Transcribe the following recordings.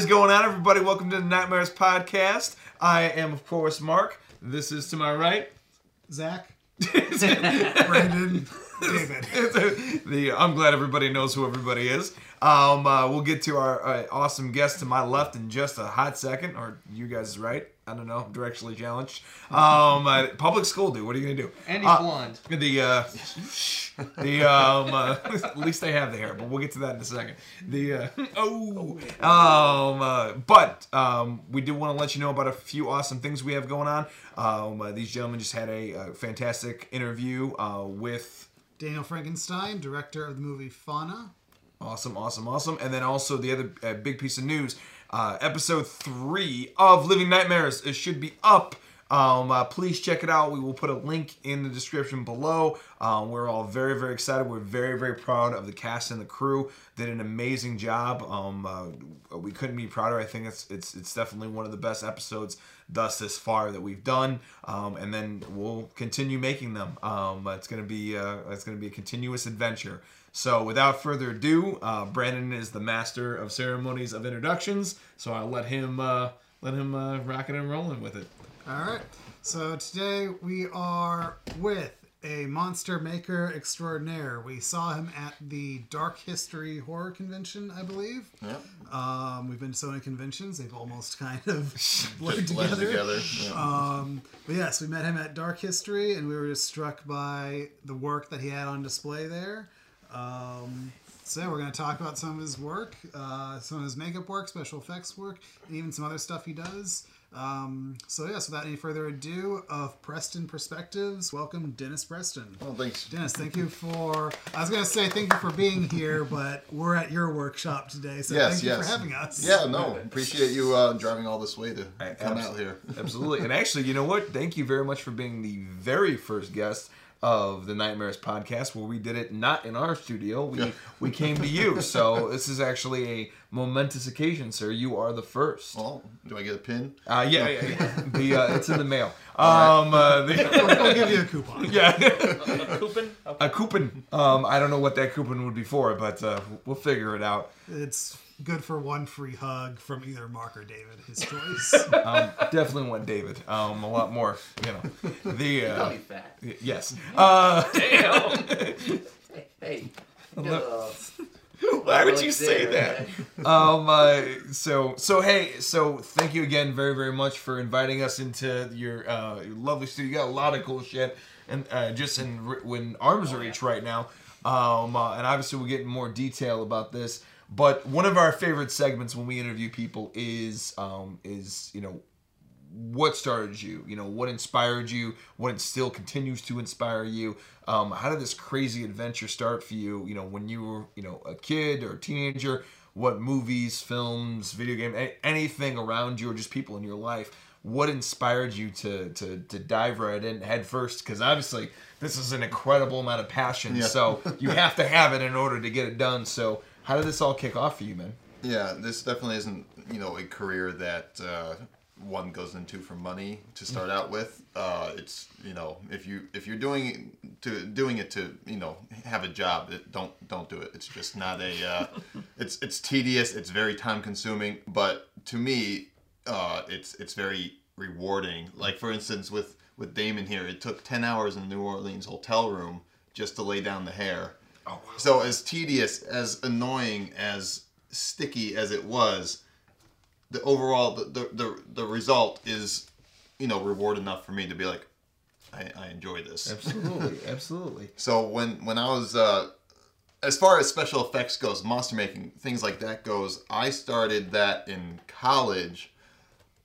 is going on, everybody? Welcome to the Nightmares Podcast. I am, of course, Mark. This is to my right. Zach, Brandon, David. the I'm glad everybody knows who everybody is. Um, uh, we'll get to our uh, awesome guest to my left in just a hot second, or you guys right. I don't know. I'm directionally challenged. Um, uh, public school, dude. What are you gonna do? And he's Uh, blonde. The uh, the um, uh, at least they have the hair, but we'll get to that in a second. The uh, oh, um, uh, but um, we do want to let you know about a few awesome things we have going on. Um, uh, these gentlemen just had a, uh fantastic interview uh, with Daniel Frankenstein, director of the movie Fauna. Awesome, awesome, awesome. And then also the other uh, big piece of news: uh, episode three of Living Nightmares. It should be up. Um, uh, please check it out. We will put a link in the description below. Um, we're all very, very excited. We're very, very proud of the cast and the crew. Did an amazing job. Um, uh, we couldn't be prouder. I think it's it's it's definitely one of the best episodes thus this far that we've done. Um, and then we'll continue making them. Um, it's gonna be uh, it's gonna be a continuous adventure. So without further ado, uh, Brandon is the master of ceremonies of introductions. So I'll let him uh, let him uh, rock it and rolling with it. All right. So today we are with a monster maker extraordinaire. We saw him at the Dark History Horror Convention, I believe. Yep. Um, we've been to so many conventions; they've almost kind of blurred Just blend together. together. Yeah. Um, but yes, we met him at Dark History, and we were just struck by the work that he had on display there. Um, so yeah, we're going to talk about some of his work, uh, some of his makeup work, special effects work, and even some other stuff he does. Um, so yes, without any further ado, of Preston Perspectives, welcome Dennis Preston. well, thanks. Dennis, thank you for. I was going to say thank you for being here, but we're at your workshop today, so Yes, thank you yes. for having us. Yeah, no, appreciate you uh, driving all this way to I- come abs- out here. Absolutely. and actually, you know what? Thank you very much for being the very first guest of the Nightmares podcast where we did it not in our studio. We we came to you. So this is actually a momentous occasion, sir. You are the first. Well, do I get a pin? Uh, yeah, yeah, yeah. The uh, it's in the mail. Um, uh, the, We'll give you a coupon. yeah, A Coupon? a coupon. Um, I don't know what that coupon would be for, but uh, we'll figure it out. It's good for one free hug from either Mark or David, his choice. Um, definitely want David. Um, a lot more, you know. The uh, fat. yes. Uh, Damn. hey, hey. Uh, why would like you say that? Um. Uh, so so hey. So thank you again very very much for inviting us into your uh your lovely studio. You got a lot of cool shit, and uh, just in when arms reach right now. Um. uh, and obviously we'll get in more detail about this. But one of our favorite segments when we interview people is um is you know what started you you know what inspired you what still continues to inspire you. Um, how did this crazy adventure start for you? You know when you were you know a kid or a teenager what movies films video game anything around you or just people in your life what inspired you to to, to dive right in head first because obviously this is an incredible amount of passion Yeah. so you have to have it in order to get it done. So how did this all kick off for you man Yeah, this definitely isn't you know a career that uh, one goes into for money to start out with. Uh, it's you know if you if you're doing to doing it to you know have a job, it, don't don't do it. It's just not a. Uh, it's it's tedious. It's very time consuming. But to me, uh, it's it's very rewarding. Like for instance, with with Damon here, it took ten hours in the New Orleans hotel room just to lay down the hair. Oh wow. So as tedious, as annoying, as sticky as it was, the overall the the, the, the result is, you know, reward enough for me to be like, I, I enjoy this. absolutely absolutely So when when I was uh, as far as special effects goes, monster making, things like that goes, I started that in college,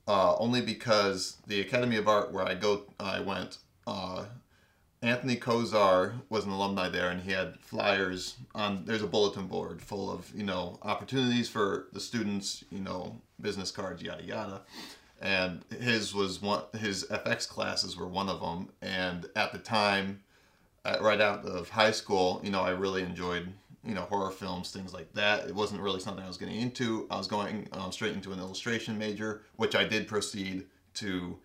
uh, only because the Academy of Art where I go I went. Uh, Anthony Kozar was an alumni there, and he had flyers on. There's a bulletin board full of you know opportunities for the students, you know, business cards, yada yada. And his was one. His FX classes were one of them. And at the time, uh, right out of high school, you know, I really enjoyed you know horror films, things like that. It wasn't really something I was getting into. I was going um, straight into an illustration major, which I did proceed to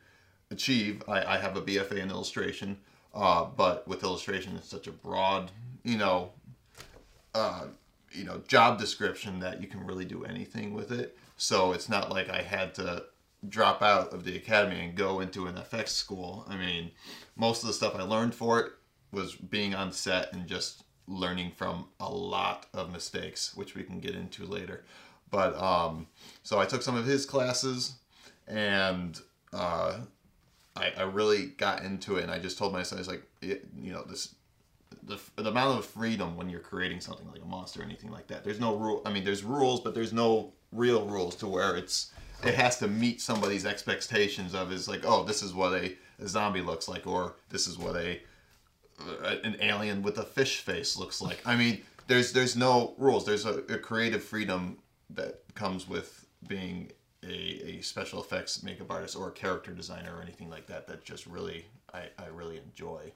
achieve. I, I have a BFA in illustration, uh, but with illustration, it's such a broad, you know, uh, you know, job description that you can really do anything with it. So it's not like I had to drop out of the academy and go into an FX school. I mean, most of the stuff I learned for it was being on set and just learning from a lot of mistakes, which we can get into later. But um, so I took some of his classes and uh, I, I really got into it and I just told myself, I was like, it, you know, this the, the amount of freedom when you're creating something like a monster or anything like that. There's no rule. I mean, there's rules, but there's no real rules to where it's it has to meet somebody's expectations of is like, oh, this is what a, a zombie looks like, or this is what a an alien with a fish face looks like. I mean, there's there's no rules. There's a, a creative freedom that comes with being a, a special effects makeup artist or a character designer or anything like that. That just really I, I really enjoy.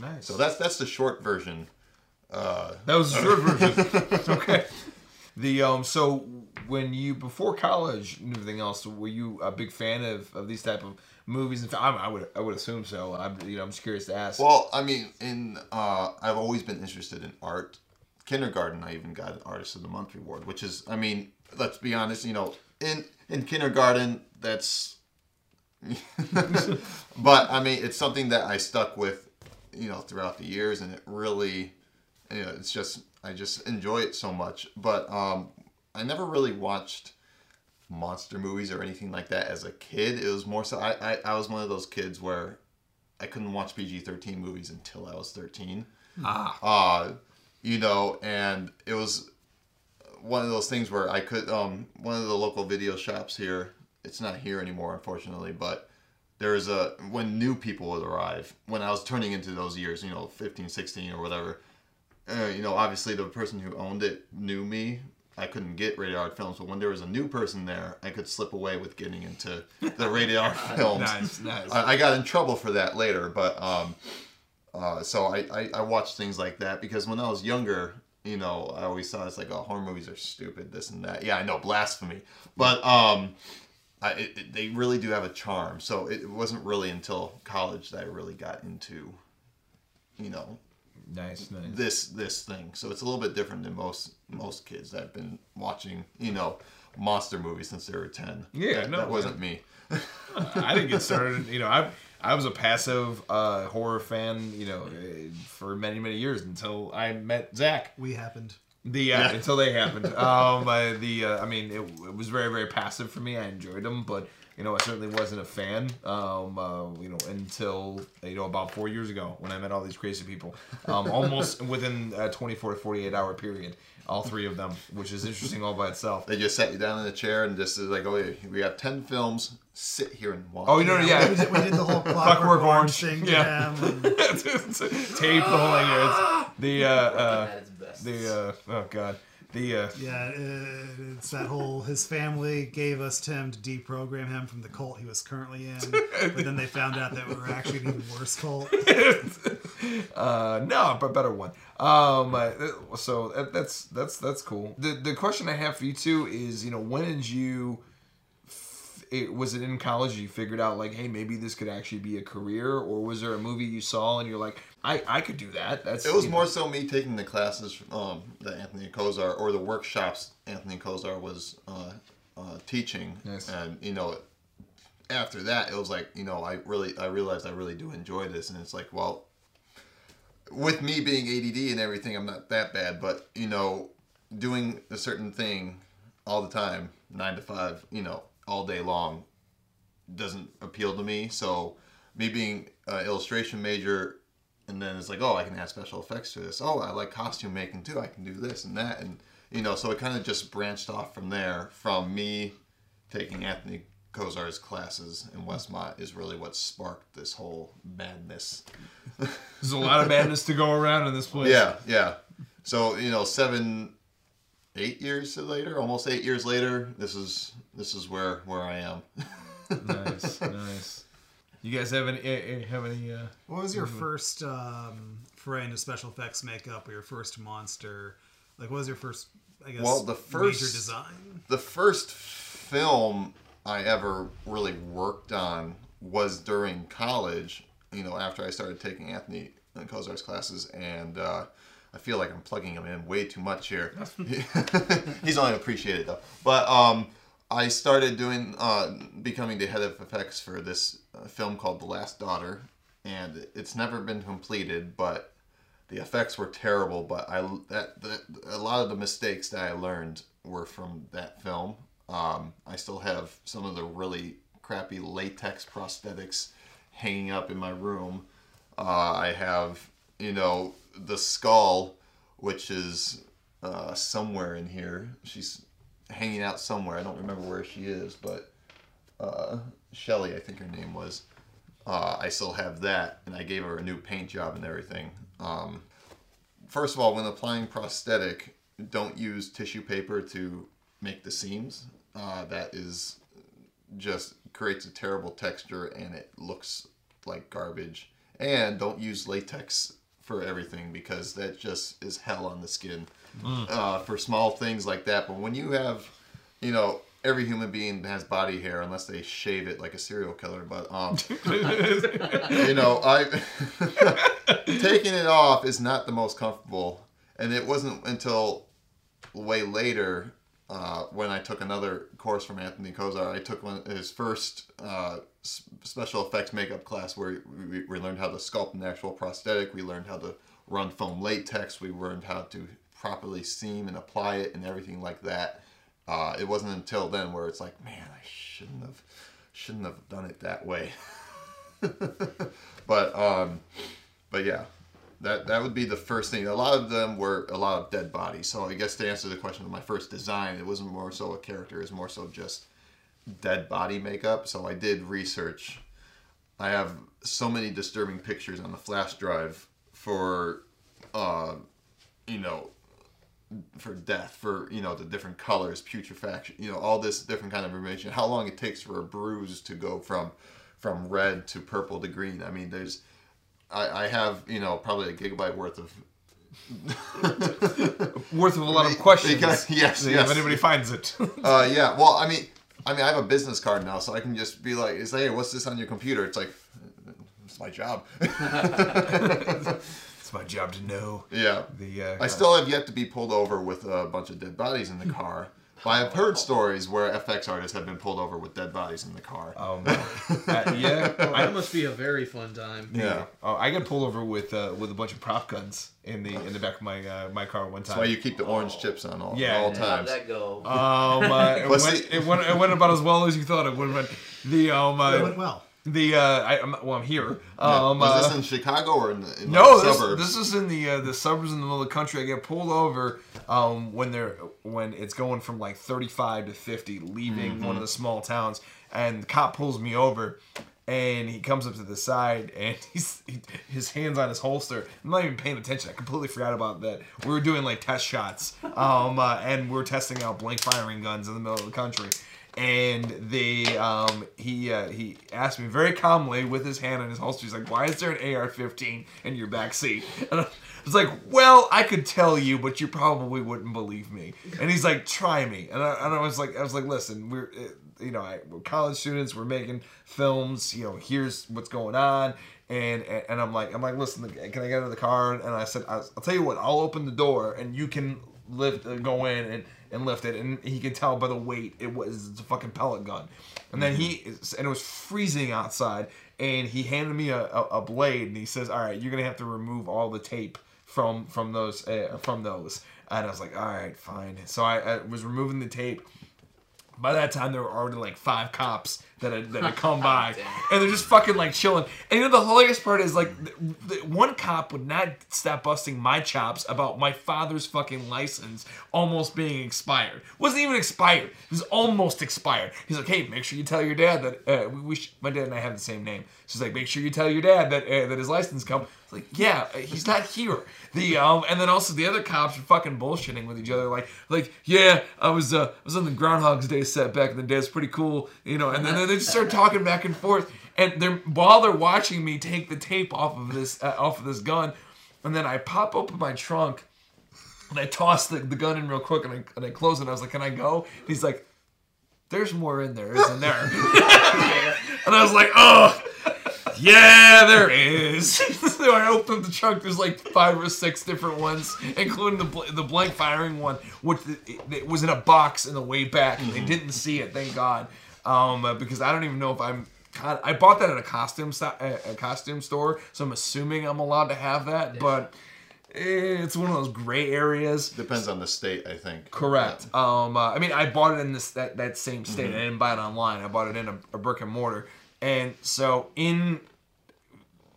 Nice. So that's that's the short version. Uh, That was the short version. okay. The um so when you before college and everything else, were you a big fan of, of these type of movies? And I, I would I would assume so. I'm you know I'm just curious to ask. Well, I mean, in uh, I've always been interested in art. Kindergarten, I even got an Artist of the Month award, which is, I mean, let's be honest, you know, in in kindergarten, that's. but I mean, it's something that I stuck with, you know, throughout the years, and it really, you know, it's just I just enjoy it so much. But um, I never really watched monster movies or anything like that as a kid. It was more so I, I, I was one of those kids where I couldn't watch PG thirteen movies until I was thirteen. ah, Uh, you know, and it was one of those things where I could um one of the local video shops here. It's not here anymore, unfortunately, but there's a when new people would arrive when I was turning into those years, you know, 15, 16 or whatever. Uh, you know, obviously the person who owned it knew me. I couldn't get rated films, but when there was a new person there, I could slip away with getting into the rated films. nice, nice. I, I got in trouble for that later, but um, uh, so I, I I watched things like that because when I was younger, you know, I always thought it's like, oh, horror movies are stupid, this and that. Yeah, I know, blasphemy, but um, I it, it- they really do have a charm. So it wasn't really until college that I really got into, you know, nice, nice. this this thing. So it's a little bit different than most most kids that have been watching, you know, monster movies since they were ten. Yeah, that, no, that wasn't me. I didn't get started. You know, I I was a passive uh, horror fan. You know, eh, for many many years until I met Zach. We happened. The uh, until they happened. Um, I, the uh, I mean, it, it was very very passive for me. I enjoyed them, but you know, I certainly wasn't a fan. Um, uh, you know, until you know about four years ago when I met all these crazy people. Um, almost within a 24 to 48 hour period, all three of them, which is interesting all by itself. They just sat you down in a chair and just is like, oh, yeah, we have ten films. Sit here and watch. Oh, you know, We yeah. did, we did the whole Clockwork clockwork Orange. orange thing Yeah. and- Tape the whole thing. It's the uh, uh, its best. the uh, oh god, the uh, Yeah, uh, it's that whole his family gave us Tim to deprogram him from the cult he was currently in, but then they found out that we were actually an even worse cult. uh, no, but better one. Um, uh, so that, that's that's that's cool. The the question I have for you too is, you know, when did you? It, was it in college you figured out like, hey, maybe this could actually be a career, or was there a movie you saw and you're like, I I could do that. That's It was you know- more so me taking the classes um, that Anthony Kozar or the workshops Anthony Kozar was uh, uh, teaching, Yes. and you know, after that it was like you know I really I realized I really do enjoy this, and it's like well, with me being ADD and everything, I'm not that bad, but you know, doing a certain thing all the time, nine to five, you know, all day long, doesn't appeal to me. So me being an illustration major, and then it's like, oh, I can add special effects to this. Oh, I like costume making too. I can do this and that, and you know, so it kind of just branched off from there. From me taking Anthony Kozar's classes in Westmont is really what sparked this whole madness. There's a lot of madness to go around in this place. Yeah, yeah. So you know, seven, eight years later, almost eight years later, this is this is where where I am. nice, nice. You guys have any eh, eh, have any? Uh, What was your first um, foray into special effects makeup or your first monster? Like, what was your first, I guess, Well, the major first- design? the first film I ever really worked on was during college. You know, after I started taking Anthony Kozar's classes, and uh, I feel like I'm plugging him in way too much here. He's only appreciated though. But um, I started doing uh, becoming the head of effects for this uh, film called The Last Daughter, and it's never been completed, but the effects were terrible. But I that, that a lot of the mistakes that I learned were from that film. Um, I still have some of the really crappy latex prosthetics hanging up in my room. Uh, I have you know the skull, which is uh, somewhere in here. She's hanging out somewhere. I don't remember where she is, but uh, Shelly, I think her name was. Uh, I still have that, and I gave her a new paint job and everything. Um, first of all, when applying prosthetic, don't use tissue paper to make the seams. Uh, that is just creates a terrible texture and it looks like garbage. And don't use latex for everything because that just is hell on the skin uh, for small things like that. But when you have, you know, every human being has body hair unless they shave it like a serial killer. But um, you know, I taking it off is not the most comfortable, and it wasn't until way later. Uh, when I took another course from Anthony Kozar, I took one his first uh, special effects makeup class where we, we learned how to sculpt an actual prosthetic. We learned how to run foam latex. We learned how to properly seam and apply it and everything like that. Uh, it wasn't until then where it's like, man, I shouldn't have, shouldn't have done it that way. but um, but yeah, that that would be the first thing. A lot of them were a lot of dead bodies. So I guess to answer the question of my first design, it wasn't more so a character. It was more so just dead body makeup. So I did research. I have so many disturbing pictures on the flash drive for, uh, you know, for death, for you know the different colors, putrefaction, you know all this different kind of information. How long it takes for a bruise to go from from red to purple to green. I mean, there's I, I have you know probably a gigabyte worth of Worth of a lot of questions. Because- yes, if yes. anybody finds it. uh, yeah. Well, I mean, I mean, I have a business card now, so I can just be like, "Is hey, what's this on your computer?" It's like, it's my job. it's my job to know. yeah. The uh, I still have yet to be pulled over with a bunch of dead bodies in the car. But I have heard stories where FX artists have been pulled over with dead bodies in the car. Oh man. Uh, yeah. That must be a very fun time. yeah. oh, I got pulled over with uh, with a bunch of prop guns in the in the back of my uh, my car one time. That's why you keep the orange chips on all, Yeah. all Yeah, How'd times. that go? Um, uh, it, went, it went it went about as well as you thought it would. But the um It uh, went well. The uh, I, I'm, well I'm here. Yeah. Um, Was uh, this in Chicago or in the, in No, the this, suburbs? this is in the uh, the suburbs in the middle of the country. I get pulled over um, when they're when it's going from like 35 to 50, leaving one of the small towns, and the cop pulls me over, and he comes up to the side, and he's he, his hands on his holster. I'm not even paying attention. I completely forgot about that. We were doing like test shots, um, uh, and we are testing out blank firing guns in the middle of the country and they um he uh, he asked me very calmly with his hand on his holster he's like why is there an ar-15 in your back seat? And i was like well i could tell you but you probably wouldn't believe me. And he's like try me. And i, and I was like i was like listen we're uh, you know I, we're college students we're making films you know here's what's going on. And, and and i'm like i'm like listen can i get out of the car? And i said i'll tell you what i'll open the door and you can lift uh, go in and and lift it and he could tell by the weight it was it's a fucking pellet gun. And then he and it was freezing outside and he handed me a, a, a blade and he says all right you're gonna have to remove all the tape from from those uh, from those. And i was like all right fine. So I, I was removing the tape. By that time, there were already like five cops that had, that had come by, and they're just fucking like chilling. And you know the hilarious part is like, the, the, one cop would not stop busting my chops about my father's fucking license almost being expired. wasn't even expired. It was almost expired. He's like, hey, make sure you tell your dad that uh, we, we sh- my dad and I have the same name. She's like, make sure you tell your dad that uh, that his license come. It's like, yeah, uh, he's not here. The um, and then also the other cops are fucking bullshitting with each other. Like, like, yeah, I was uh, I was on the Groundhog's Day set back in the day. It's pretty cool, you know. And then they just start talking back and forth. And they're while they're watching me take the tape off of this uh, off of this gun, and then I pop open my trunk. And I toss the, the gun in real quick and I, and I close it. And I was like, Can I go? And he's like, There's more in there, isn't there? and I was like, Oh, Yeah, there is. so I opened the trunk. There's like five or six different ones, including the bl- the blank firing one, which it, it was in a box in the way back, and they didn't see it. Thank God, um, uh, because I don't even know if I'm. God, I bought that at a costume sto- a costume store, so I'm assuming I'm allowed to have that, but it's one of those gray areas. Depends on the state, I think. Correct. Um, uh, I mean, I bought it in this that, that same state. I didn't buy it online. I bought it in a, a brick and mortar, and so in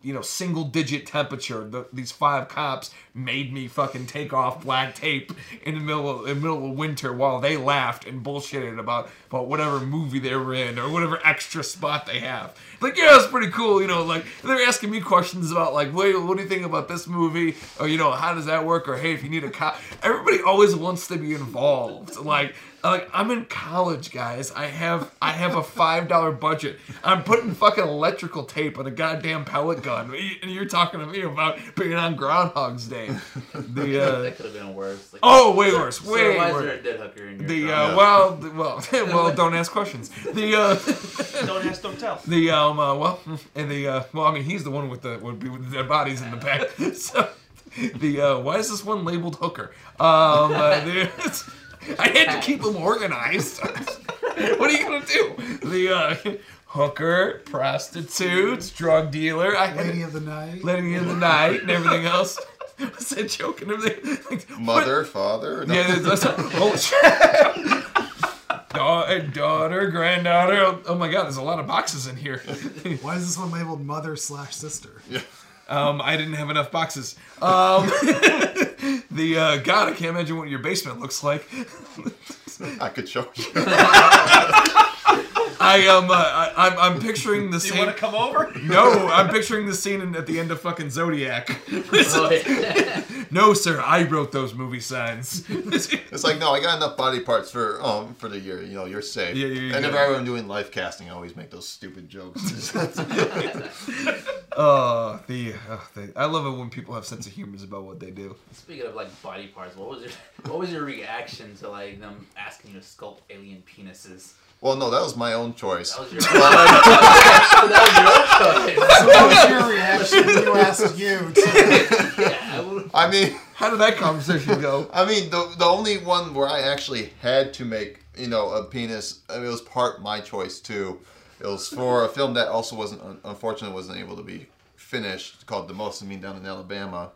you know single digit temperature, the, these five cops made me fucking take off black tape in the middle of, the middle of winter while they laughed and bullshitted about about whatever movie they were in or whatever extra spot they have. Like, yeah, it's pretty cool, you know. Like they're asking me questions about like, wait, what do you think about this movie? Or you know, how does that work? Or hey, if you need a cop, everybody always wants to be involved. Like, like I'm in college, guys. I have I have a five dollar budget. I'm putting fucking electrical tape on a goddamn pellet gun, and you're talking to me about being on Groundhog's Day. The uh, that could have been worse. Like, oh, way worse, so way why is there a dead hooker in your The uh, Yeah. well, the, well, well, don't ask questions. The uh, Don't ask, don't tell. the um, uh, well, and the uh, well, I mean, he's the one with the would be with the dead bodies in the back. So the uh, why is this one labeled hooker? Um, uh, the, I had to keep them organized. what are you gonna do? The uh, hooker, prostitutes, drug dealer. I Lady of the night. lady in the night and everything else. Was that joke and everything? Like, Mother, father. no. yeah, that's, that's oh shit. Da- daughter, granddaughter. Oh, oh my god, there's a lot of boxes in here. Why is this one labeled mother slash sister? Yeah. Um, I didn't have enough boxes. Um, the uh, God, I can't imagine what your basement looks like. I could show you. I um, uh, I, I'm I'm picturing the Do you same. want to come over? No, I'm picturing the scene in, at the end of fucking Zodiac. Oh, no, sir, I wrote those movie signs. It's like, no, I got enough body parts for um for the year. You know, you're safe. Yeah, you're and good. if I'm doing life casting, I always make those stupid jokes. Uh, the, uh, the I love it when people have sense of humor about what they do. Speaking of like body parts, what was your what was your reaction to like them asking you to sculpt alien penises? Well, no, that was my own choice. That was your that was your choice. So what was your reaction when you asked you to? Yeah, I I mean, How did that conversation go? I mean, the the only one where I actually had to make, you know, a penis. I mean, it was part my choice too. It was for a film that also wasn't, unfortunately, wasn't able to be finished, called The Most Mean Down in Alabama,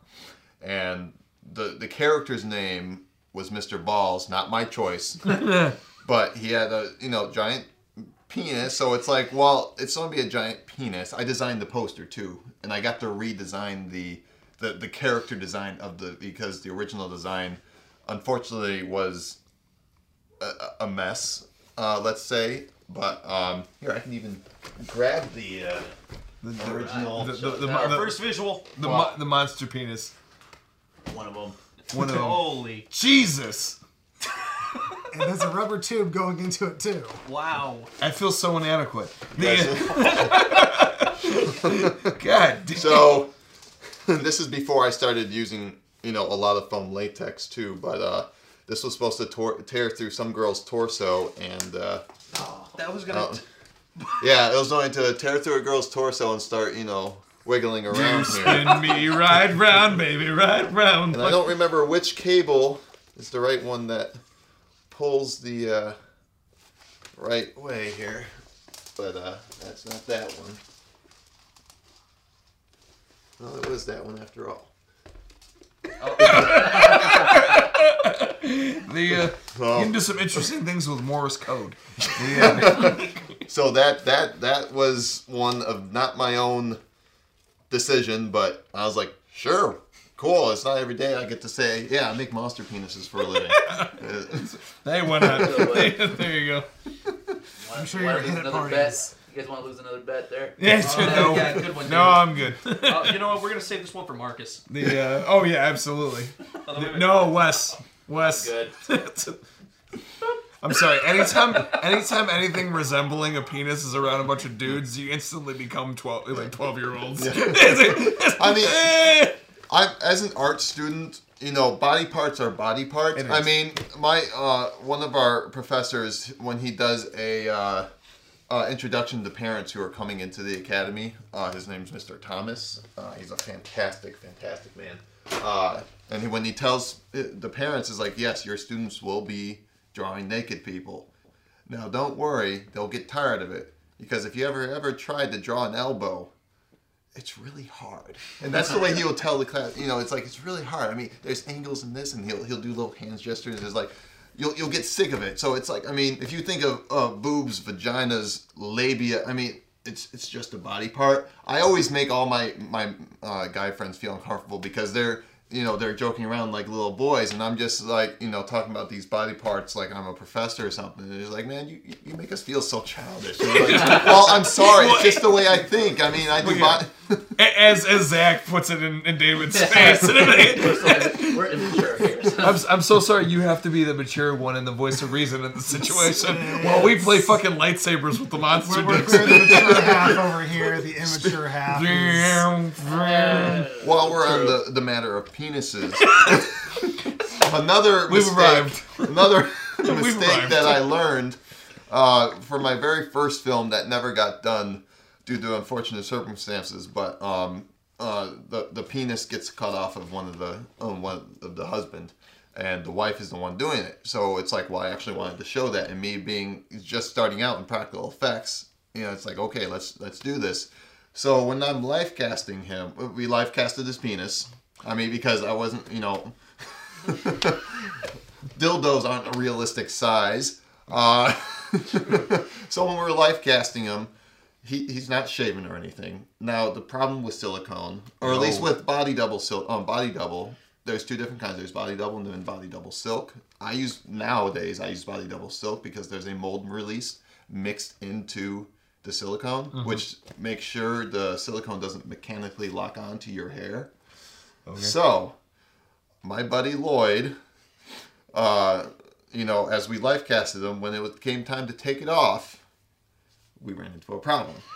and the the character's name was Mr. Balls, not my choice, but he had a you know giant penis. So it's like, well, it's gonna be a giant penis. I designed the poster too, and I got to redesign the the, the character design of the because the original design unfortunately was a, a mess uh, let's say but um, here I can even grab the, uh, the original The, the, the, Our the, first visual. the, mo- the monster penis. one of them. One of them. Holy Jesus. And there's a rubber tube going into it too. wow. I feel so inadequate. God. damn. so this is before I started using you know a lot of foam latex too but uh, this was supposed to tor- tear through some girl's torso and uh, That was gonna. Uh, yeah it was going to tear through a girl's torso and start you know wiggling around here Spin me right round, baby, right round. And I don't remember which cable is the right one that pulls the uh, right way here. But uh, that's not that one. Well, it was that one after all. The, uh, can do some interesting things with Morse code. The, so that that that was one of not my own decision, but I was like, sure, cool. It's not every day I get to say, yeah, I make monster penises for a living. Uh, they went out. there you go. I'm sure Wanna you're lose hit at another parties. bet? You guys want to lose another bet there? Yeah, Oh, no, yeah, good one, no. I'm good. Uh, you know what? We're gonna save this one for Marcus. The uh, oh yeah, absolutely. Oh, wait, wait. No, Wes, Wes. Good. I'm sorry. Anytime, anytime anything resembling a penis is around a bunch of dudes, you instantly become twelve, like twelve year olds. I mean- I'm as an art student, you know, body parts are body parts. I mean, my uh, one of our professors when he does a uh, uh, introduction to parents who are coming into the academy. Uh, his name's Mr. Thomas. Uh, he's a fantastic, fantastic man. Uh, and he, when he tells the parents, is like, yes, your students will be drawing naked people. Now, don't worry, they'll get tired of it because if you ever ever tried to draw an elbow, it's really hard. And that's the way he'll tell the class. You know, it's like it's really hard. I mean, there's angles in this, and he'll he'll do little hands gestures. It's like you'll you'll get sick of it. So it's like I mean, if you think of uh, boobs, vaginas, labia, I mean. It's, it's just a body part. I always make all my my uh, guy friends feel uncomfortable because they're you know they're joking around like little boys, and I'm just like you know talking about these body parts like I'm a professor or something. And it's like, man, you, you- you make us feel so childish. Like, well, I'm sorry, it's just the way I think. I mean, I do. Well, yeah. body- A- As as Zach puts it in, in David's face. We're, immature here. so- I'm, I'm so sorry you have to be the mature one and the voice of reason in the situation while we play fucking lightsabers with the monster We're, we're dicks. clear the mature half over here. The immature half. Is, While we're on the, the matter of penises, another We've mistake, arrived. another mistake that I learned uh, for my very first film that never got done due to unfortunate circumstances, but um, uh, the the penis gets cut off of one of the um, one of the husband, and the wife is the one doing it. So it's like, well, I actually wanted to show that, and me being just starting out in practical effects, you know, it's like, okay, let's let's do this. So when I'm life casting him, we life casted his penis. I mean, because I wasn't, you know, dildos aren't a realistic size. Uh, so when we were life casting him, he, he's not shaven or anything. Now the problem with silicone, or at least with body double silk, um, body double. There's two different kinds. There's body double and then body double silk. I use nowadays I use body double silk because there's a mold release mixed into the silicone, which makes sure the silicone doesn't mechanically lock onto your hair. So, my buddy Lloyd, uh, you know, as we life casted him, when it was- came time to take it off, we ran into a problem.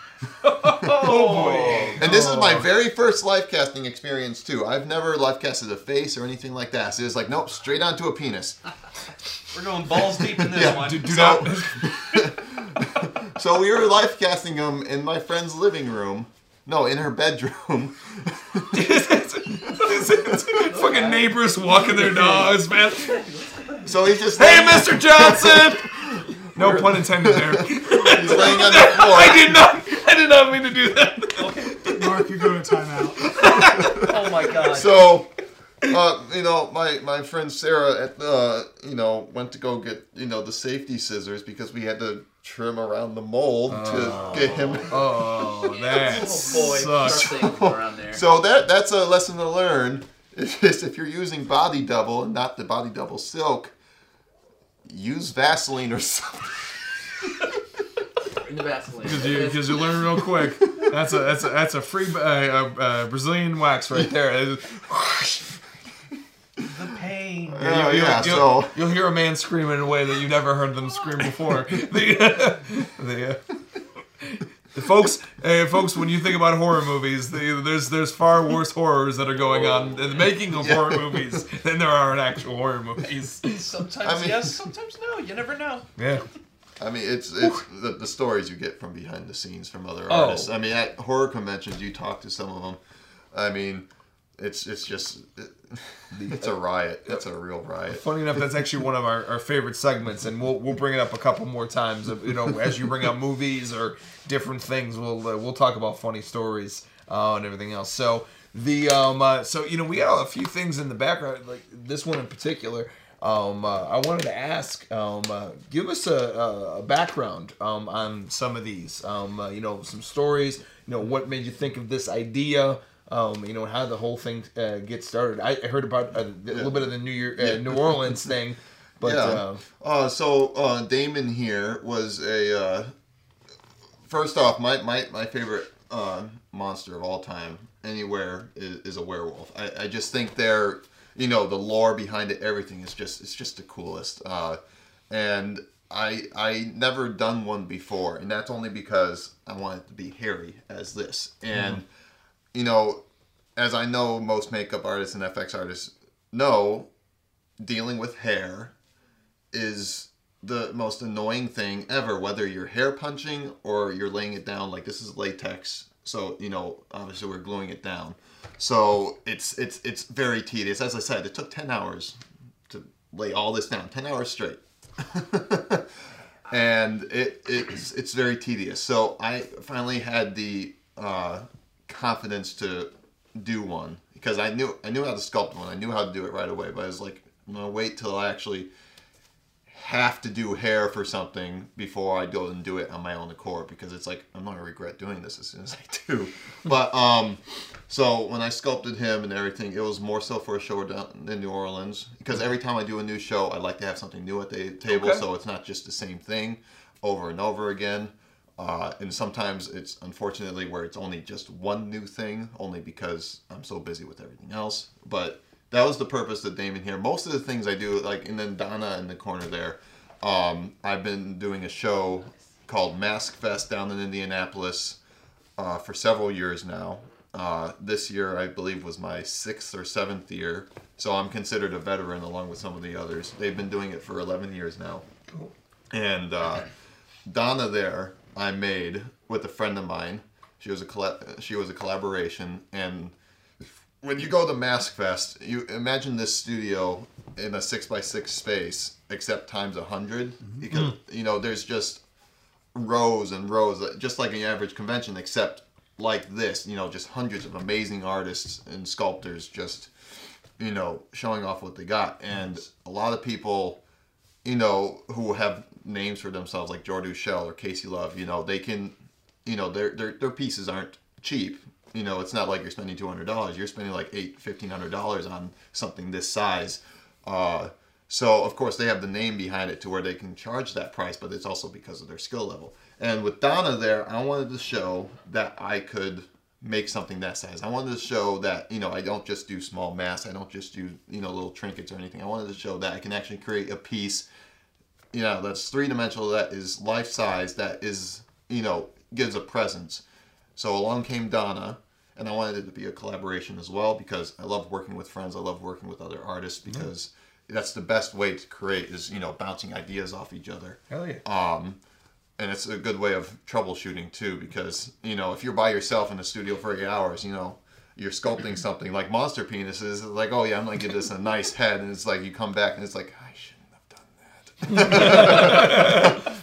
Oh boy. And this is my very first life casting experience too. I've never life casted a face or anything like that. So it's like, nope, straight onto a penis. We're going balls deep in this Yeah, one. Do, do So- not. So we were life casting him in my friend's living room. No, in her bedroom. fucking neighbors walking their dogs, man. So he's just Hey, laying, Mr. Johnson. No pun intended there. he's laying on the floor. I did not. I did not mean to do that. Mark, you go to timeout. Oh my god. So, uh, you know, my my friend Sarah, at uh, you know, went to go get you know the safety scissors because we had to trim around the mold to get him. Oh, that Oh sucks. things around there. So that that's a lesson to learn. Is just if you're using body double and not the body double silk, use Vaseline or something. In the Vaseline. Because you, because you learn real quick. That's a that's a that's a free uh, uh, uh, Brazilian wax right there. The pain. Oh, you'll, yeah, you'll, so- you'll hear a man scream in a way that you've never heard them scream before. the, the, uh, the folks, uh, folks, when you think about horror movies, the, there's there's far worse horrors that are going on in the making of horror movies than there are in actual horror movies. Sometimes I mean- yes, sometimes no. You never know. Yeah. I mean, it's it's the, the stories you get from behind the scenes from other Oh. artists. I mean, at horror conventions, you talk to some of them. I mean, it's it's just it's a riot. It's a real riot. Funny enough, that's actually one of our, our favorite segments, and we'll we'll bring it up a couple more times. You know, as you bring up movies or different things, we'll uh, we'll talk about funny stories uh, and everything else. So the um uh, so you know we got a few things in the background, like this one in particular. Um, uh, I wanted to ask, um, uh, give us a, a, a background um, on some of these. Um, uh, you know, some stories. You know, what made you think of this idea? Um, you know, how the whole thing uh, gets started. I I heard about uh, a little bit of the New Year, uh, New Orleans thing, but yeah. uh, Uh, so uh, Damon here was a. Uh, first off, my my my favorite uh, monster of all time anywhere is, is a werewolf. I, I just think they're you know the lore behind it, everything is just it's just the coolest. Uh, and I I never done one before, and that's only because I want it to be hairy as this. And you know, as I know most makeup artists and FX artists know, dealing with hair is the most annoying thing ever, whether you're hair punching or you're laying it down. Like this is latex, so you know obviously we're gluing it down. So it's it's it's very tedious. As I said, it took ten hours to lay all this down, ten hours straight. and it it's it's very tedious. So I finally had the uh, confidence to do one because I knew I knew how to sculpt one. I knew how to do it right away, but I was like, I'm gonna wait till I actually have to do hair for something before I go and do it on my own accord because it's like I'm not gonna regret doing this as soon as I do. but um, so when I sculpted him and everything, it was more so for a show down in New Orleans because every time I do a new show, I like to have something new at the table, Okay. so it's not just the same thing over and over again. Uh, and sometimes it's unfortunately where it's only just one new thing, only because I'm so busy with everything else. But that was the purpose of Damon here. Most of the things I do, like, and then Donna in the corner there, um, I've been doing a show called Mask Fest down in Indianapolis uh, for several years now. Uh, this year, I believe, was my sixth or seventh year, so I'm considered a veteran along with some of the others. They've been doing it for 11 years now. And uh, Donna there, I made with a friend of mine. She was a she was a collaboration, and when you go to Mask Fest, you imagine this studio in a six by six space, except times a 100 because you know there's just rows and rows, uh, just like an average convention, except like this. You know, just hundreds of amazing artists and sculptors just you know showing off what they got, and a lot of people you know, who have names for themselves like Jordu Schell or Casey Love, you know, they can, you know, their their their pieces aren't cheap. You know, it's not like you're spending two hundred dollars. You're spending like eight, fifteen hundred dollars on something this size. Uh, so of course they have the name behind it to where they can charge that price, but it's also because of their skill level. And with Donna there, I wanted to show that I could make something that size. I wanted to show that, you know, I don't just do small masks. I don't just do, you know, little trinkets or anything. I wanted to show that I can actually create a piece, you know, that's three dimensional, that is life size, that is, you know, gives a presence. So along came Donna, and I wanted it to be a collaboration as well because I love working with friends. I love working with other artists because that's the best way to create is, you know, bouncing ideas off each other Hell yeah. um, and it's a good way of troubleshooting too because you know if you're by yourself in the studio for eight hours you know you're sculpting something like monster penises it's like oh yeah i'm gonna give this a nice head and it's like you come back and it's like i shouldn't have done that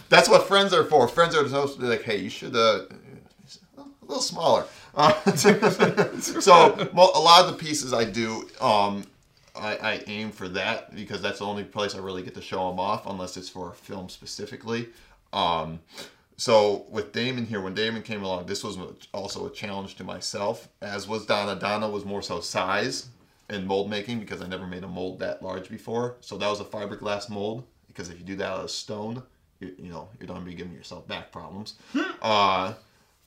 that's what friends are for friends are supposed to be like hey you should uh a little smaller uh, so mo- a lot of the pieces i do um I, I aim for that because that's the only place I really get to show them off, unless it's for a film specifically. Um, so with Damon here, when Damon came along, this was also a challenge to myself, as was Donna. Donna was more so size and mold making because I never made a mold that large before. So that was a fiberglass mold because if you do that out of stone, you, you know you're going to be giving yourself back problems. uh,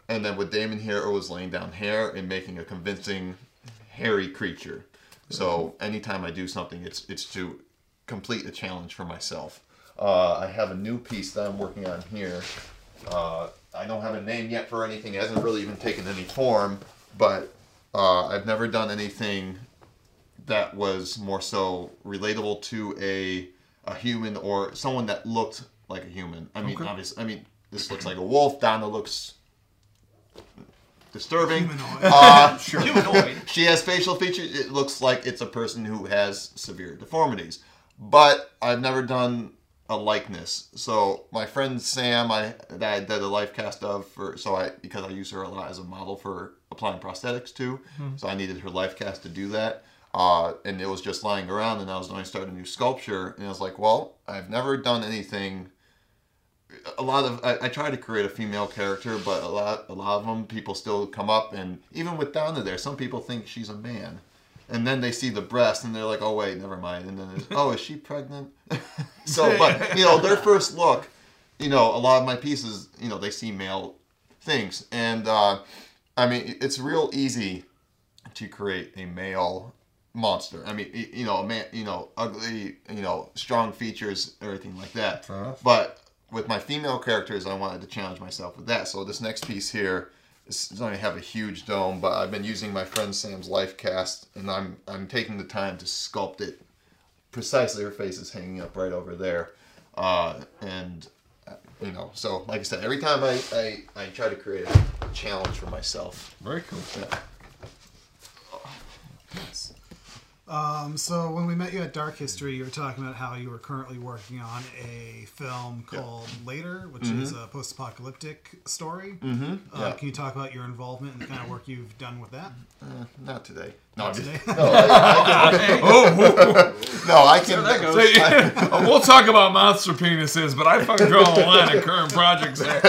and then with Damon here, it was laying down hair and making a convincing hairy creature. So anytime I do something, it's it's to complete a challenge for myself. Uh, I have a new piece that I'm working on here. Uh, I don't have a name yet for anything. It hasn't really even taken any form, but uh, I've never done anything that was more so relatable to a a human or someone that looked like a human. I mean, Okay. obviously, I mean, this looks like a wolf. Donna looks disturbing. Humanoid. Uh, Humanoid. she has facial features. It looks like it's a person who has severe deformities. But I've never done a likeness. So my friend Sam, I that I did a life cast of for so I because I use her a lot as a model for applying prosthetics to. So I needed her life cast to do that. Uh, and it was just lying around, and I was going to start a new sculpture, and I was like, well, I've never done anything a lot of I, I try to create a female character, but a lot a lot of them people still come up and even with Donna there, some people think she's a man, and then they see the breast and they're like, oh wait, never mind, and then oh is she pregnant? so, but you know their first look, you know a lot of my pieces, you know they see male things, and uh, I mean it's real easy to create a male monster. I mean you know a man, you know ugly, you know strong features, everything like that. Fair. But with my female characters, I wanted to challenge myself with that. So this next piece here is going to have a huge dome, but I've been using my friend Sam's life cast, and I'm I'm taking the time to sculpt it precisely. Her face is hanging up right over there. uh, and uh, you know, so like I said, every time I, I, I try to create a challenge for myself. Very cool. Yeah. Um, so when we met you at Dark History, you were talking about how you were currently working on a film called Later, which is a post-apocalyptic story. Mm-hmm. Uh, Yeah. Can you talk about your involvement and the kind of work you've done with that? Uh, not today. No, I'm just- today? no, I, I can, Oh, no, I can. goes. so you- we'll talk about monster penises, but I fucking draw a line of current projects there.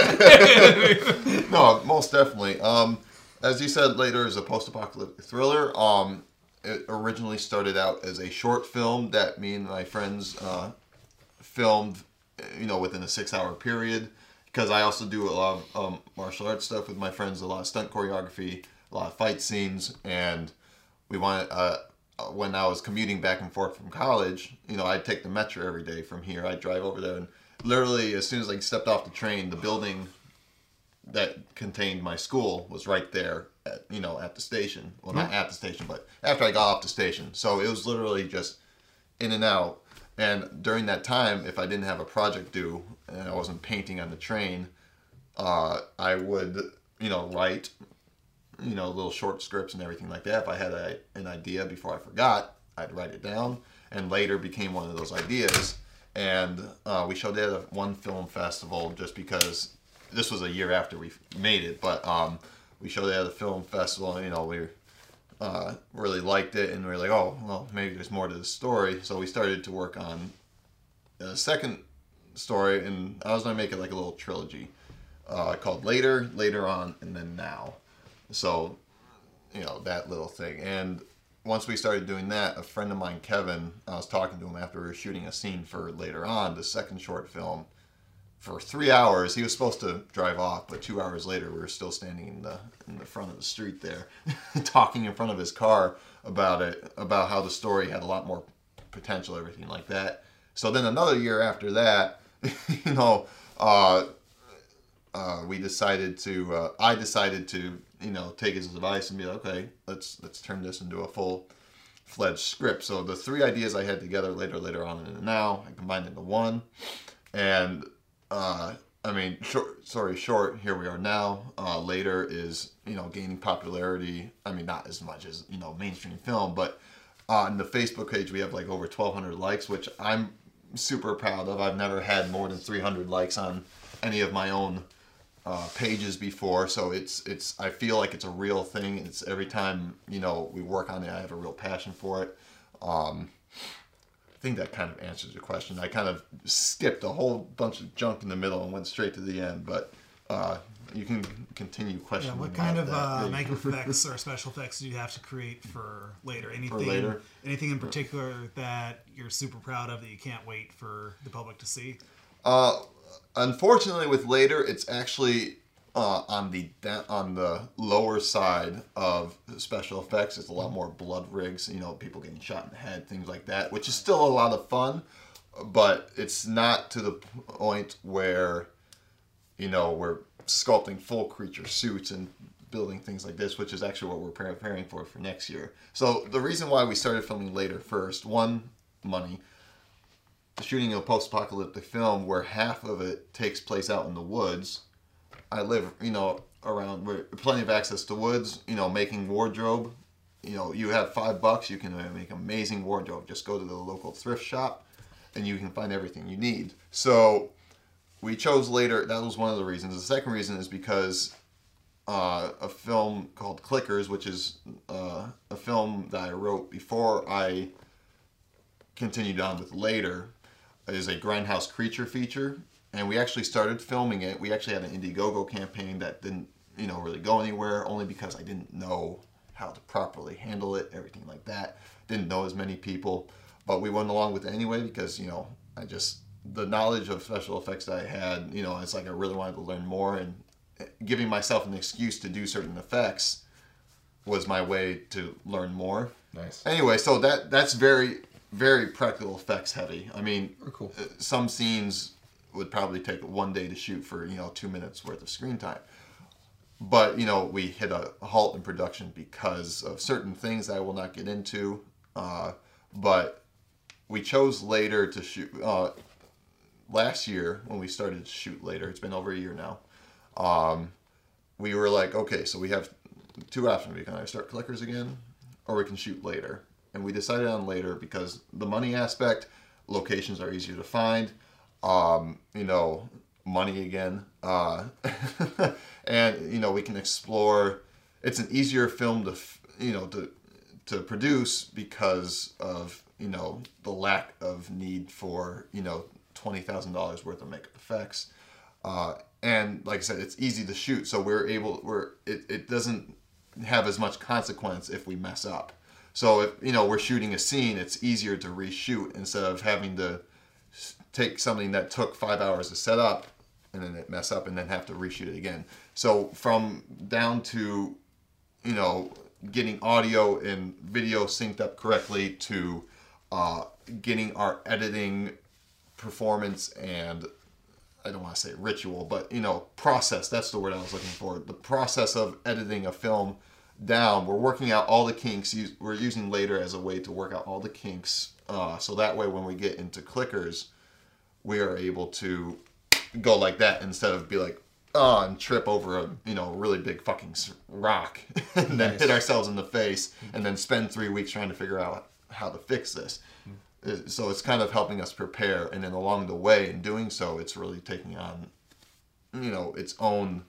no, most definitely. Um, as you said, later is a post-apocalyptic thriller. Um, it originally started out as a short film that me and my friends uh, filmed, you know, within a six-hour period. Because I also do a lot of um, martial arts stuff with my friends, a lot of stunt choreography, a lot of fight scenes, and we wanted. Uh, when I was commuting back and forth from college, you know, I'd take the metro every day from here. I'd drive over there, and literally, as soon as I stepped off the train, the building that contained my school was right there at you know at the station. Well not at the station but after i got off the station. So it was literally just in and out. And during that time if i didn't have a project due and i wasn't painting on the train uh, i would you know write you know little short scripts and everything like that. If i had a, an idea before i forgot i'd write it down and later became one of those ideas. And uh, we showed it at one film festival just because this was a year after we made it, but um, we showed it at a film festival. And, you know, we uh, really liked it, and we were like, oh, well, maybe there's more to the story. So we started to work on a second story, and I was gonna make it like a little trilogy uh, called Later, Later On, and then Now. So, you know, that little thing. And once we started doing that, a friend of mine, Kevin, I was talking to him after we were shooting a scene for Later On, the second short film for three hours. He was supposed to drive off, but two hours later, we were still standing in the in the front of the street there, talking in front of his car about it, about how the story had a lot more potential, everything like that. So then another year after that, you know, uh, uh, we decided to. Uh, I decided to, you know, take his advice and be like, okay, let's let's turn this into a full fledged script. So the three ideas I had together later, later on, and now I combined into one, and uh, I mean, short, sorry, short. Here we are now. Uh, later is you know gaining popularity. I mean, not as much as you know mainstream film, but on the Facebook page we have like over 1,200 likes, which I'm super proud of. I've never had more than 300 likes on any of my own uh, pages before, so it's it's. I feel like it's a real thing. It's every time you know we work on it, I have a real passion for it. Um, I think that kind of answers your question. I kind of skipped a whole bunch of junk in the middle and went straight to the end, but uh, you can continue Yeah, questioning. what kind of uh, Yeah, makeup effects or special effects do you have to create for later? Anything, later? anything in particular that you're super proud of that you can't wait for the public to see? Uh, unfortunately, with later, it's actually uh, on the on the lower side of special effects. It's a lot more blood rigs, you know, people getting shot in the head, things like that, which is still a lot of fun, but it's not to the point where, you know, we're sculpting full creature suits and building things like this, which is actually what we're preparing for for next year. So the reason why we started filming later first, one, money shooting a post-apocalyptic film where half of it takes place out in the woods. I live, you know, around where plenty of access to woods. You know, making wardrobe. You know, you have five bucks, you can uh, make amazing wardrobe. Just go to the local thrift shop, and you can find everything you need. So, we chose later. That was one of the reasons. The second reason is because uh, a film called Clickers, which is uh, a film that I wrote before I continued on with later is a grindhouse creature feature and we actually started filming it. We actually had an indiegogo campaign that didn't you know really go anywhere only because i didn't know how to properly handle it everything like that. Didn't know as many people. But we went along with it anyway because you know i just the knowledge of special effects that i had you know it's like i really wanted to learn more. And giving myself an excuse to do certain effects was my way to learn more. Nice. anyway so that that's very very practical effects heavy. I mean cool. uh, some scenes would probably take one day to shoot for you know two minutes worth of screen time but you know we hit a halt in production because of certain things i will not get into uh, but we chose later to shoot uh, last year when we started to shoot later. It's been over a year now. Um, we were like, okay, so we have two options. We can either start clickers again, or we can shoot later. And we decided on later because the money aspect, locations are easier to find. Um, you know, money again, uh, and you know we can explore. It's an easier film to you know to to produce because of you know the lack of need for you know twenty thousand dollars worth of makeup effects, uh, and like I said, it's easy to shoot, so we're able we're it, it doesn't have as much consequence if we mess up. So if you know we're shooting a scene, it's easier to reshoot instead of having to take something that took five hours to set up and then it mess up and then have to reshoot it again. So from down to you know getting audio and video synced up correctly to uh, getting our editing performance and I don't want to say ritual, but you know, process. That's the word I was looking for. The process of editing a film down. We're working out all the kinks. We're using later as a way to work out all the kinks. Uh, so that way, when we get into clickers, we are able to go like that instead of be like, oh, and trip over a you know really big fucking rock and then hit ourselves in the face and then spend three weeks trying to figure out how to fix this. Uh, So it's kind of helping us prepare, and then along the way, in doing so, it's really taking on, you know, its own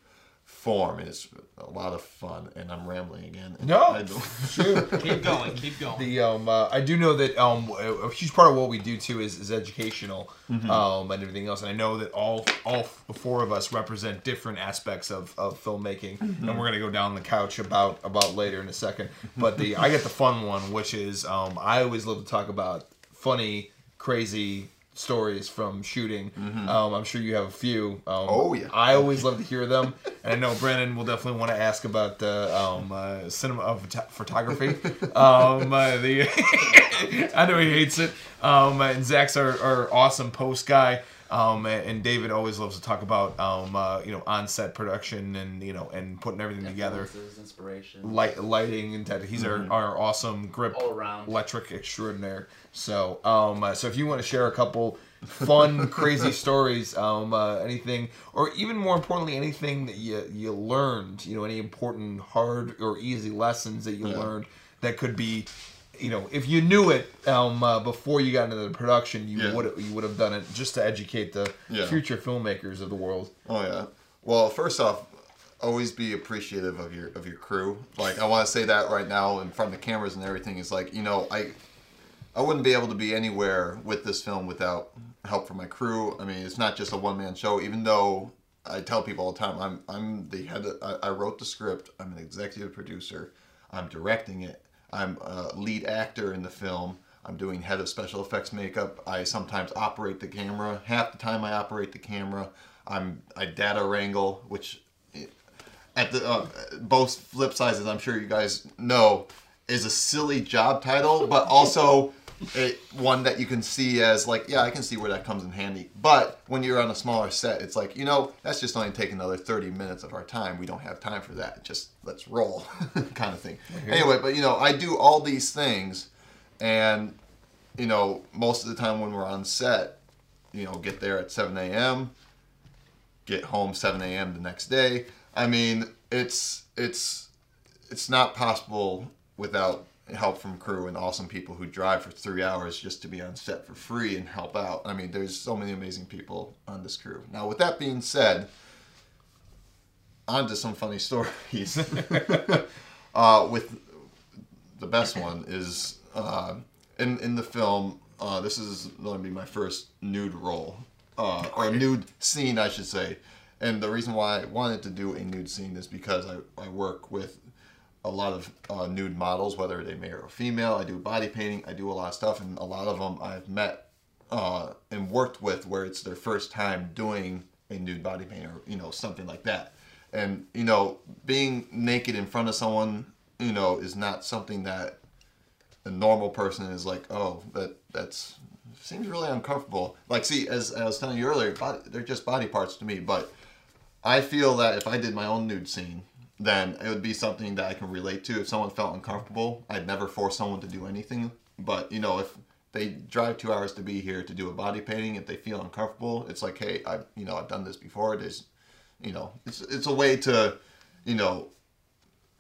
form. And it's a lot of fun, and I'm rambling again. No. I don't- Shoot. Keep going. Keep going. The um, uh, I do know that um, a a huge part of what we do too is, is educational, um, and everything else. And I know that all all four of us represent different aspects of, of filmmaking, and we're gonna go down the couch about about later in a second. But the I get the fun one, which is um, I always love to talk about funny, crazy stories from shooting. Um, I'm sure you have a few. Um, Oh, yeah. I always love to hear them, and I know Brandon will definitely want to ask about the um, uh, cinema of phot- photography. um, uh, the I know he hates it. Um, and Zach's our, our awesome post guy. Um, and David always loves to talk about um, uh, you know on set production and you know and putting everything together, inspiration. light lighting and that. He's our, our awesome grip All around. electric extraordinaire. So, um, uh, so if you want to share a couple fun, crazy stories, um, uh, anything, or even more importantly, anything that you you learned, you know, any important hard or easy lessons that you Yeah. learned that could be, you know, if you knew it um, uh, before you got into the production, you Yeah. would you would have done it just to educate the Yeah. future filmmakers of the world. Oh yeah. Well, first off, always be appreciative of your of your crew. Like I want to say that right now in front of the cameras and everything is like you know I I wouldn't be able to be anywhere with this film without help from my crew. I mean, it's not just a one man show. Even though I tell people all the time, I'm I'm the head. I, I wrote the script. I'm an executive producer. I'm directing it. I'm a lead actor in the film. I'm doing head of special effects makeup. I sometimes operate the camera. Half the time I operate the camera. I'm I data wrangle, which at the uh, both flip sides, as I'm sure you guys know, is a silly job title, but also a, one that you can see as like, yeah, I can see where that comes in handy. But when you're on a smaller set, it's like, you know, that's just only take another 30 minutes of our time. We don't have time for that. Just let's roll, kind of thing. Mm-hmm. Anyway, but you know, I do all these things, and you know, most of the time when we're on set, you know, get there at 7 a.m get home 7 a.m. the next day. I mean, it's it's it's not possible without help from crew and awesome people who drive for three hours just to be on set for free and help out. I mean, there's so many amazing people on this crew. Now, with that being said, on to some funny stories. uh, with the best one is uh, in in the film. Uh, this is going to be my first nude role, uh, or nude scene, I should say. And the reason why I wanted to do a nude scene is because I, I work with a lot of uh, nude models, whether they male or female. I do body painting. I do a lot of stuff, and a lot of them I've met uh, and worked with where it's their first time doing a nude body paint or you know something like that. And you know, being naked in front of someone, you know, is not something that a normal person is like, oh, that that's seems really uncomfortable. Like, see, as, as I was telling you earlier, body, they're just body parts to me. But I feel that if I did my own nude scene, then it would be something that I can relate to. If someone felt uncomfortable, I'd never force someone to do anything. But you know, if they drive two hours to be here to do a body painting. If they feel uncomfortable, it's like, hey, I've, you know I've done this before. It is, you know, it's it's a way to, you know,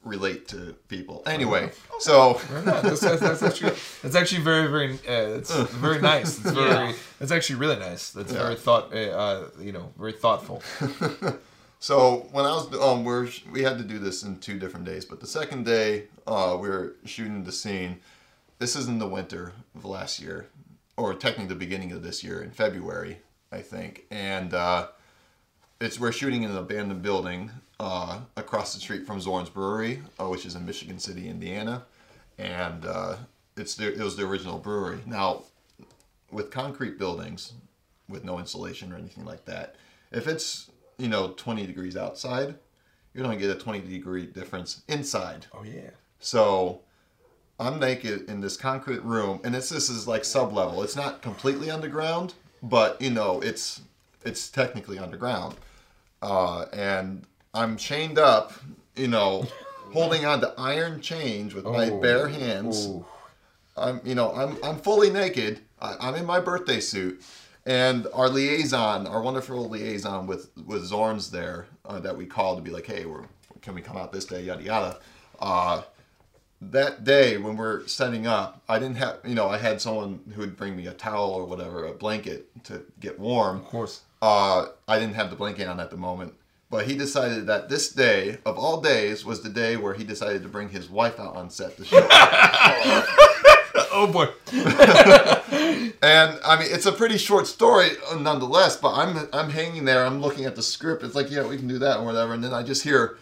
relate to people. Anyway, so that's, that's, that's actually that's actually very very uh, it's very nice. It's very Yeah. it's actually really nice. That's Yeah. very thought uh, uh, you know very thoughtful. So when I was um we're we had to do this in two different days, but the second day uh we were shooting the scene. This is in the winter of last year, or technically the beginning of this year in February, I think, and uh, it's we're shooting in an abandoned building uh, across the street from Zorn's Brewery, uh, which is in Michigan City, Indiana, and uh, it's the, it was the original brewery. Now, with concrete buildings, with no insulation or anything like that, if it's you know 20 degrees outside, you're gonna get a 20 degree difference inside. Oh yeah. So I'm naked in this concrete room, and it's this is like sub level. It's not completely underground, but you know it's it's technically underground. Uh, and I'm chained up, you know, holding on to iron chains with my Oh. bare hands. I'm, you know, I'm, I'm fully naked. I, I'm in my birthday suit, and our liaison, our wonderful liaison with with Zorn's there, uh, that we called to be like, hey, we're can we come out this day, yada yada. Uh, that day when we're setting up, I didn't have, you know, I had someone who would bring me a towel or whatever, a blanket to get warm. Of course. Uh, I didn't have the blanket on at the moment, but he decided that this day of all days was the day where he decided to bring his wife out on set to shoot. Oh boy. And I mean, it's a pretty short story uh, nonetheless. But I'm I'm hanging there. I'm looking at the script. It's like, yeah, we can do that or whatever. And then I just hear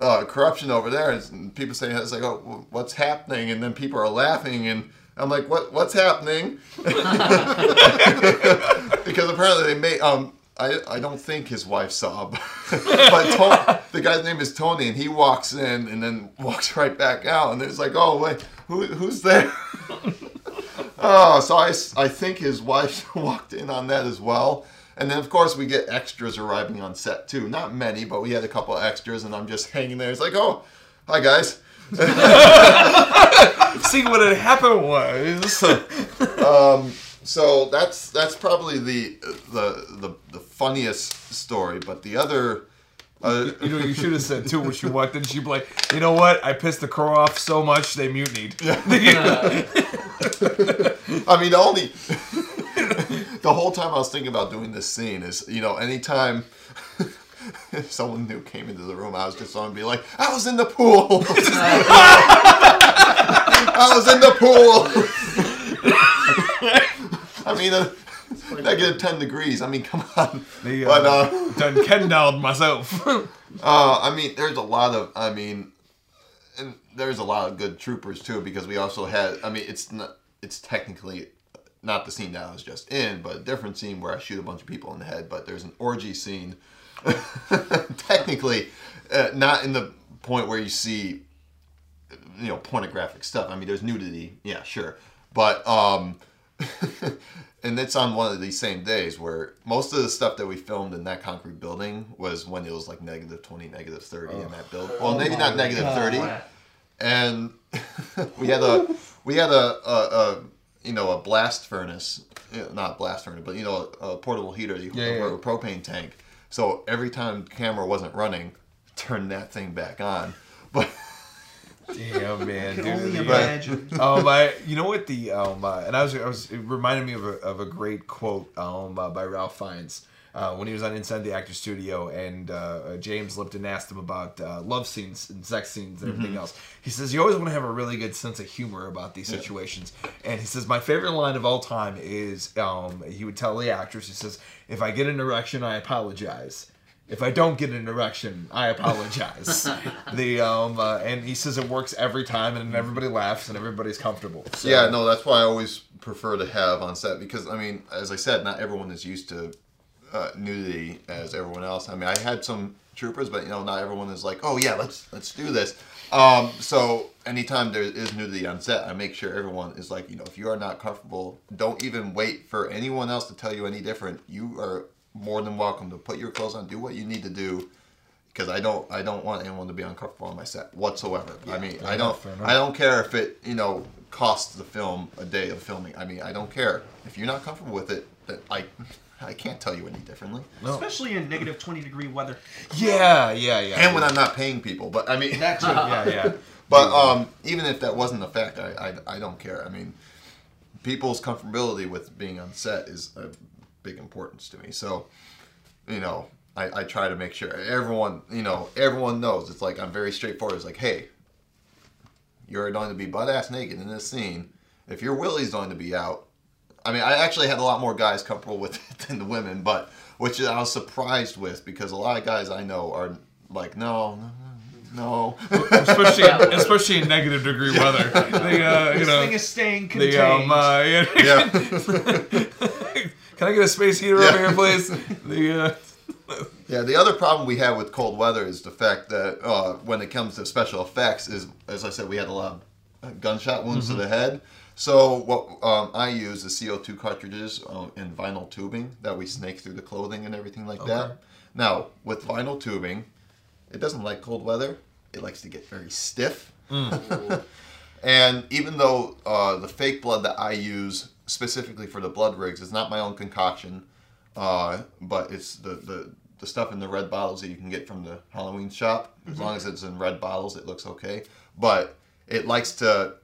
uh, corruption over there, and people saying it's like, oh, what's happening? And then people are laughing, and I'm like, what what's happening? because apparently they made um. I, I don't think his wife saw, but, but Tony, the guy's name is Tony, and he walks in and then walks right back out, and it's like, oh wait, who, who's there? Oh, so I, I think his wife walked in on that as well. And then, of course, we get extras arriving on set too. Not many, but we had a couple extras, and I'm just hanging there. It's like, oh, hi guys. See what had happened was. So that's that's probably the the the, the funniest story. But the other, uh, You know, you should have said too when she walked in. She'd be like, "You know what? I pissed the crow off so much they mutinied." I mean, the only the whole time I was thinking about doing this scene is, you know, anytime someone new came into the room, I was just going to be like, I was in the pool. I was in the pool. I mean, uh, negative 10 degrees. I mean, come on. They, But, uh, uh, done Kendalled myself. uh, I mean, there's a lot of, I mean, there's a lot of good troopers too because we also had, I mean, it's not, it's technically not the scene that I was just in, but a different scene where I shoot a bunch of people in the head. But there's an orgy scene, technically, uh, not in the point where you see, you know, pornographic stuff. I mean, there's nudity, yeah, sure, but um. and it's on one of these same days where most of the stuff that we filmed in that concrete building was when it was like negative 20 negative 30 in that building well maybe not negative 30 and we had a we had a, a, a you know a blast furnace eh, not blast furnace but you know a, a portable heater you Yeah, yeah. a propane tank so every time camera wasn't running turn that thing back on but Damn, man, I can dude. only imagine. um, I, you know what the um, uh, and I was, I was, it reminded me of a, of a great quote um, uh, by Ralph Fiennes uh, when he was on Inside the Actor Studio, and uh, uh, James Lipton asked him about uh, love scenes and sex scenes and everything else. He says you always want to have a really good sense of humor about these situations, and he says my favorite line of all time is um, he would tell the actress, he says, "If I get an erection, I apologize." If I don't get an erection, I apologize. the um uh, and he says it works every time, and everybody laughs and everybody's comfortable. So, Yeah, no, that's why I always prefer to have on set because I mean, as I said, not everyone is used to uh, nudity as everyone else. I mean, I had some troopers, but you know, not everyone is like, oh yeah, let's let's do this. Um, so anytime there is nudity on set, I make sure everyone is like, you know, if you are not comfortable, don't even wait for anyone else to tell you any different. You are more than welcome to put your clothes on, do what you need to do. Because I don't, I don't want anyone to be uncomfortable on my set whatsoever. I mean, I don't. I don't care if it, you know, costs the film a day of filming. I mean, I don't care if you're not comfortable with it. That I I can't tell you any differently. No. Especially in negative 20 degree weather. Yeah, yeah, yeah. And when I'm not paying people, but I mean, That too. yeah, yeah. But um, even if that wasn't a fact, I, I, I don't care. I mean, people's comfortability with being on set is a big importance to me. So, you know, I, I try to make sure everyone, you know, everyone knows. It's like I'm very straightforward. It's like, hey, you're going to be butt ass naked in this scene. If your willy's going to be out, I mean, I actually had a lot more guys comfortable with it than the women, but which I was surprised with because a lot of guys I know are like, no, no, no. especially especially in negative degree weather. They, uh, you This know, thing is staying contained. the um, uh, yeah. yeah. Can I get a space heater Yeah. over here, please? The uh, Yeah, the other problem we have with cold weather is the fact that uh, when it comes to special effects, is as I said, we had a lot of gunshot wounds to the head. So what um, I use is CO2 cartridges uh, and vinyl tubing that we snake through the clothing and everything like Okay. that. Now with vinyl tubing, it doesn't like cold weather. It likes to get very stiff. and even though uh, the fake blood that I use specifically for the blood rigs is not my own concoction, uh, but it's the, the the stuff in the red bottles that you can get from the Halloween shop. As long as it's in red bottles, it looks okay. But it likes to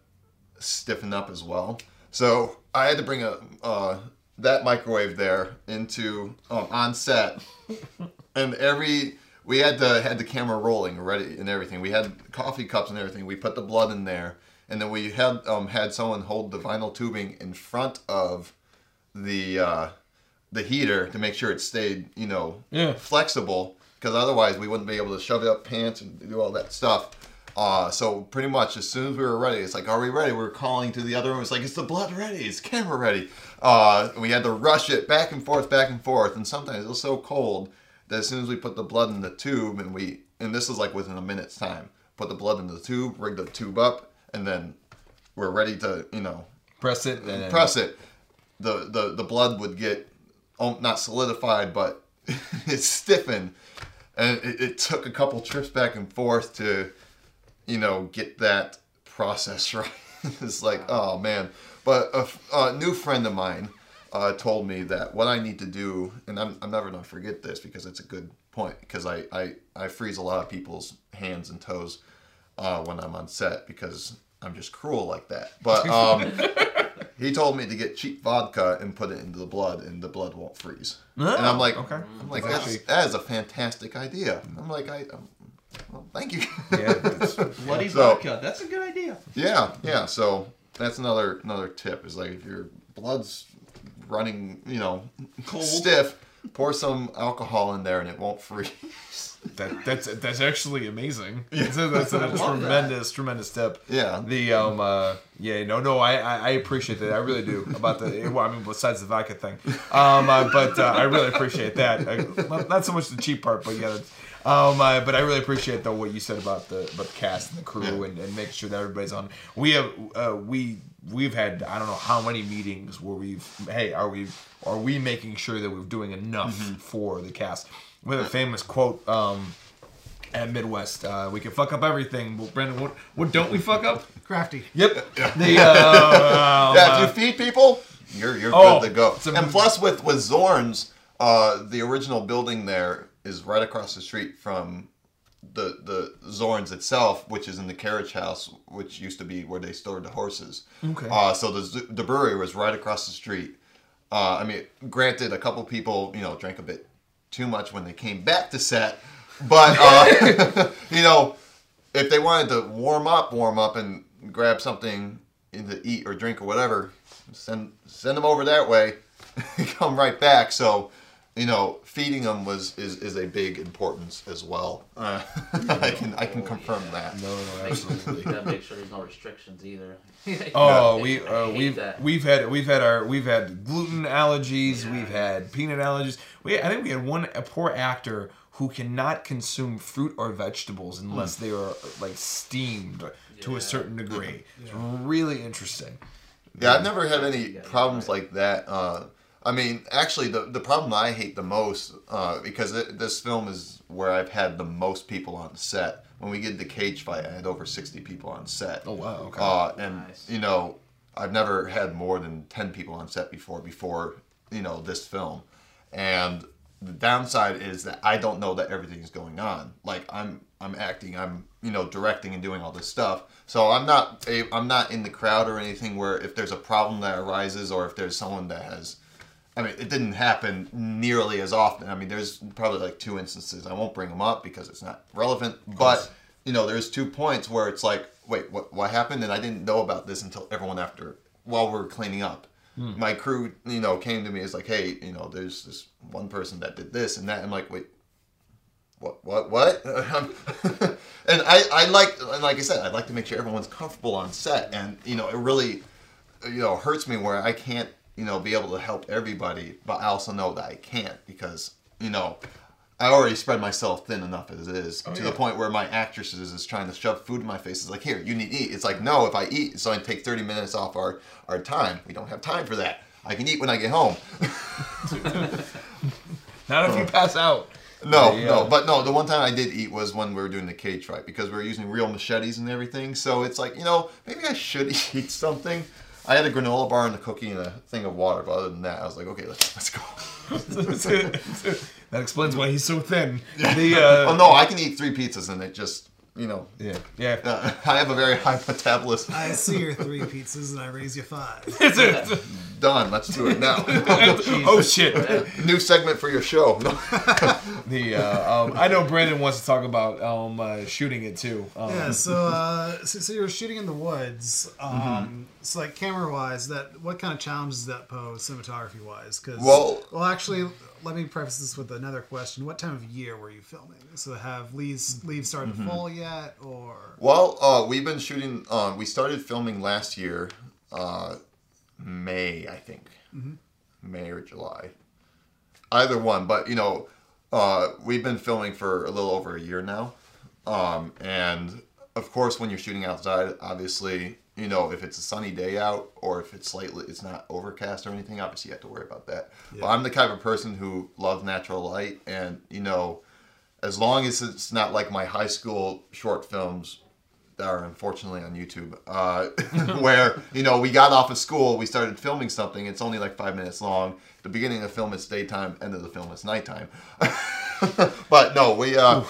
stiffen up as well. So I had to bring a uh, that microwave there into um, on set, and every we had to had the camera rolling ready and everything. We had coffee cups and everything. We put the blood in there, and then we had um, had someone hold the vinyl tubing in front of the uh, the heater to make sure it stayed, you know, Yeah. flexible. Because otherwise, we wouldn't be able to shove it up pants and do all that stuff. Uh, so pretty much as soon as we were ready, it's like, are we ready? We are calling to the other room. It's like, is the blood ready? Is camera ready? Uh, we had to rush it back and forth, back and forth. And sometimes it was so cold that as soon as we put the blood in the tube, and we, and this was like within a minute's time, put the blood in the tube, rig the tube up, and then we're ready to, you know, press it and press it, the the the blood would get um, not solidified, but it stiffened, and it, it took a couple trips back and forth to, you know, get that process right. it's like, oh man. But a new friend of mine uh, told me that what I need to do, and I'm, I'm never gonna forget this because it's a good point because I, I I freeze a lot of people's hands and toes uh, when I'm on set because I'm just cruel like that. But um, he told me to get cheap vodka and put it into the blood, and the blood won't freeze. and I'm like, okay. I'm like, That's that is a fantastic idea. I'm like, I, um, well, thank you. yeah, it's- Bloody So- vodka. That's a good idea. yeah, yeah. So that's another another tip is like if your blood's running, you know, Cold. stiff, pour some alcohol in there and it won't freeze. that that's that's actually amazing. That's a, that's a love tremendous tremendous tip. Yeah. The um uh yeah no no I I, I appreciate that I really do about the well I mean besides the vodka thing um uh, but uh, I really appreciate that I, not, not so much the cheap part but yeah that's, um uh, but I really appreciate though what you said about the about the cast and the crew Yeah. and, and making sure that everybody's on we have uh, we we've had I don't know how many meetings where we've hey are we are we making sure that we're doing enough for the cast we have a famous quote um at Midwest. Uh, we can fuck up everything. Well, Brendan, what, what don't we fuck up? Crafty. Yep. The uh, yeah, um, if you feed people, you're you're Oh, good to go. and plus, with with Zorn's, uh, the original building there is right across the street from the the Zorn's itself, which is in the carriage house, which used to be where they stored the horses. Okay. Uh, so the the brewery was right across the street. Uh, I mean, granted, a couple people, you know, drank a bit too much when they came back to set, but uh, you know, if they wanted to warm up, warm up, and grab something to eat or drink or whatever, send send them over that way. come right back. So, you know, feeding them was is, is a big importance as well. Uh, I can I can confirm that. no, no, Make, absolutely. gotta make sure there's no restrictions either. Oh, I we uh, we've that. we've had we've had our we've had gluten allergies. We've had peanut allergies. We I think we had one a poor actor who cannot consume fruit or vegetables unless they are like steamed to a certain degree. It's really interesting. Yeah, I've never had any problems like that. Uh, I mean, actually, the the problem I hate the most uh, because it, this film is where I've had the most people on set when we did the cage fight, I had over 60 people on set. Oh wow. Okay. Uh, and Nice. you know, I've never had more than ten people on set before. Before you know this film, and the downside is that I don't know that everything is going on. Like I'm, I'm acting, I'm you know directing and doing all this stuff. So I'm not, a, I'm not in the crowd or anything where if there's a problem that arises or if there's someone that has. I mean, it didn't happen nearly as often. I mean, there's probably like two instances. I won't bring them up because it's not relevant. But you know, there's two points where it's like, wait, what, what happened? And I didn't know about this until everyone after, while we were cleaning up. Hmm. My crew, you know, came to me as like, hey, you know, there's this one person that did this and that. I'm like, wait, what, what, what? and I, I like, and like I said, I'd like to make sure everyone's comfortable on set. And, you know, it really, you know, hurts me where I can't, you know, be able to help everybody, but I also know that I can't because, you know, I already spread myself thin enough as it is oh, to the point where my actresses is trying to shove food in my face. It's like, here, you need to eat. It's like, no, if I eat, it's only take 30 minutes off our, our time. We don't have time for that. I can eat when I get home. Not if you pass out. No, Yeah. no, but no. The one time I did eat was when we were doing the cage fight because we were using real machetes and everything. So it's like you know maybe I should eat something. I had a granola bar and a cookie and a thing of water, but other than that, I was like, okay, let's let's go. that explains why he's so thin. The uh, oh no, I can eat three pizzas and it just you know. yeah, yeah. Uh, I have a very high metabolism. I see your three pizzas and I raise you five. It's a- Done. Let's do it now. oh shit. New segment for your show. The uh, um, I know Brandon wants to talk about um, uh, shooting it too. Um, Yeah, so, uh, so so you were shooting in the woods. Um, Mm-hmm. So like camera wise, that what kind of challenges does that pose cinematography wise? Because Well- well, actually, let me preface this with another question: What time of year were you filming? So have leaves leaves started Mm-hmm. to fall yet, or Well, uh, we've been shooting. Um, we started filming last year, uh, May, I think, May or July, either one. But you know, uh, we've been filming for a little over a year now, um, and of course, when you're shooting outside, obviously, you know, if it's a sunny day out or if it's slightly, it's not overcast or anything. Obviously, you have to worry about that. But I'm the type of person who loves natural light, and you know as long as it's not like my high school short films are unfortunately on YouTube, uh, where you know we got off of school, we started filming something. It's only like five minutes long. The beginning of the film is daytime, end of the film is nighttime. but no, we uh,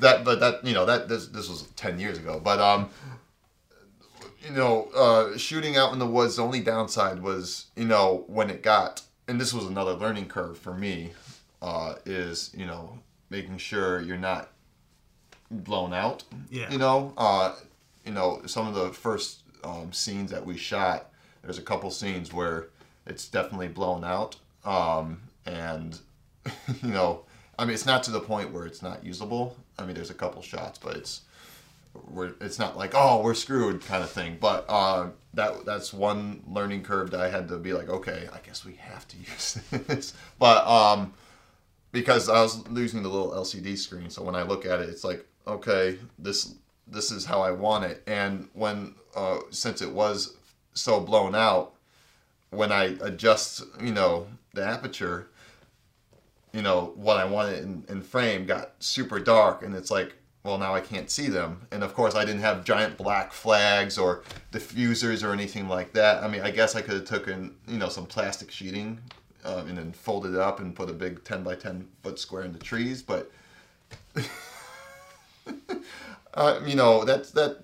that but that you know that this this was ten years ago. But um, you know, uh, shooting out in the woods. The only downside was you know when it got, and this was another learning curve for me, uh, is you know making sure you're not blown out. Yeah. You know, uh, you know some of the first um, scenes that we shot. There's a couple scenes where it's definitely blown out, um, and you know, I mean, it's not to the point where it's not usable. I mean, there's a couple shots, but it's we're, it's not like oh we're screwed kind of thing. But uh, that that's one learning curve that I had to be like, okay, I guess we have to use this. but um, because I was losing the little LCD screen, so when I look at it, it's like okay, this this is how I want it. And when uh, since it was so blown out, when I adjust, you know, the aperture, you know, what I wanted in, in frame got super dark, and it's like, well, now I can't see them. And of course, I didn't have giant black flags or diffusers or anything like that. I mean, I guess I could have taken, you know, some plastic sheeting uh, and then folded it up and put a big 10 by 10 foot square in the trees, but. uh, you know that that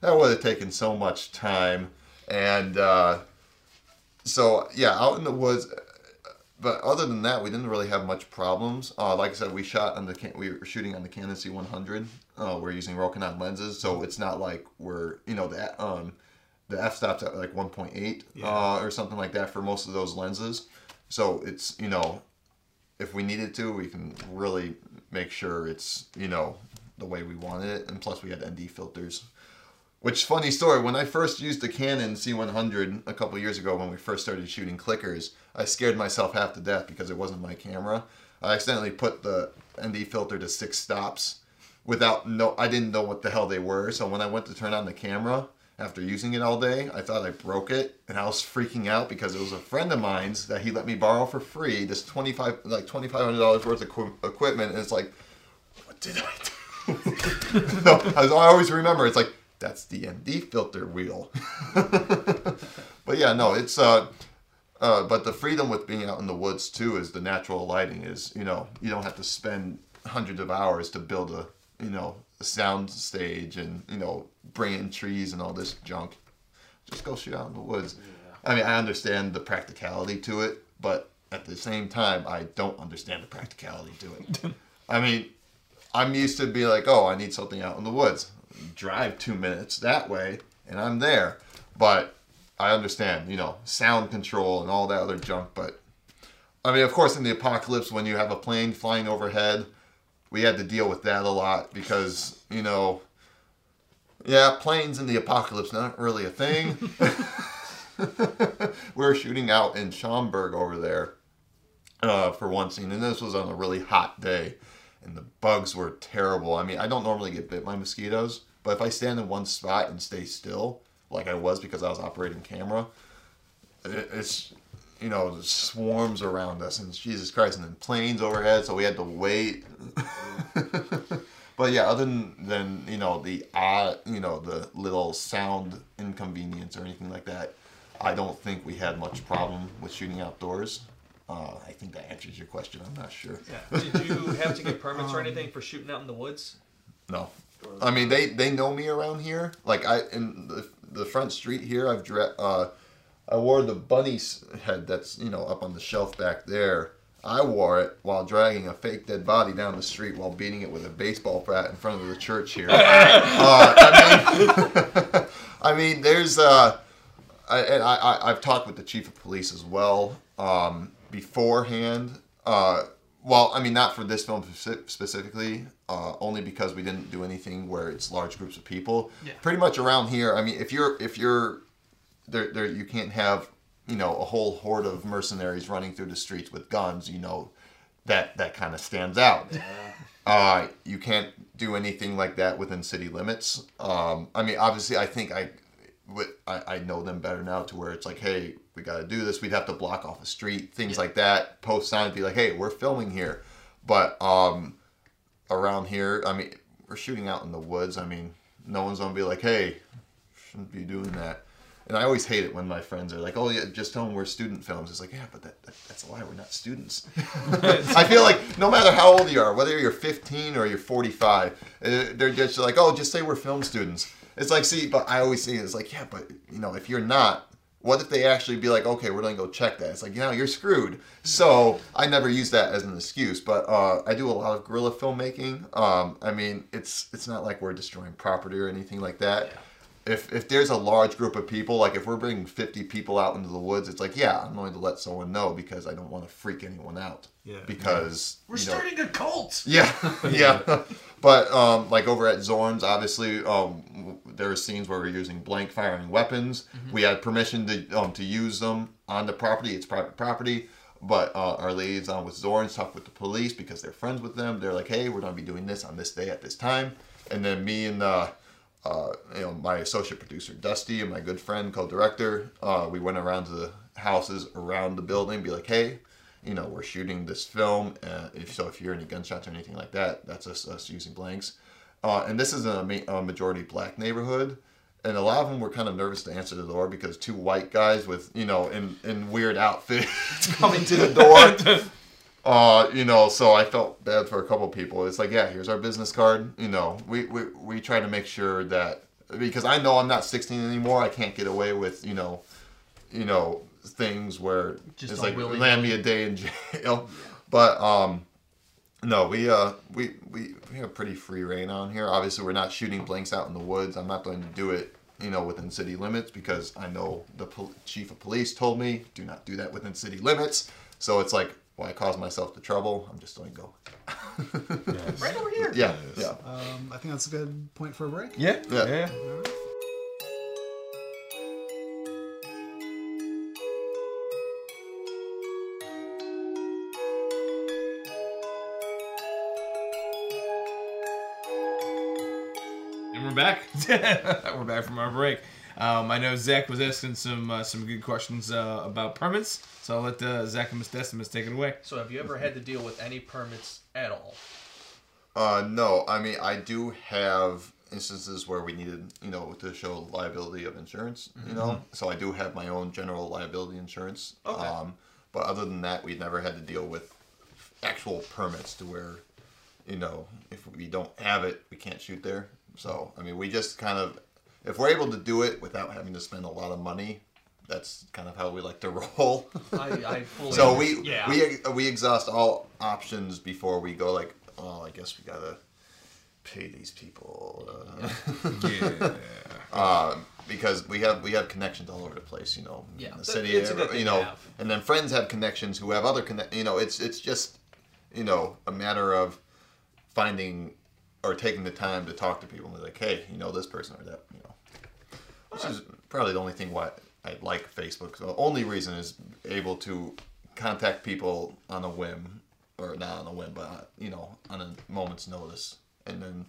that would have taken so much time, and uh, so yeah, out in the woods. But other than that, we didn't really have much problems. Uh, like I said, we shot on the Can- we were shooting on the Canon C100. Uh, we're using Rokinon lenses, so it's not like we're you know the um, the f stops at like 1.8 uh, or something like that for most of those lenses. So it's you know if we needed to, we can really make sure it's you know the way we wanted it, and plus we had ND filters. Which funny story, when I first used the Canon C100 a couple years ago when we first started shooting clickers, I scared myself half to death because it wasn't my camera. I accidentally put the ND filter to six stops without no I didn't know what the hell they were. So when I went to turn on the camera after using it all day, I thought I broke it and I was freaking out because it was a friend of mine's that he let me borrow for free this 25 like $2500 worth of equipment and it's like what did I do? no, I I always remember it's like that's the ND filter wheel. but yeah, no, it's uh, uh, but the freedom with being out in the woods too is the natural lighting is you know you don't have to spend hundreds of hours to build a you know a sound stage and you know bring in trees and all this junk. Just go shoot out in the woods. I mean, I understand the practicality to it, but at the same time, I don't understand the practicality to it. I mean, I'm used to be like, oh, I need something out in the woods. Drive two minutes that way, and I'm there. But I understand, you know, sound control and all that other junk. But I mean, of course, in the apocalypse, when you have a plane flying overhead, we had to deal with that a lot because, you know, yeah, planes in the apocalypse not really a thing. we were shooting out in Schaumburg over there uh, for one scene, and this was on a really hot day, and the bugs were terrible. I mean, I don't normally get bit by mosquitoes, but if I stand in one spot and stay still, like I was because I was operating camera, it's you know swarms around us, and Jesus Christ, and then planes overhead, so we had to wait. but yeah, other than, you know the odd, you know the little sound inconvenience or anything like that, I don't think we had much problem with shooting outdoors. Uh, I think that answers your question. I'm not sure. Yeah. Did you have to get permits or anything for shooting out in the woods? No, I mean they they know me around here. Like I in the the front street here, I've dre- uh, I wore the bunny's head that's you know up on the shelf back there. I wore it while dragging a fake dead body down the street while beating it with a baseball bat in front of the church here. uh, I mean, I mean, there's uh, I, and I, I I've talked with the chief of police as well um, beforehand. Uh, well, I mean, not for this film specifically, uh, only because we didn't do anything where it's large groups of people. Yeah. Pretty much around here, I mean, if you're if you're there, there, you can't have you know a whole horde of mercenaries running through the streets with guns. You know, that that kind of stands out. Uh, you can't do anything like that within city limits. Um, I mean, obviously, I think I, I, I know them better now to where it's like, hey, we got to do this. We'd have to block off a street, things like that. Post signs, be like, hey, we're filming here. But um, around here, I mean, we're shooting out in the woods. I mean, no one's gonna be like, hey, shouldn't be doing that. And I always hate it when my friends are like, "Oh yeah, just tell them we're student films." It's like, yeah, but that, that that's a lie. We're not students. I feel like no matter how old you are, whether you're 15 or you're 45, uh, they're just like, "Oh, just say we're film students." It's like, see, but I always say it's like, yeah, but you know, if you're not, what if they actually be like, okay, we're gonna go check that? It's like, you know, you're screwed. So I never use that as an excuse, but uh, I do a lot of guerrilla filmmaking. Um, I mean, it's it's not like we're destroying property or anything like that. If, if there's a large group of people, like if we're bringing 50 people out into the woods, it's like, yeah, I'm going to let someone know because I don't want to freak anyone out. Yeah. Because We're you know- starting a cult. yeah, yeah. But um, like over at Zorn's, obviously, um, w- there are scenes where we're using blank firing weapons. We had permission to um, to use them on the property. It's private property. But uh, our liaison with Zorn's talked with the police because they're friends with them. They're like, hey, we're gonna be doing this on this day at this time. And then me and uh, uh, you know my associate producer Dusty and my good friend co-director, uh, we went around to the houses around the building, be like, hey, you know, we're shooting this film. Uh, if so, if you hear any gunshots or anything like that, that's us, us using blanks. Uh, and this is a, ma- a majority black neighborhood, and a lot of them were kind of nervous to answer the door because two white guys with you know in in weird outfits coming to the door. Uh, you know, so I felt bad for a couple people. It's like, yeah, here's our business card. You know, we, we, we try to make sure that because I know I'm not 16 anymore, I can't get away with, you know, you know, things where Just it's like land me a day in jail. But um no, we uh we, we we have pretty free reign on here. Obviously, we're not shooting blanks out in the woods. I'm not going to do it, you know, within city limits because I know the pol- chief of police told me do not do that within city limits. So it's like, why I cause myself the trouble? I'm just going to go. Right over here. Yeah, yeah. Um, I think that's a good point for a break. Yeah, Yeah. yeah. We're back. we're back from our break. Um, I know Zach was asking some uh, some good questions uh, about permits, so I'll let uh, Zach and Miss Decimus take it away. So have you ever had to deal with any permits at all? Uh, no, I mean I do have instances where we needed, you know, to show liability of insurance. You know, so I do have my own general liability insurance. Okay. Um, but other than that, we've never had to deal with actual permits to where, you know, if we don't have it, we can't shoot there. So I mean, we just kind of, if we're able to do it without having to spend a lot of money, that's kind of how we like to roll. I, I fully So we yeah. we we exhaust all options before we go. Like, oh, I guess we gotta pay these people uh, Yeah. um, because we have we have connections all over the place. You know, Yeah, in the city. it's a good thing you know, and then friends have connections who have other connect. You know, it's it's just you know a matter of finding or taking the time to talk to people and be like, hey, you know this person or that. You know, which is probably the only thing why I like Facebook. The only reason is able to contact people on a whim, or not on a whim, but uh, you know, on a moment's notice, and then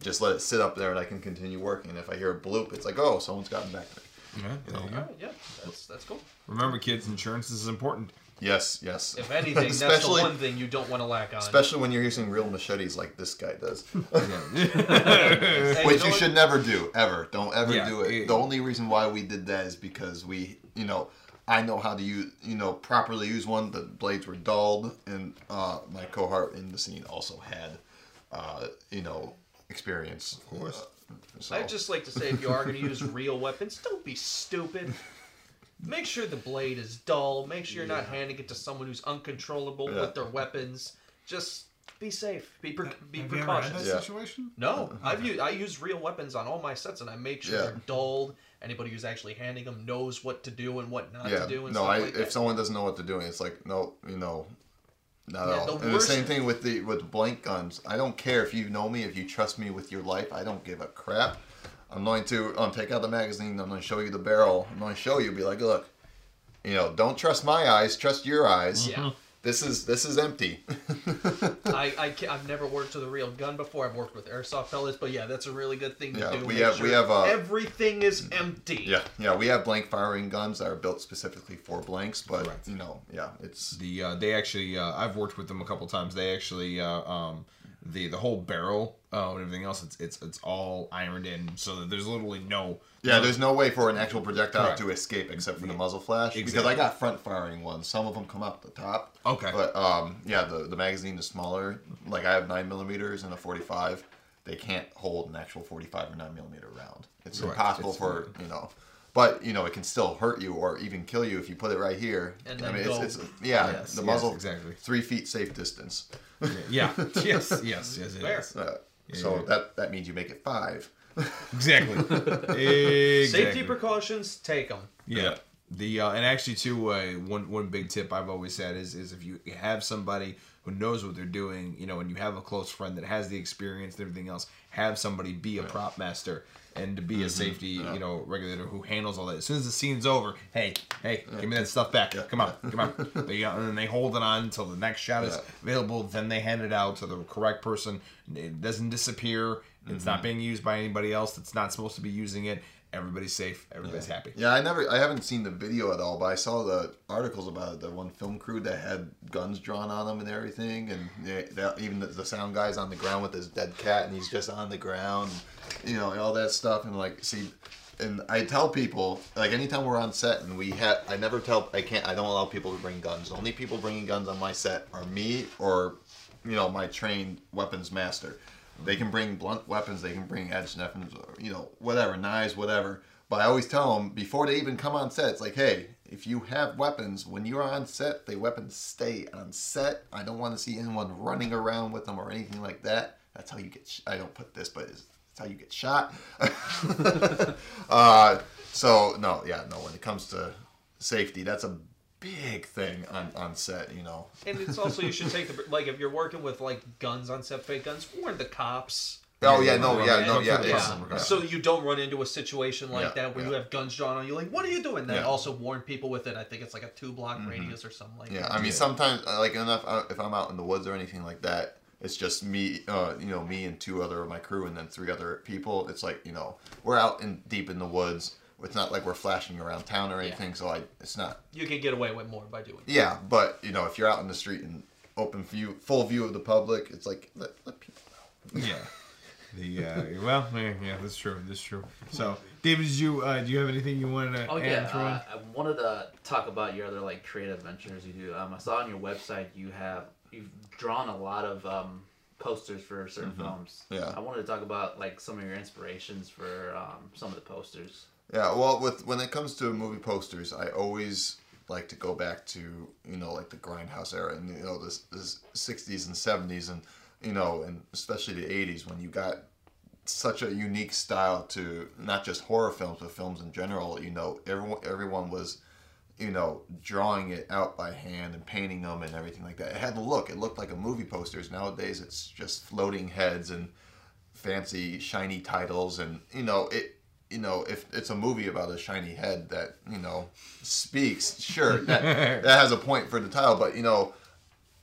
just let it sit up there, and I can continue working. And if I hear a bloop, it's like, oh, someone's gotten back to me. Yeah, there you go. Alright, yeah, that's that's cool. Remember, kids, insurance is important. Yes, yes. If anything, that's the Especially- one thing you don't want to lack on. Especially when you're using real machetes like this guy does, Hey, which know you what? should never do, ever. Don't ever Yeah, do it. it- The only reason why we did that is because we, you know, I know how to use, you know, properly use one. The blades were dulled, and uh, my cohort in the scene also had, uh, you know, experience. Of course. so. I'd just like to say, if you are going to use real weapons, don't be stupid. Make sure the blade is dull. Make sure you're not handing it to someone who's uncontrollable Yeah. with their weapons. Just be safe. Be pre- be Have you ever had precautious. that Yeah. situation? No, uh, I've used I use real weapons on all my sets, and I make sure Yeah. they're dulled. Anybody who's actually handing them knows what to do and what not yeah. to do. And no, stuff I, like if that. someone doesn't know what they're doing, it's like no, you know, not Yeah, at all. the and the same thing with the with blank guns. I don't care if you know me, if you trust me with your life. I don't give a crap. I'm going to um, take out the magazine. I'm going to show you the barrel. I'm going to show you. Be like, look, you know, don't trust my eyes. Trust your eyes. Yeah. This is this is empty. I, I ca- I've never worked with a real gun before. I've worked with airsoft pellets, but yeah, that's a really good thing to Yeah, do. we Make have- we have, uh, everything is empty. yeah, yeah. We have blank firing guns that are built specifically for blanks, but Correct. you know, yeah, it's The uh, they actually uh, I've worked with them a couple times. They actually uh, um, the the whole barrel uh, and everything else it's it's it's all ironed in so that there's literally no Yeah, there's no way for an actual projectile Correct. to escape except for the muzzle flash. Because I got front firing ones. Some of them come out the top. Okay. But um, yeah, the the magazine is smaller. Like I have nine millimeters and a 45. They can't hold an actual 45 or nine millimeter round. It's Correct. impossible It's- for you know. But you know, it can still hurt you or even kill you if you put it right here. And I then mean, go- it's, it's yeah, Yes, the yes, muzzle exactly. three feet safe distance. yeah yes yes yes it Fair. is. Uh, so Yeah. that that means you make it five. exactly exactly Safety precautions, take them. Yeah. The uh, and actually too uh, one one big tip I've always said is is if you have somebody who knows what they're doing, you know, and you have a close friend that has the experience and everything else, have somebody be a prop master and to be a safety, you know, regulator who handles all that. As soon as the scene's over, hey, hey, give me that stuff back. Come on, come on. They, uh, and then they hold it on until the next shot is available. Then they hand it out to the correct person. It doesn't disappear. It's not being used by anybody else that's not supposed to be using it. Everybody's safe. Everybody's happy. Yeah, I never, I haven't seen the video at all, but I saw the articles about it. The one film crew that had guns drawn on them and everything, and they, they, even the, the sound guy's on the ground with his dead cat, and he's just on the ground, you know, all that stuff. And like, see, and I tell people, like, anytime we're on set and we have, I never tell, I can't, I don't allow people to bring guns. The only people bringing guns on my set are me or, you know, my trained weapons master. They can bring blunt weapons, they can bring edged weapons, you know, whatever, knives, whatever. But I always tell them before they even come on set, it's like, hey, if you have weapons, when you're on set, the weapons stay on set. I don't want to see anyone running around with them or anything like that. That's how you get. I don't put this, but it's, it's how you get shot. uh, so no, yeah, no. When it comes to safety, that's a big thing on on set. You know. And it's also you should take the like if you're working with like guns on set, fake guns, warn the cops. Oh yeah, no, Yeah, yeah, no, yeah, yeah. yeah. Yeah. yeah. So you don't run into a situation like Yeah, that where yeah. you have guns drawn on you. Like, what are you doing? Then Yeah. also warn people with it. I think it's like a two block radius or something like Yeah, that. I mean, sometimes uh, like enough uh, if I'm out in the woods or anything like that, it's just me, uh, you know, me and two other of my crew, and then three other people. It's like you know, we're out in deep in the woods. It's not like we're flashing around town or anything, so I it's not. You can get away with more by doing. it. Yeah, but you know, if you're out in the street and open view, full view of the public, it's like let, let people know. Yeah. The uh, well, yeah, yeah, that's true. That's true. So, David, did you uh, do you have anything you wanted to Oh add yeah, throw in? uh, I wanted to talk about your other like creative ventures you do. Um, I saw on your website you have you've drawn a lot of um, posters for certain films. Yeah. I wanted to talk about like some of your inspirations for um, some of the posters. Yeah, well, with when it comes to movie posters, I always like to go back to you know like the grindhouse era and you know this this sixties and seventies and you know and especially the eighties when you got such a unique style to not just horror films but films in general. You know, everyone everyone was you know drawing it out by hand and painting them and everything like that. It had the look. It looked like a movie posters. Nowadays, it's just floating heads and fancy shiny titles and you know it you know if it's a movie about a shiny head that you know speaks sure that that has a point for the title but you know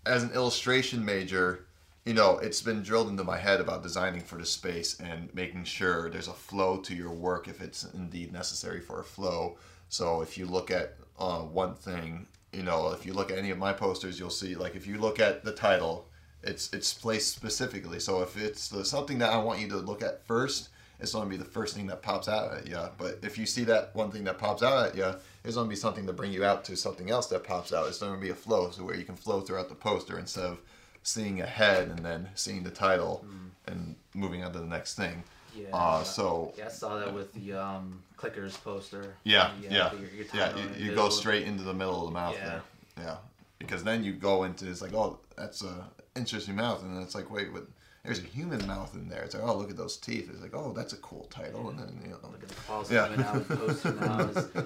as an illustration major you know it's been drilled into my head about designing for the space and making sure there's a flow to your work if it's indeed necessary for a flow so if you look at uh, one thing you know if you look at any of my posters you'll see like if you look at the title it's it's placed specifically. So if it's the, something that I want you to look at first, it's going to be the first thing that pops out at you. But if you see that one thing that pops out at you, it's going to be something to bring you out to something else that pops out. It's going to be a flow, so where you can flow throughout the poster instead of seeing a head and then seeing the title and moving on to the next thing. Yeah. Uh, so yeah, I saw that with the um, clickers poster. yeah, yeah, have your- your yeah. You, you go straight into the middle of the mouth Yeah. there. Yeah, because then you go into it's like, oh, that's a interesting mouth, and then it's like, wait, what? There's a human mouth in there. It's like, oh, look at those teeth. It's like, oh, that's a cool title, and then you know, Look at the claws Yeah. coming out the poster now.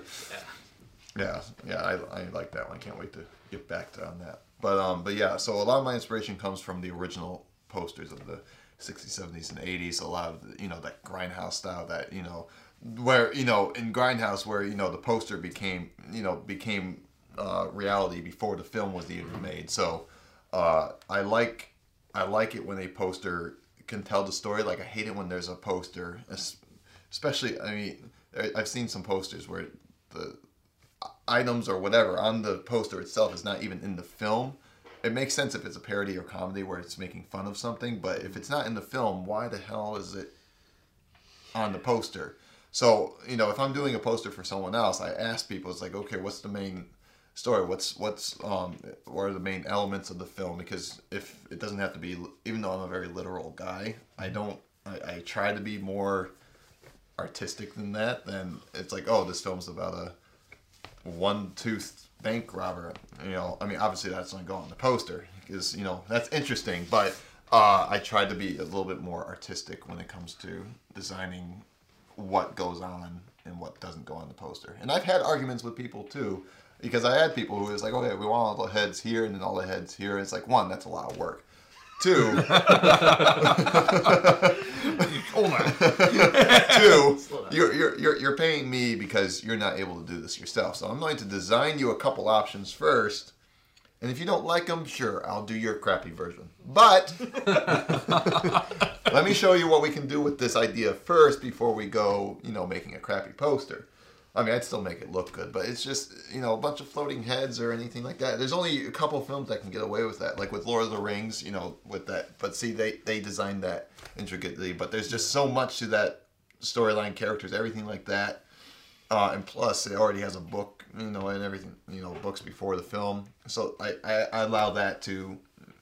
Yeah. yeah, yeah, I, I like that one. I can't wait to get back to on that. But um, but yeah, so a lot of my inspiration comes from the original posters of the 60s, 70s, and 80s. A lot of you know that grindhouse style that you know where you know in grindhouse where you know the poster became you know became uh, reality before the film was even made. So uh, I like I like it when a poster can tell the story. Like I hate it when there's a poster, especially I mean I've seen some posters where the items or whatever on the poster itself is not even in the film. It makes sense if it's a parody or comedy where it's making fun of something, but if it's not in the film, why the hell is it on the poster? So, you know, if I'm doing a poster for someone else, I ask people, it's like, okay, what's the main story? What's what's um what are the main elements of the film? Because if it doesn't have to be, even though I'm a very literal guy, I don't. I, I try to be more artistic than that. Then it's like, oh, this film's about a one tooth bank robber. You know, I mean, obviously that's going to go on the poster because you know that's interesting. But uh, I tried to be a little bit more artistic when it comes to designing what goes on and what doesn't go on the poster. And I've had arguments with people too, because I had people who was like, okay, we want all the heads here and then all the heads here. It's like one, that's a lot of work. Two, Hold on. two, you're, you're, you're, you're paying me because you're not able to do this yourself. So I'm going to design you a couple options first. And if you don't like them, sure, I'll do your crappy version. But let me show you what we can do with this idea first before we go, you know, making a crappy poster. I mean, I'd still make it look good, but it's just, you know, a bunch of floating heads or anything like that. There's only a couple films that can get away with that, like with Lord of the Rings, you know, with that. But see, they, they designed that intricately, but there's just so much to that storyline, characters, everything like that. Uh, and plus, it already has a book, you know, and everything, you know, books before the film. So I, I, I allow that to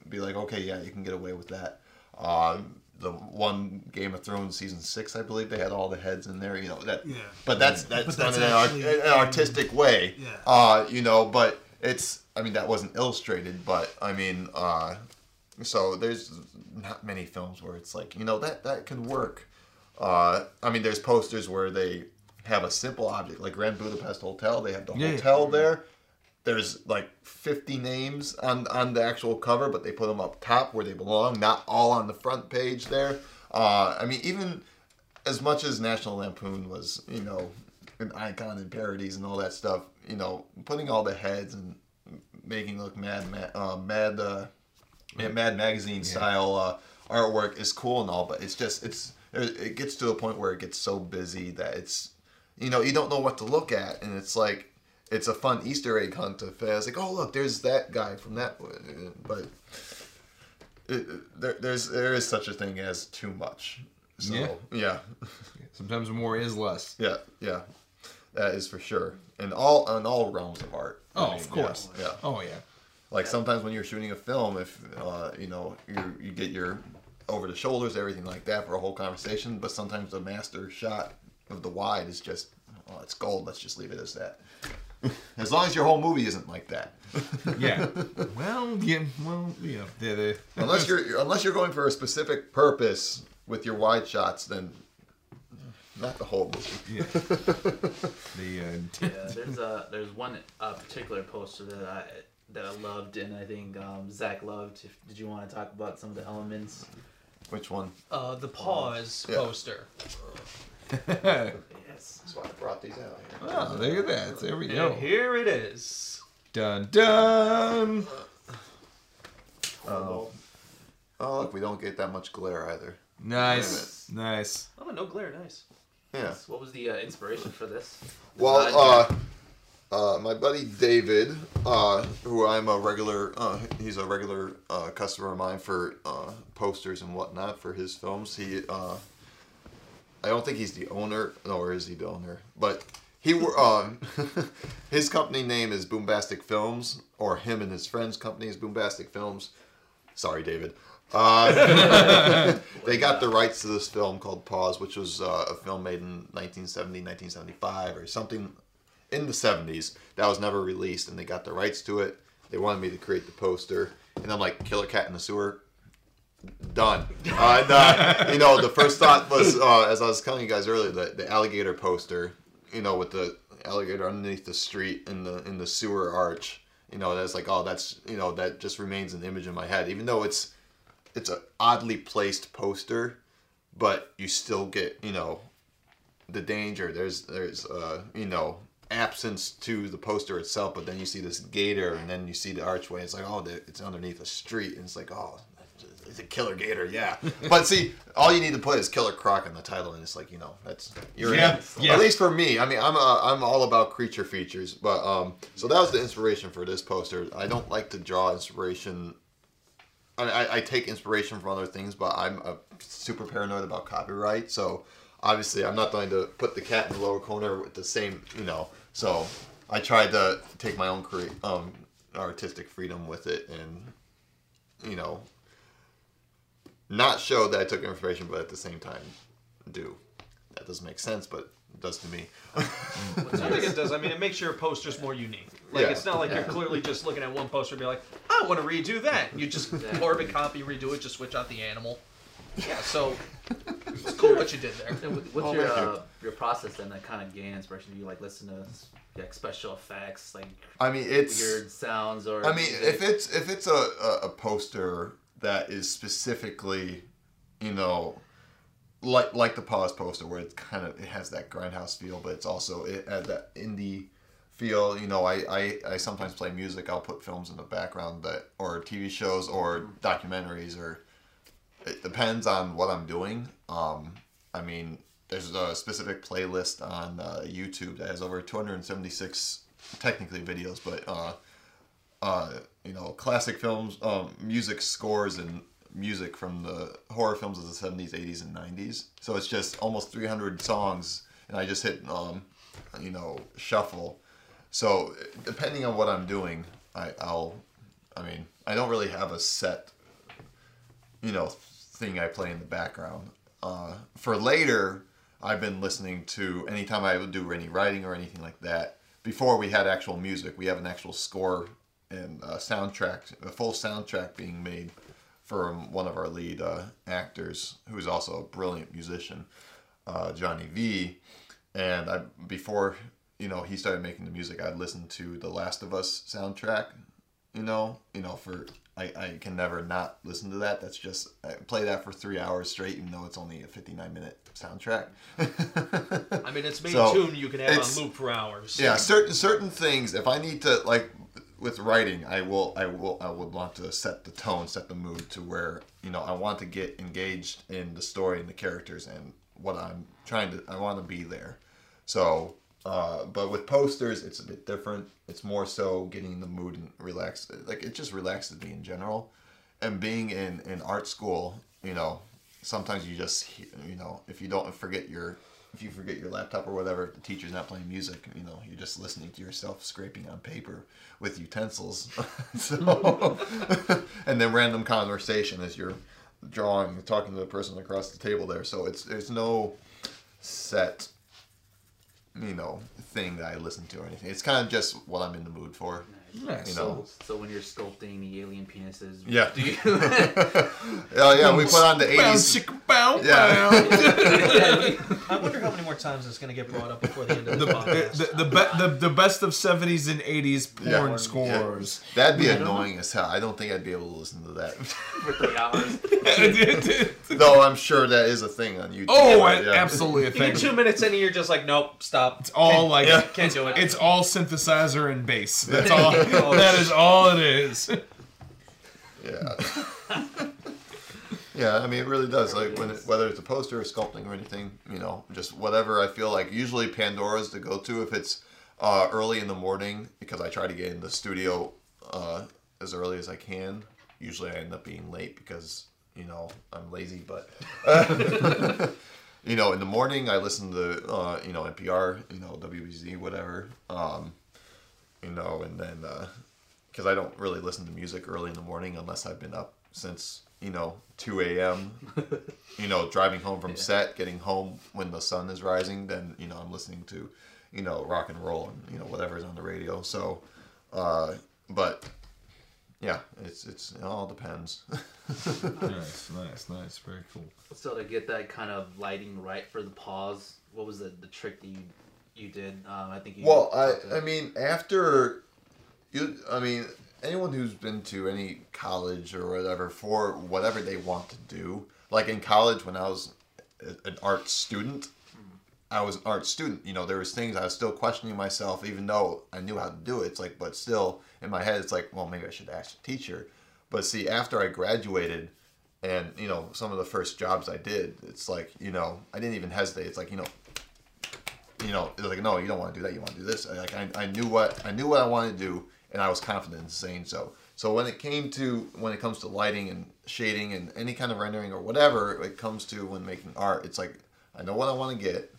be like, okay, yeah, you can get away with that. Uh, the one Game of Thrones season six, I believe, they had all the heads in there, you know that. Yeah. But that's that's But done that's in an, art, an artistic way. Yeah. Uh, you know, but it's, I mean, that wasn't illustrated, but I mean, uh, so there's not many films where it's like, you know, that that can work. Uh, I mean, there's posters where they have a simple object, like Grand Budapest Hotel. They have the Yeah. hotel there. There's like 50 names on on the actual cover, but they put them up top where they belong, not all on the front page there. Uh, I mean, even as much as National Lampoon was, you know, an icon in parodies and all that stuff, you know, putting all the heads and making look mad, mad, uh, mad, uh, Mad Magazine style uh, artwork is cool and all, but it's just it's it gets to a point where it gets so busy that it's you know you don't know what to look at, and it's like it's a fun Easter egg hunt to it's like oh look there's that guy from that, but it, there, there's there is such a thing as too much. So, Yeah. yeah, Sometimes more is less. yeah, yeah. That is for sure. In all in all realms of art. I Oh, mean, of course. Yeah. yeah. Oh yeah. Like sometimes when you're shooting a film, if uh, you know you you get your over the shoulders, everything like that for a whole conversation. But sometimes the master shot of the wide is just, oh, it's gold. Let's just leave it as that. as long as your whole movie isn't like that. Yeah. well, yeah. Well, yeah. The, the, unless you're unless you're going for a specific purpose with your wide shots, then not the whole movie. Yeah. the uh, Yeah, there's a there's one uh, particular poster that I that I loved, and I think um, Zach loved. If, did you want to talk about some of the elements? Which one? Uh, the pause Yeah. poster. Yes. That's why I brought these out here. oh, look at that. There we go. And here it is. Dun dun. Oh. Oh, look, we don't get that much glare either. Nice. Nice. Oh, no glare, nice. Yeah. What was the uh, inspiration for this? Well, uh, uh, my buddy David, uh, who I'm a regular, uh, he's a regular uh, customer of mine for uh, posters and whatnot for his films. He, uh, I don't think he's the owner, nor is he the owner, but he um, his company name is Boombastic Films, or him and his friend's company is Boombastic Films. Sorry, David. Uh, they got the rights to this film called Pause, which was uh, a film made in 1970, 1975, or something in the 70s that was never released, and they got the rights to it. They wanted me to create the poster, and I'm like, Killer Cat in the Sewer, done. Uh, uh, you know, the first thought was, uh, as I was telling you guys earlier, the, the alligator poster, you know, with the alligator underneath the street in the in the sewer arch. You know, that's like, oh, that's you know, that just remains an image in my head, even though it's it's an oddly placed poster, but you still get you know the danger. There's there's uh you know absence to the poster itself, but then you see this gator, and then you see the archway. It's like oh, it's underneath a street, and it's like oh, it's a killer gator, yeah. but see, all you need to put is Killer Croc in the title, and it's like you know that's you're Yeah, in. yeah. At least for me, I mean, I'm uh, I'm all about creature features, but um, so that was the inspiration for this poster. I don't like to draw inspiration I, mean, I, I take inspiration from other things, but I'm uh super paranoid about copyright. So obviously, I'm not going to put the cat in the lower corner with the same, you know. So I tried to take my own create um artistic freedom with it, and you know, not show that I took inspiration, but at the same time, do. That doesn't make sense, but it does to me. I think it does. I mean, it makes your posters more unique. Like, Yeah. it's not like you're clearly just looking at one poster and be like, I want to redo that. You just carbon copy, redo it, just switch out the animal. Yeah, so it's cool what you did there. And what- what's Oh, your uh, your process then that kind of gain inspiration? Do you like listen to like special effects, like I mean, it's. weird sounds, or I mean, if it's if it's a, a, a poster that is specifically, you know, like like the pause poster where it's kind of it has that grindhouse feel, but it's also it has that indie feel. You know, I, I I sometimes play music. I'll put films in the background that or TV shows or documentaries or it depends on what I'm doing. Um, I mean, there's a specific playlist on uh, YouTube that has over 276 technically videos, but uh, uh, you know, classic films, um, music scores and music from the horror films of the 70s, 80s, and 90s. So it's just almost 300 songs, and I just hit, um, you know, shuffle. So depending on what I'm doing, I, I'll, I mean, I don't really have a set, you know, thing I play in the background. Uh, for later, I've been listening to anytime I do any writing or anything like that. Before we had actual music, we have an actual score and a soundtrack, a full soundtrack being made from one of our lead uh, actors, who's also a brilliant musician, uh, Johnny V. And I, before you know he started making the music, I'd listened to the Last of Us soundtrack. You know, you know for I, I can never not listen to that. That's just I play that for three hours straight, even though it's only a fifty nine minute soundtrack. I mean, it's made So, tune you can have on loop for hours. Yeah, certain certain things. If I need to like with writing, I will I will I would want to set the tone, set the mood to where you know I want to get engaged in the story and the characters and what I'm trying to. I want to be there. So, uh, but with posters, it's a bit different. It's more so getting the mood and relax. Like it just relaxes me in general. and being in in art school, you know, sometimes you just you know if you don't forget your if you forget your laptop or whatever, if the teacher's not playing music, you know, you're just listening to yourself scraping on paper with utensils. so, and then random conversation as you're drawing, talking to the person across the table there. So it's there's no set, you know, thing that I listen to or anything. It's kind of just what I'm in the mood for. Nice. You So, know. so when you're sculpting the alien penises, Yeah. do you Oh yeah, we put on the 80s. chicka, Yeah. I wonder how many more times it's going to get brought up before the end of the, the, podcast. the, the, be, the, the best of 70s and 80s porn Yeah. scores. That'd be annoying as hell. I don't think I'd be able to listen to that. for three hours? Though I'm sure that is a thing on YouTube. oh, Yeah. absolutely a you thing. get two minutes in and you're just like, nope, stop. It's all like Yeah. Can't do it. it's all synthesizer and bass. That's all. that is all it is. Yeah. yeah, I mean, it really does. Like when it, whether it's a poster or sculpting or anything, you know, just whatever I feel like. Usually Pandora's the go-to if it's uh, early in the morning because I try to get in the studio uh, as early as I can. Usually I end up being late because you know I'm lazy, but. You know, in the morning I listen to uh, you know NPR, you know WBZ, whatever. Um, you know, and then because I don't really listen to music early in the morning unless I've been up since you know 2 a.m. you know, driving home from set, getting home when the sun is rising, then you know I'm listening to you know rock and roll and you know whatever's on the radio. So, uh, but yeah, it's it's it all depends. nice, nice, nice. Very cool. So to get that kind of lighting right for the pause, what was the, the trick that you you did? Um, I think you. Well, I I mean after you I mean anyone who's been to any college or whatever for whatever they want to do. Like in college when I was an art student, I was an art student. You know, there was things I was still questioning myself, even though I knew how to do it. It's like, but still in my head, it's like, well, maybe I should ask a teacher. But see, after I graduated, and you know, some of the first jobs I did, it's like, you know, I didn't even hesitate. It's like, you know, you know, it's like, no, you don't want to do that. You want to do this. Like, I, I knew what I knew what I wanted to do, and I was confident in saying so. So when it came to when it comes to lighting and shading and any kind of rendering or whatever it comes to when making art, it's like I know what I want to get.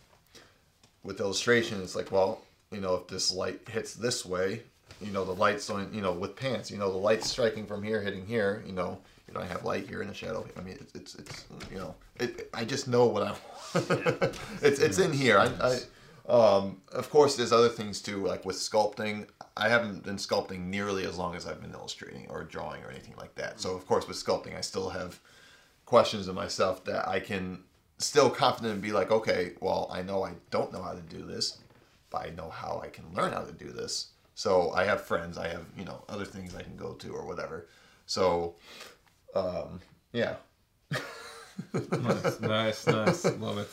With illustration, it's like, well, you know, if this light hits this way, you know, the light's on, you know, with pants, you know, the light's striking from here, hitting here, you know, you know, I have light here and a shadow. I mean, it's, it's, it's you know, it, I just know what I want. it's, it's in here. I, I, um, of course, there's other things too, like with sculpting. I haven't been sculpting nearly as long as I've been illustrating or drawing or anything like that. So, of course, with sculpting, I still have questions in myself that I can still confident and be like, okay, well, I know I don't know how to do this, but I know how I can learn how to do this. So I have friends, I have you know other things I can go to or whatever. So, um, yeah, nice, nice, nice. Love it.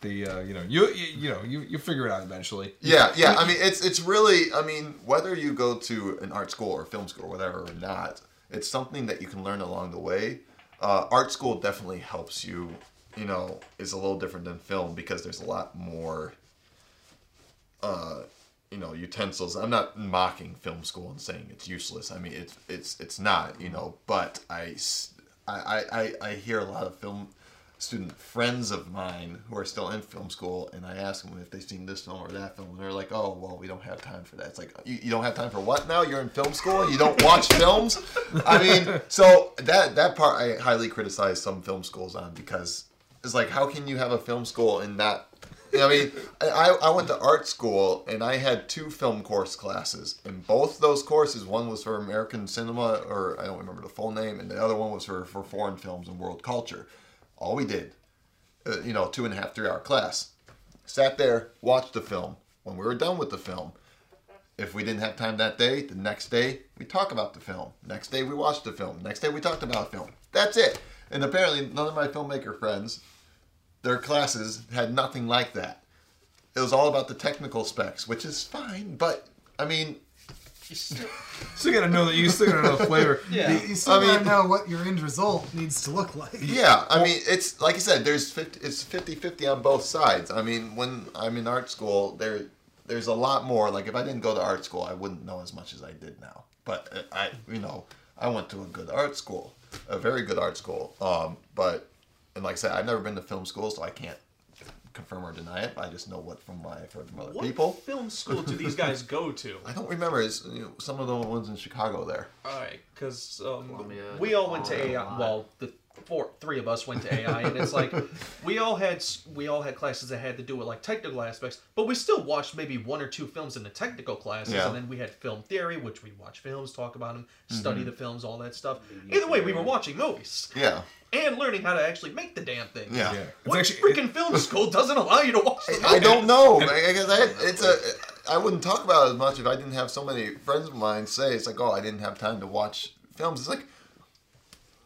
The uh, you know you, you you know you you figure it out eventually. Yeah, yeah. I mean, it's it's really. I mean, whether you go to an art school or film school or whatever or not, it's something that you can learn along the way. Uh, art school definitely helps you. You know, is a little different than film because there's a lot more. Uh, you know, utensils. I'm not mocking film school and saying it's useless. I mean, it's it's it's not. You know, but i i i, I hear a lot of film student friends of mine who are still in film school, and I ask them if they've seen this film or that film, and they're like, "Oh, well, we don't have time for that." It's like, you, you don't have time for what now? You're in film school and you don't watch films? I mean, so that that part I highly criticize some film schools on because it's like, how can you have a film school and not? I mean, I, I went to art school and I had two film course classes. And both those courses, one was for American cinema, or I don't remember the full name, and the other one was for, for foreign films and world culture all we did, uh, you know, two and a half, three hour class. Sat there, watched the film. When we were done with the film, if we didn't have time that day, the next day we talk about the film. Next day we watched the film. Next day we talked about the film. That's it. And apparently none of my filmmaker friends, their classes had nothing like that. It was all about the technical specs, which is fine, but I mean, Still gotta know that you still gotta know the flavor. Yeah. You, you still I gotta mean- know what your end result needs to look like. Yeah, I mean, it's like I said, there's 50, it's 50-50 on both sides. I mean, when I'm in art school, there there's a lot more. Like if I didn't go to art school, I wouldn't know as much as I did now. But uh, I, you know, I went to a good art school. a very good art school. Um, but and like I said, I've never been to film school, so I can't confirm or deny it. I just know what from my I've heard from other What people. film school do these guys go to? I don't remember. It's you know, some of the ones in Chicago there. All right, because um, Columbia, we all went to AI. Well, the four, three of us went to AI, and it's like we all had we all had classes that had to do with like technical aspects, but we still watched maybe one or two films in the technical classes, Yeah. and then we had film theory, which we watch films, talk about them, Mm-hmm. study the films, all that stuff. Media Either way, we were watching movies Yeah. And learning how to actually make the damn thing. Yeah. Yeah. What actually freaking film school doesn't allow you to watch the I don't movies? know. Because I, it's a. I wouldn't talk about it as much if I didn't have so many friends of mine say it's like, oh, I didn't have time to watch films. It's like,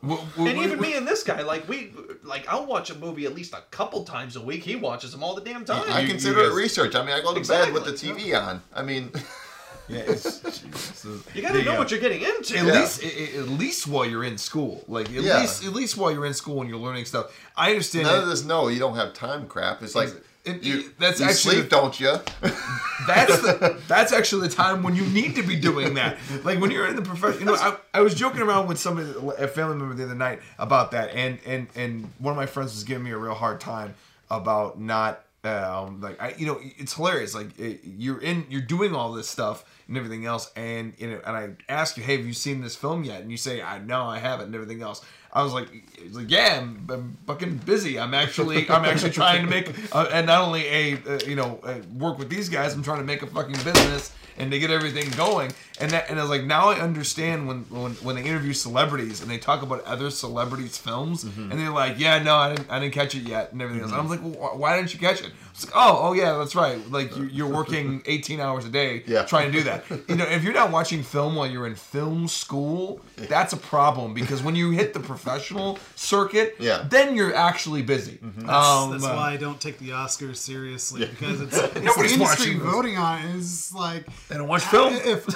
w- w- And even w- me and this guy, like we, like I'll watch a movie at least a couple times a week. He watches them all the damn time. I you- consider you it research. I mean, I go to Exactly. bed with the TV on. I mean, Yeah, it's, Jesus. You gotta The, know uh, what you're getting into. At Yeah. least, at, at least while you're in school, like at Yeah. least, at least while you're in school and you're learning stuff. I understand. none that- of this. No, you don't have time. Crap. It's like It- you. it- that's you actually sleep, don't you? that's the, that's actually the time when you need to be doing that. Like when you're in the profession. You know, I, I was joking around with somebody, a family member the other night about that, and and and one of my friends was giving me a real hard time about not. Um, like I, you know, it's hilarious. Like it, you're in, you're doing all this stuff and everything else, and you know, and I ask you, hey, have you seen this film yet? And you say, I no, I haven't, and everything else. I was like, like yeah, I'm, I'm fucking busy. I'm actually, I'm actually trying to make, uh, and not only a, uh, you know, uh, work with these guys. I'm trying to make a fucking business and to get everything going. And that, and I was like, now I understand when when when they interview celebrities and they talk about other celebrities' films, Mm-hmm. and they're like, yeah, no, I didn't, I didn't catch it yet, and everything else. And I was like, well, why didn't you catch it? It's like, oh, oh yeah, that's right. Like you, you're working 18 hours a day Yeah. trying to do that. You know, if you're not watching film while you're in film school, that's a problem because when you hit the professional circuit, Yeah. Mm-hmm. then you're actually busy. That's, Um, that's uh, why I don't take the Oscars seriously because it's, it's the industry watching voting on it is like They don't watch film. If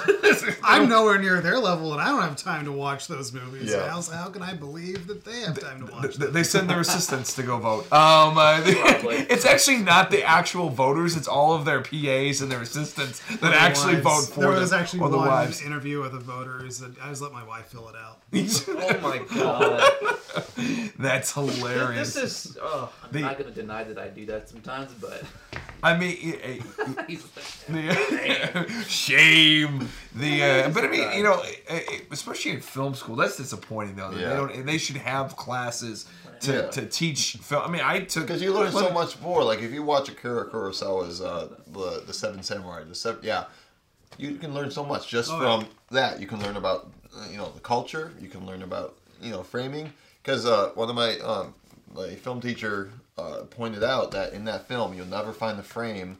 I'm nowhere near their level and I don't have time to watch those movies, Yeah. how, how can I believe that they have time to watch Th- them? they send their assistants to go vote. Um, uh, it's actually not the actual voters; it's all of their PAs and their assistants that actually vote for There them. There was actually or the one interview with the voters that I just let my wife fill it out. Oh my god, That's hilarious. this is. Uh, I'm The- not gonna deny that I do that sometimes, but I mean, it- it- he's the, shame. The uh, but I mean, you know, especially in film school, that's disappointing though. that They Yeah. don't. They should have classes to, Yeah. to teach film. I mean, I took Because you learn so much more. Like if you watch Akira Kurosawa's uh, the the Seven Samurai, the seven, yeah, you can learn so much just Oh, from that. You can learn about you know the culture. You can learn about you know framing. Because uh, one of my um, my film teacher uh, pointed out that in that film you'll never find a frame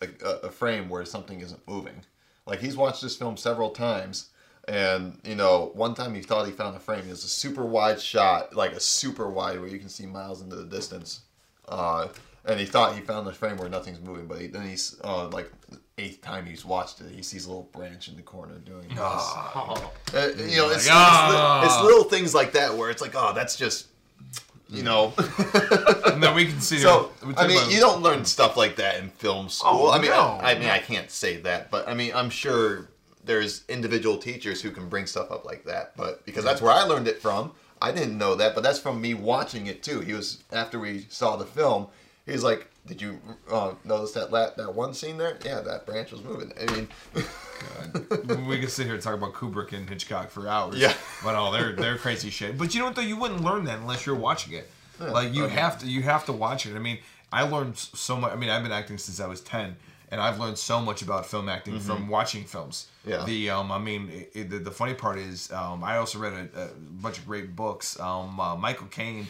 a, a, frame where something isn't moving. Like he's watched this film several times. And you know, one time he thought he found a frame. It was a super wide shot, like a super wide, where you can see miles into the distance. Uh, and he thought he found the frame where nothing's moving, but he, then he's uh, like eighth time he's watched it, he sees a little branch in the corner doing this. oh, Uh, you know, it's, it's, Ah. it's little things like that where it's like, oh, that's just, you know. No, we can see. So we I mean, about- you don't learn stuff like that in film school. Oh, I mean, no. I, I mean, I can't say that, but I mean, I'm sure there's individual teachers who can bring stuff up like that. But because that's where I learned it from, I didn't know that, but that's from me watching it too. He was after we saw the film. He was like, "Did you uh, notice that la- that one scene there? Yeah, that branch was moving." I mean, we could sit here and talk about Kubrick and Hitchcock for hours. Yeah. But all their their crazy shit. But you know what though? You wouldn't learn that unless you're watching it. like you okay. have to you have to watch it. I mean, I learned so much. I mean, I've been acting since I was ten, and I've learned so much about film acting from watching films. Mm-hmm. Yeah. The um, I mean, it, it- the, the funny part is, um, I also read a, a bunch of great books. Um, uh, Michael Caine,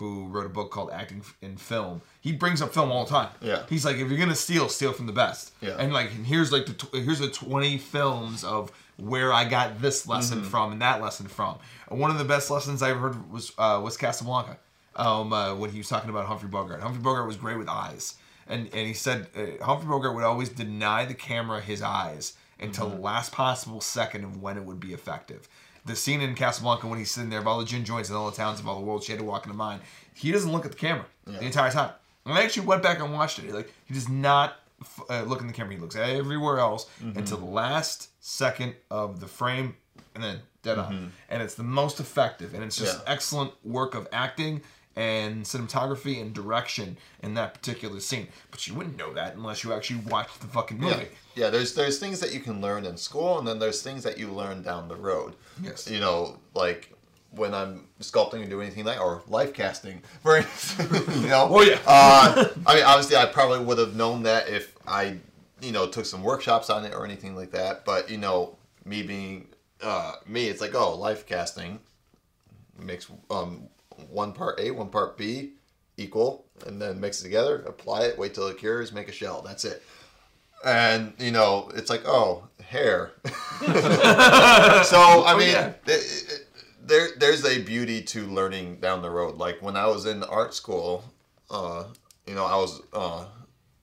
who wrote a book called Acting in Film, he brings up film all the time. Yeah. He's like, if you're gonna steal, steal from the best. Yeah. And like, and here's like the tw- here's the 20 films of where I got this lesson Mm-hmm. from and that lesson from. And one of the best lessons I ever heard was uh, was Casablanca. Um, uh, when he was talking about Humphrey Bogart. Humphrey Bogart was great with eyes, and and he said uh, Humphrey Bogart would always deny the camera his eyes until Mm-hmm. the last possible second of when it would be effective. The scene in Casablanca when he's sitting there of all the gin joints and all the towns of all the world she had to walk into mine, he doesn't look at the camera the entire time. And I actually went back and watched it. Like he does not f- uh, look in the camera. He looks everywhere else Mm-hmm. until the last second of the frame and then dead on, and it's the most effective, and it's just Mm-hmm. Yeah. excellent work of acting and cinematography and direction in that particular scene. But you wouldn't know that unless you actually watched the fucking movie. Yeah, yeah. There's there's things that you can learn in school, and then there's things that you learn down the road. Yes. You know, like when I'm sculpting or doing anything like or life casting, for instance, you know. Oh, yeah. Uh, I mean, obviously, I probably would have known that if I, you know, took some workshops on it or anything like that. But you know, me being uh, me, it's like oh, life casting makes um, one part A, one part B equal, and then mix it together, apply it, wait till it cures, make a shell. That's it. And you know, it's like oh, hair. so I mean, yeah. it- it- there there's a beauty to learning down the road. Like when I was in art school, uh, you know, I was uh,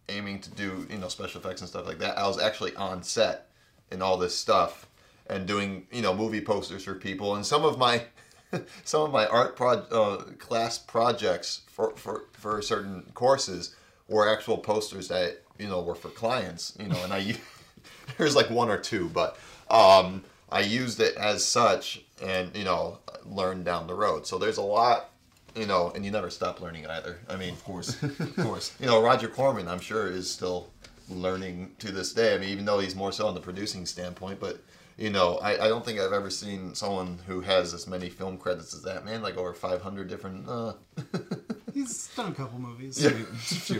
aiming to do you know special effects and stuff like that. I was actually on set and all this stuff and doing you know movie posters for people. And some of my some of my art pro- uh, class projects for, for for certain courses were actual posters that you know were for clients. You know, and I there's like one or two, but um, I used it as such, and you know, learned down the road. So there's a lot. You know, and you never stop learning either. I mean, Of course, of course. you know, Roger Corman, I'm sure, is still learning to this day. I mean, even though he's more so on the producing standpoint, but you know, I, I don't think I've ever seen someone who has as many film credits as that man, like over 500 different. Uh, He's done a couple movies. Yeah. Just a few.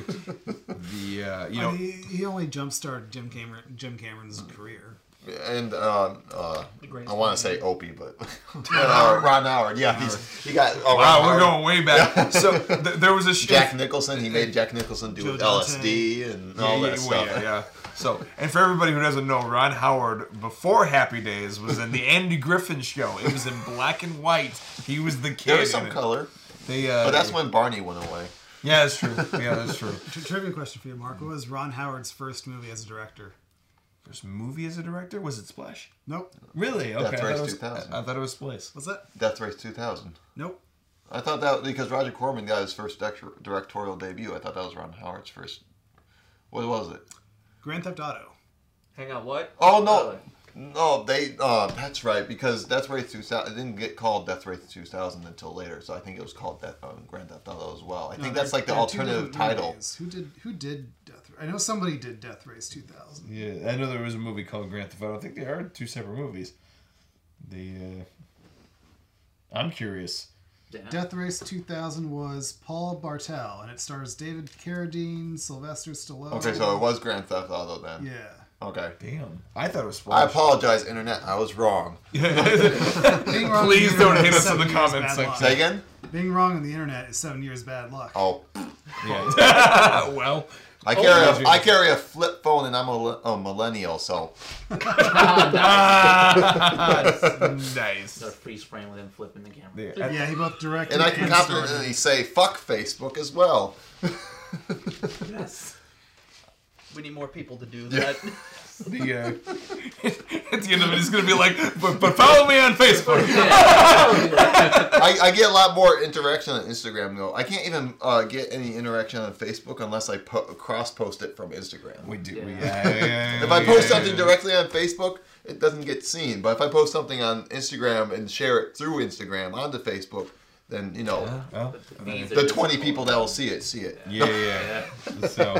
The uh, you Uh, know he, he only jump started Jim Cameron Jim Cameron's career. and um, uh, I want to say Opie, but uh, Ron Howard. Yeah, he's he got. Oh, wow, Ron we're Howard. going way back. So th- there was a sh- Jack Nicholson. He made Jack Nicholson do Joe with Dante. LSD and all yeah, that well, stuff. yeah, yeah. So, and for everybody who doesn't know, Ron Howard before Happy Days was in the Andy Griffith Show. It was in black and white. He was the kid. There was in some color, They, uh, but that's when Barney went away. Yeah, that's true. Yeah, that's true. Tri- trivia question for you, Mark. What was Ron Howard's first movie as a director? First movie as a director was it Splash? Nope. Really? Okay. Death Race thought it was, 2000. I, I thought it was Splash. What's that? Death Race 2000. Nope. I thought that because Roger Corman got his first direct- directorial debut. I thought that was Ron Howard's first. What was it? Grand Theft Auto. Hang on, what? Oh no, no, they. Uh, that's right because Death Race 2000. It didn't get called Death Race 2000 until later, so I think it was called Death, um, Grand Theft Auto as well. I think that's like the alternative title. movies. Who did Who did Death? I know somebody did Death Race 2000. Yeah, I know there was a movie called Grand Theft Auto. I think they are two separate movies. The uh, I'm curious. Damn. Death Race 2000 was Paul Bartel, and it stars David Carradine, Sylvester Stallone. Okay, so it was Grand Theft Auto then. Yeah. Okay. Damn, I thought it was I apologize, internet. I was wrong. Wrong Please don't internet hate us in the comments section. Say again. Being wrong on the internet is seven years bad luck. Oh, Yeah. well, I carry yeah. a I carry a flip phone and I'm a, a millennial, so ah, nice. Start freeze frame with him flipping the camera. Yeah, Yeah, he both directed and I can starred confidently in it. say fuck Facebook as well. Yes. We need more people to do that. The uh, at the end of it, he's gonna be like, but, but follow me on Facebook. I, I get a lot more interaction on Instagram though. I can't even uh, get any interaction on Facebook unless I po- cross post it from Instagram. We do. We, Yeah. yeah, yeah, yeah, If I post yeah, something yeah. directly on Facebook, it doesn't get seen. But if I post something on Instagram and share it through Instagram onto Facebook, then you know Well, Means the twenty people that will see it see it. yeah, yeah. Yeah. So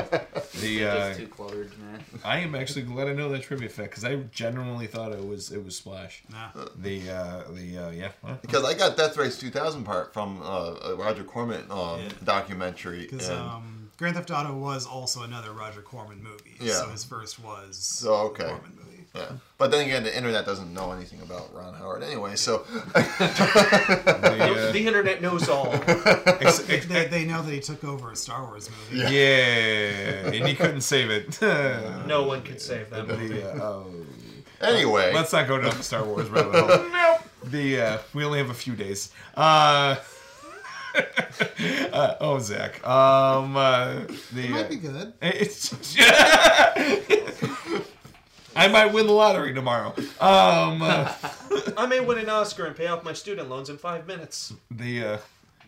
the uh, too cluttered, man. I am actually glad I know that trivia fact because I genuinely thought it was it was Splash. Nah. The uh, the uh, yeah. Because I got Death Race 2000 part from uh, a Roger Corman um, Yeah. documentary. Because and- um, Grand Theft Auto was also another Roger Corman movie. Yeah. So his first was So, okay. Corman movie. Yeah. But then again, the internet doesn't know anything about Ron Howard anyway. So the, the internet knows all. uh, ex- ex- They, they know that he took over a Star Wars movie. yeah, and he couldn't save it. No one could save that movie. The, uh, oh. anyway, Let's not go down the Star Wars rabbit hole. nope. The uh, we only have a few days. Uh, uh, oh, Zach. Um, uh, the It might uh, be good. It's. I might win the lottery tomorrow. Um, uh, I may win an Oscar and pay off my student loans in five minutes. the uh,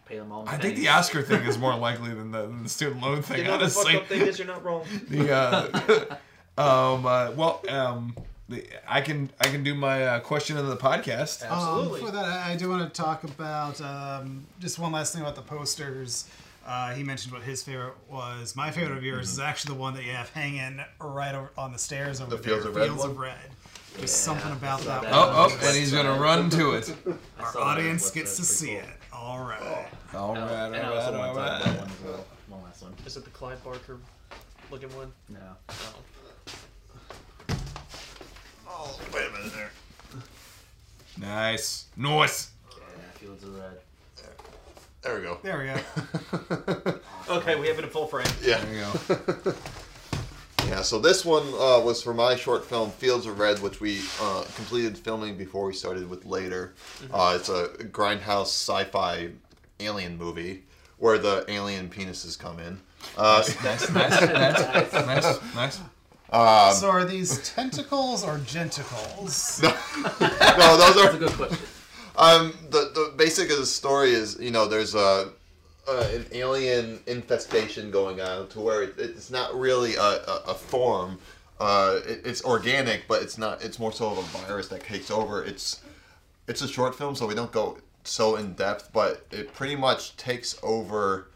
Pay them all. in I think the. Oscar thing is more likely than the, than the student loan thing. You know the fucked honestly, up thing is you're not wrong. the uh, um, uh, well, um, the, I can I can do my uh, question of the podcast. Um, Absolutely. for that, I I do want to talk about um, just one last thing about the posters. Uh, he mentioned what his favorite was. My favorite of yours is actually the one that you have hanging right over on the stairs over The there. Fields of Red Fields one? of Red. There's Yeah, something about that. that. one. Oh, oh, and he's gonna run to it. Our saw that audience gets to see Pretty it. All right. All cool. right, all and I right, also all want to talk about right. one well. One last one. Is it the Clive Barker looking one? No. No. Oh, wait a minute there. Nice, nice. Yeah, Fields of Red. There we go. There we go. Okay, we have it in full frame. Yeah. There you go. Yeah, so this one uh, was for my short film Fields of Red, which we uh, completed filming before we started with later. Uh, it's a grindhouse sci-fi alien movie where the alien penises come in. Uh, Nice, nice, nice, nice, nice. Um, so are these tentacles or genticles? no, those are. That's a are good question. Um, the the basic of the story is you know there's a. An alien infestation going on to where it, it's not really a, a, a form. Uh, it, it's organic, but it's not. It's more so of a virus that takes over. It's it's a short film, so we don't go so in depth, but it pretty much takes over,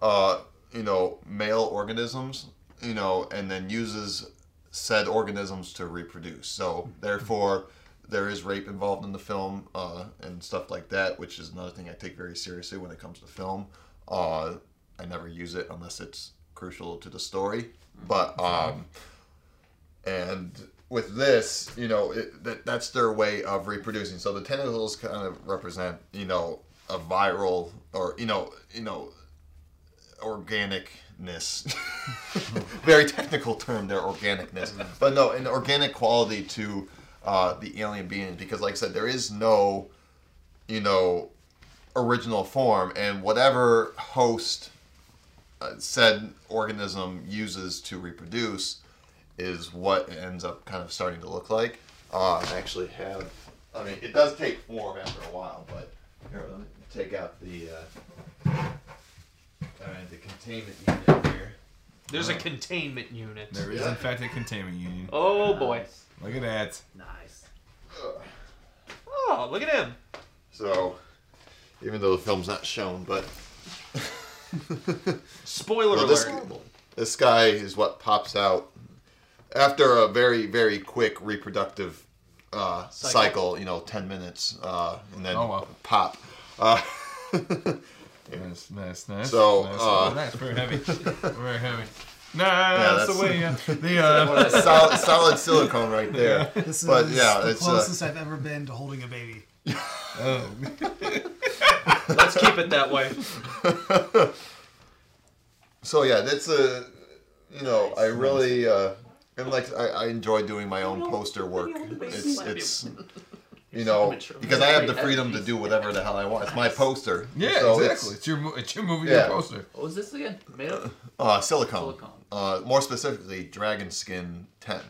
uh, you know, male organisms, you know, and then uses said organisms to reproduce. So therefore, there is rape involved in the film uh, and stuff like that, which is another thing I take very seriously when it comes to film. Uh, I never use it unless it's crucial to the story, but um, and with this, you know, it, that that's their way of reproducing. So the tentacles kind of represent, you know, a viral or you know, you know, organicness. Very technical term there, organicness. But no, an organic quality to uh, the alien being because, like I said, there is no, you know, original form, and whatever host uh, said organism uses to reproduce is what it ends up kind of starting to look like. Uh, I actually have, I mean, it does take form after a while, but here, let me take out the, uh, uh, the containment unit here. There's a containment unit. There is, in fact, a containment unit. Oh boy. Nice. Look at that. Nice. Oh, look at him. So, even though the film's not shown, but Spoiler Well, this- alert. this guy is what pops out after a very, very quick reproductive uh, cycle. Cycle. you know, 10 minutes, uh, and then Oh, wow. pop. Uh, Nice, nice, nice. So, nice, uh, oh, nice, very heavy, very heavy. Nah, that's, that's- the way. Yeah. The uh, solid, solid silicone right there. This But, is yeah, the it's, uh, closest I've ever been to holding a baby. oh. Let's keep it that way. So yeah, that's a, you know, I really, uh, and like I, I enjoy doing my own poster work. It's it's, you know, because I have the freedom to do whatever the hell I want. It's my poster. yeah, So exactly. It's, your it's your movie, Yeah. your poster. What was this again? Made of? Uh, silicone. Silicone. Uh, more specifically, Dragon Skin 10.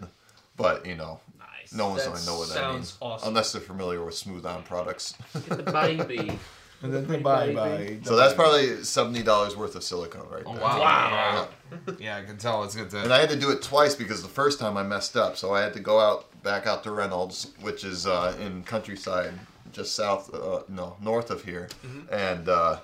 But, you know, Nice. no one's going to know what that sounds means. awesome. Unless they're familiar with Smooth On products. Get the baby. And then Bye, bye bye. bye. so that's probably $70 worth of silicone right Oh there. wow! Wow. Yeah, I can tell it's good to. And I had to do it twice because the first time I messed up. So I had to go out, back out to Reynolds, which is uh, in countryside, just south, uh, no, north of here. Mm-hmm. And uh,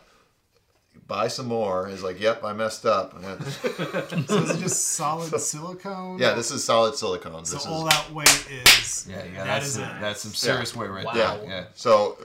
buy some more. Is like, yep, I messed up. And- So is it just solid silicone? yeah, this is solid silicone. So This all is, that weight is. yeah, yeah, that that's is it. it. That's some serious weight right Wow. there. Yeah. So,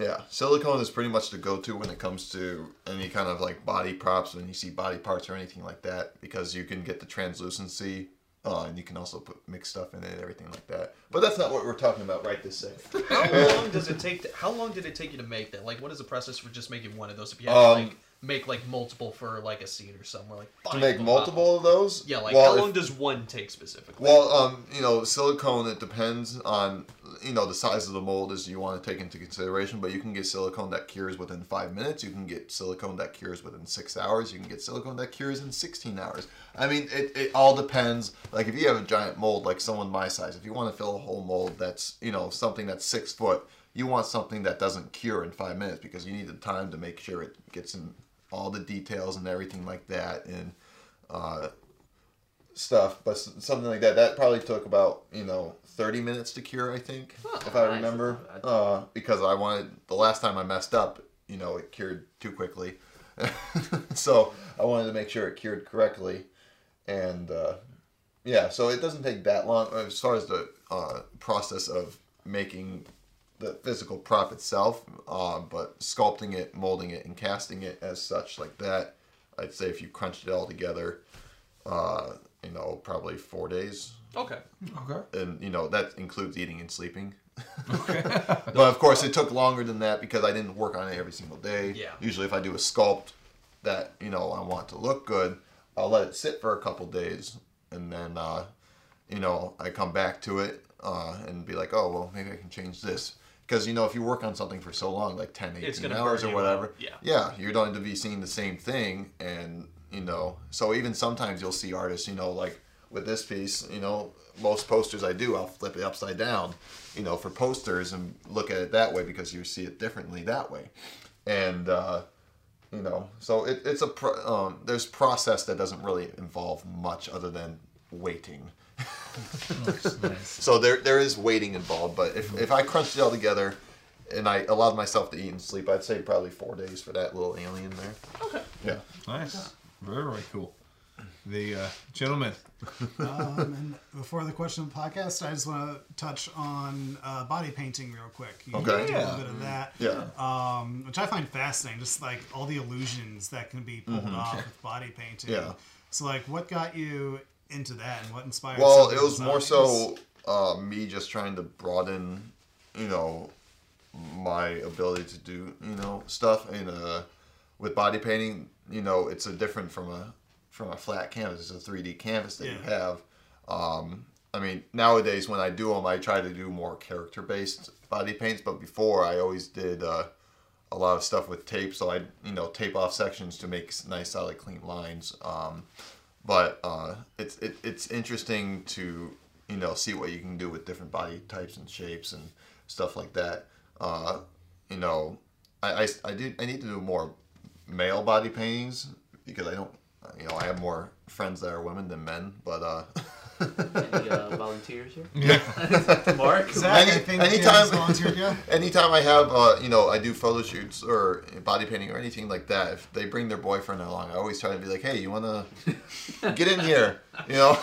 yeah, silicone is pretty much the go-to when it comes to any kind of like body props when you see body parts or anything like that because you can get the translucency uh, and you can also put mix stuff in it everything like that. But that's not what we're talking about right this second. How long does it take? To, how long did it take you to make that? Like, what is the process for just making one of those? If you have Um, like make like multiple for like a scene or somewhere, like to make multiple of those, Yeah, like well, how if- long does one take specifically? Well, um, you know, silicone. It depends on you know the size of the mold is you want to take into consideration. But you can get silicone that cures within five minutes. You can get silicone that cures within six hours. You can get silicone that cures in sixteen hours. I mean, it, it all depends. Like if you have a giant mold, like someone my size, if you want to fill a whole mold that's you know something that's six foot, you want something that doesn't cure in five minutes because you need the time to make sure it gets in all the details and everything like that and. Uh, stuff, but something like that. That probably took about you know thirty minutes to cure, I think, if I nice. remember. Uh, because I wanted the last time I messed up, you know, it cured too quickly, so I wanted to make sure it cured correctly, and uh, yeah, so it doesn't take that long as far as the uh, process of making the physical prop itself, uh, but sculpting it, molding it, and casting it as such like that. I'd say if you crunched it all together, uh, you know, probably four days, Okay. Okay. and you know that includes eating and sleeping. Okay. but of course, it took longer than that because I didn't work on it every single day. Yeah. Usually, if I do a sculpt that you know I want to look good, I'll let it sit for a couple days, and then uh, you know I come back to it uh, and be like, oh well, maybe I can change this. Because you know, if you work on something for so long, like 10, 18 hours or whatever. Yeah. yeah, you're going to be seeing the same thing, and you know, so even sometimes you'll see artists, you know, like with this piece, you know, most posters I do, I'll flip it upside down, you know, for posters and look at it that way because you see it differently that way, and uh, you know, so it, it's a pro- um, there's process that doesn't really involve much other than waiting. Nice. So there there is waiting involved, but if, if I crunched it all together and I allowed myself to eat and sleep, I'd say probably four days for that little alien there. Okay. Yeah. Nice. Very, very cool. The uh, gentleman. Um, and before the question of the podcast, I just want to touch on uh, body painting real quick. You Okay. did a little bit of that. Yeah. um, which I find fascinating. Just like all the illusions that can be pulled off with body painting. Mm-hmm. Yeah. So, like, what got you into that, and what inspired? Well, it was more so uh, me just trying to broaden, you know, my ability to do, you know, stuff. And uh, with body painting, you know, it's a different from a from a flat canvas. It's a 3D canvas that you have. Um, I mean, nowadays when I do them, I try to do more character based body paints. But before, I always did uh, a lot of stuff with tape. So I, you know, tape off sections to make nice, solid, clean lines. Um, but uh, it's it, it's interesting to you know see what you can do with different body types and shapes and stuff like that. Uh, you know, I, I, I did I need to do more male body paintings because I don't you know I have more friends that are women than men, but uh, Any uh, volunteers here? Yeah. Mark? Zach, Any- anytime- yeah, volunteered you. anytime I have, uh, you know, I do photo shoots or body painting or anything like that. If they bring their boyfriend along, I always try to be like, "Hey, you wanna get in here?" You know,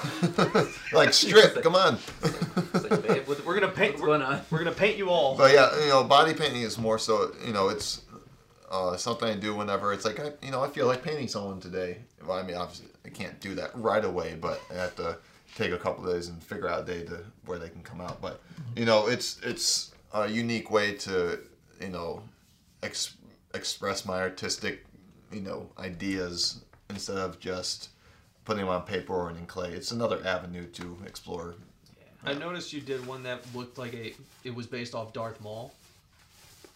like strip. Come on. It's like, babe, We're gonna paint. what's We're, going on? we're gonna paint you all. But yeah, you know, body painting is more so. You know, it's uh, something I do whenever it's like, I, you know, I feel like painting someone today. Well, I mean, obviously, I can't do that right away, but I have to take a couple days and figure out a day to where they can come out. But you know, it's it's a unique way to you know ex- express my artistic you know ideas instead of just putting them on paper or in clay. It's another avenue to explore. I noticed you did one that looked like a. It was based off Darth Maul.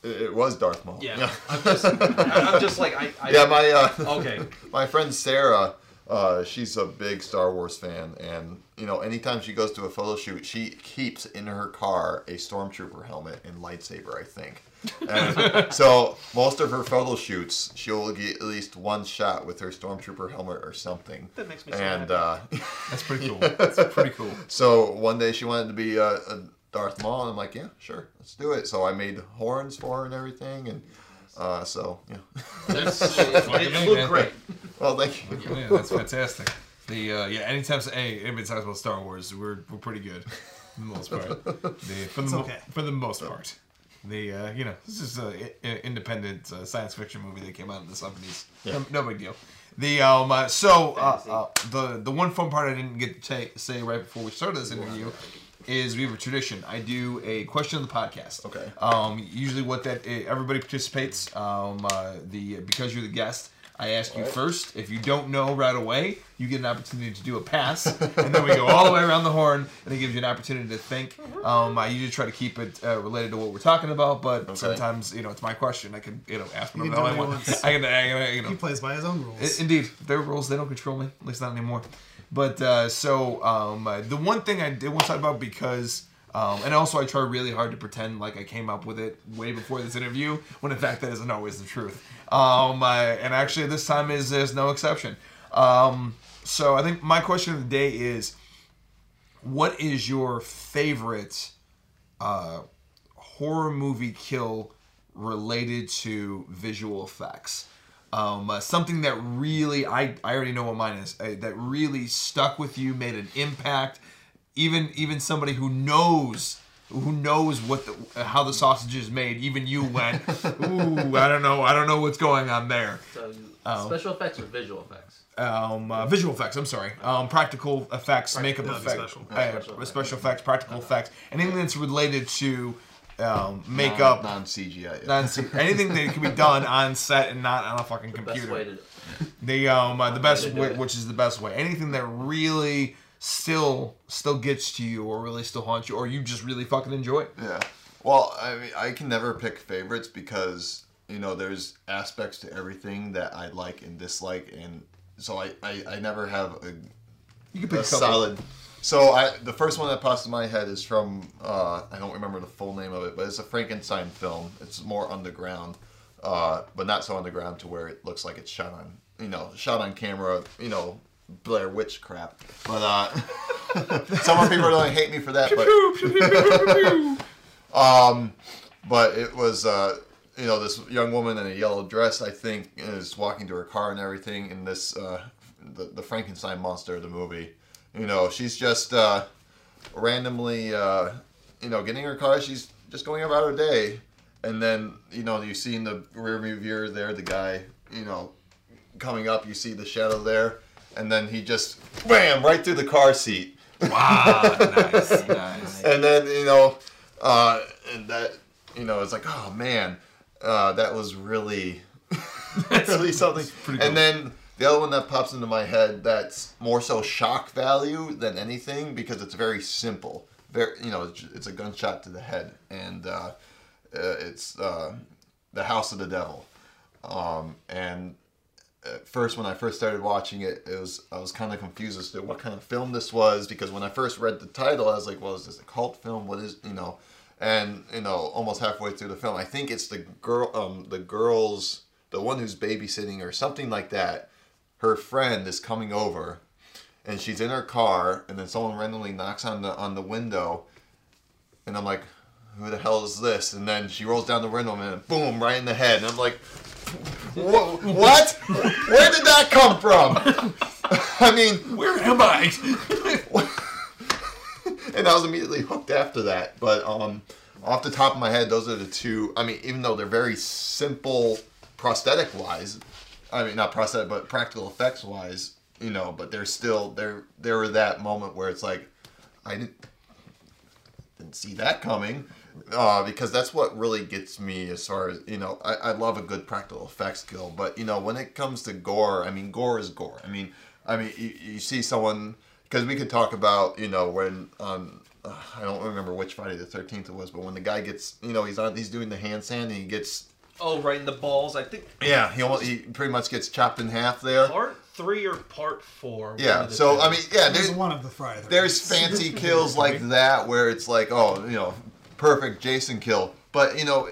It, it was Darth Maul. Yeah. I'm just. I'm just like I. I yeah, my uh, Okay. my friend Sarah, uh, she's a big Star Wars fan, and you know, anytime she goes to a photo shoot, she keeps in her car a stormtrooper helmet and lightsaber. I think. And so most of her photo shoots, she'll get at least one shot with her stormtrooper helmet or something. That makes me so And happy. uh, That's pretty cool. That's pretty cool. so one day she wanted to be a, a Darth Maul, and I'm like, yeah, sure, let's do it. So I made horns for her and everything, and uh, so yeah. That's, it, it looked great. Well, thank you. Yeah, that's fantastic. The uh, yeah, anytime hey, anybody talks about Star Wars, we're we're pretty good for the most part. The, for the mo- okay. for the most part. The uh, you know this is an independent uh, science fiction movie that came out in the seventies. No, no big deal. The um uh, so uh, uh, the the one fun part I didn't get to ta- say right before we started this interview is we have a tradition. I do a question of the podcast. Okay. Um, usually what that eh, everybody participates. Um, uh, the because you're the guest, I ask you first. If you don't know right away, you get an opportunity to do a pass, and then we go all the way around the horn, and it gives you an opportunity to think. Um, I usually try to keep it uh, related to what we're talking about, but sometimes you know it's my question. I can you know ask whatever the hell I want. he. I can, I can you know He plays by his own rules. Indeed, their rules they don't control me, at least not anymore. But uh, so um, uh, the one thing I did want to talk about because, um, and also I try really hard to pretend like I came up with it way before this interview, when in fact that isn't always the truth. Um, uh, and actually this time is is no exception. Um, so I think my question of the day is, what is your favorite uh, horror movie kill related to visual effects? Um, uh, something that really I, I already know what mine is uh, that really stuck with you made an impact even even somebody who knows who knows what the how the sausage is made even you went ooh I don't know I don't know what's going on there So, Oh. special effects or visual effects? um, uh, visual effects. I'm sorry, um, practical effects, makeup that'd effects, special. uh, Special special, effects. effects, practical effects, anything that's related to um, makeup, non CGI. non- anything that can be done on set and not on a fucking Best computer. way to. The um, uh, the best way, which is the best way. Anything that really still still gets to you, or really still haunts you, or you just really fucking enjoy. it. Yeah. Well, I mean, I can never pick favorites because you know there's aspects to everything that I like and dislike, and so I I, I never have a, You can pick a solid. So I the first one that pops in my head is from uh, I don't remember the full name of it, but it's a Frankenstein film. It's more underground, uh, but not so underground to where it looks like it's shot on you know shot on camera. You know. Blair Witch crap, but uh, some of people really hate me for that. But um, but it was, uh, you know, this young woman in a yellow dress, I think, is walking to her car and everything. And this, uh, the, the Frankenstein monster of the movie, you know, she's just uh, randomly, uh, you know, getting her car. She's just going about her day. And then, you know, you see in the rearview mirror there the guy, you know, coming up. You see the shadow there. And then he just, wham, right through the car seat. Wow, nice, nice. and then you know, uh, and that you know, it's like, oh man, uh, that was really, really something. pretty And cool. then the other one that pops into my head that's more so shock value than anything because it's very simple. Very, you know, it's, it's a gunshot to the head, and uh, uh, it's uh, the House of the Devil. Um, and at first when I first started watching it, it was I was kind of confused as to what kind of film this was because when I first read the title, I was like, "Well, is this a cult film? What is you know?" And you know, almost halfway through the film, I think it's the girl, um, the girl's, the one who's babysitting or something like that. Her friend is coming over, and she's in her car, and then someone randomly knocks on the on the window, and I'm like, "Who the hell is this?" And then she rolls down the window, and boom, right in the head, and I'm like. Wha- What? Where did that come from? I mean, Where am I? and I was immediately hooked after that. But um, off the top of my head, those are the two. I mean, even though they're very simple prosthetic wise, I mean not prosthetic, but practical effects wise, you know. But they're still they're they were that moment where it's like, I didn't didn't see that coming. Uh, because that's what really gets me as far as you know I, I love a good practical effects skill but you know when it comes to gore i mean gore is gore i mean i mean you, you see someone because we could talk about you know when um uh, i don't remember which friday the 13th it was but when the guy gets you know he's on he's doing the handstand and he gets Oh, right in the balls. I think yeah he almost he pretty much gets chopped in half there part three or part four. yeah so i mean yeah There's there's one of the Friday. there's fancy kills like that where it's like oh you know perfect jason kill. But you know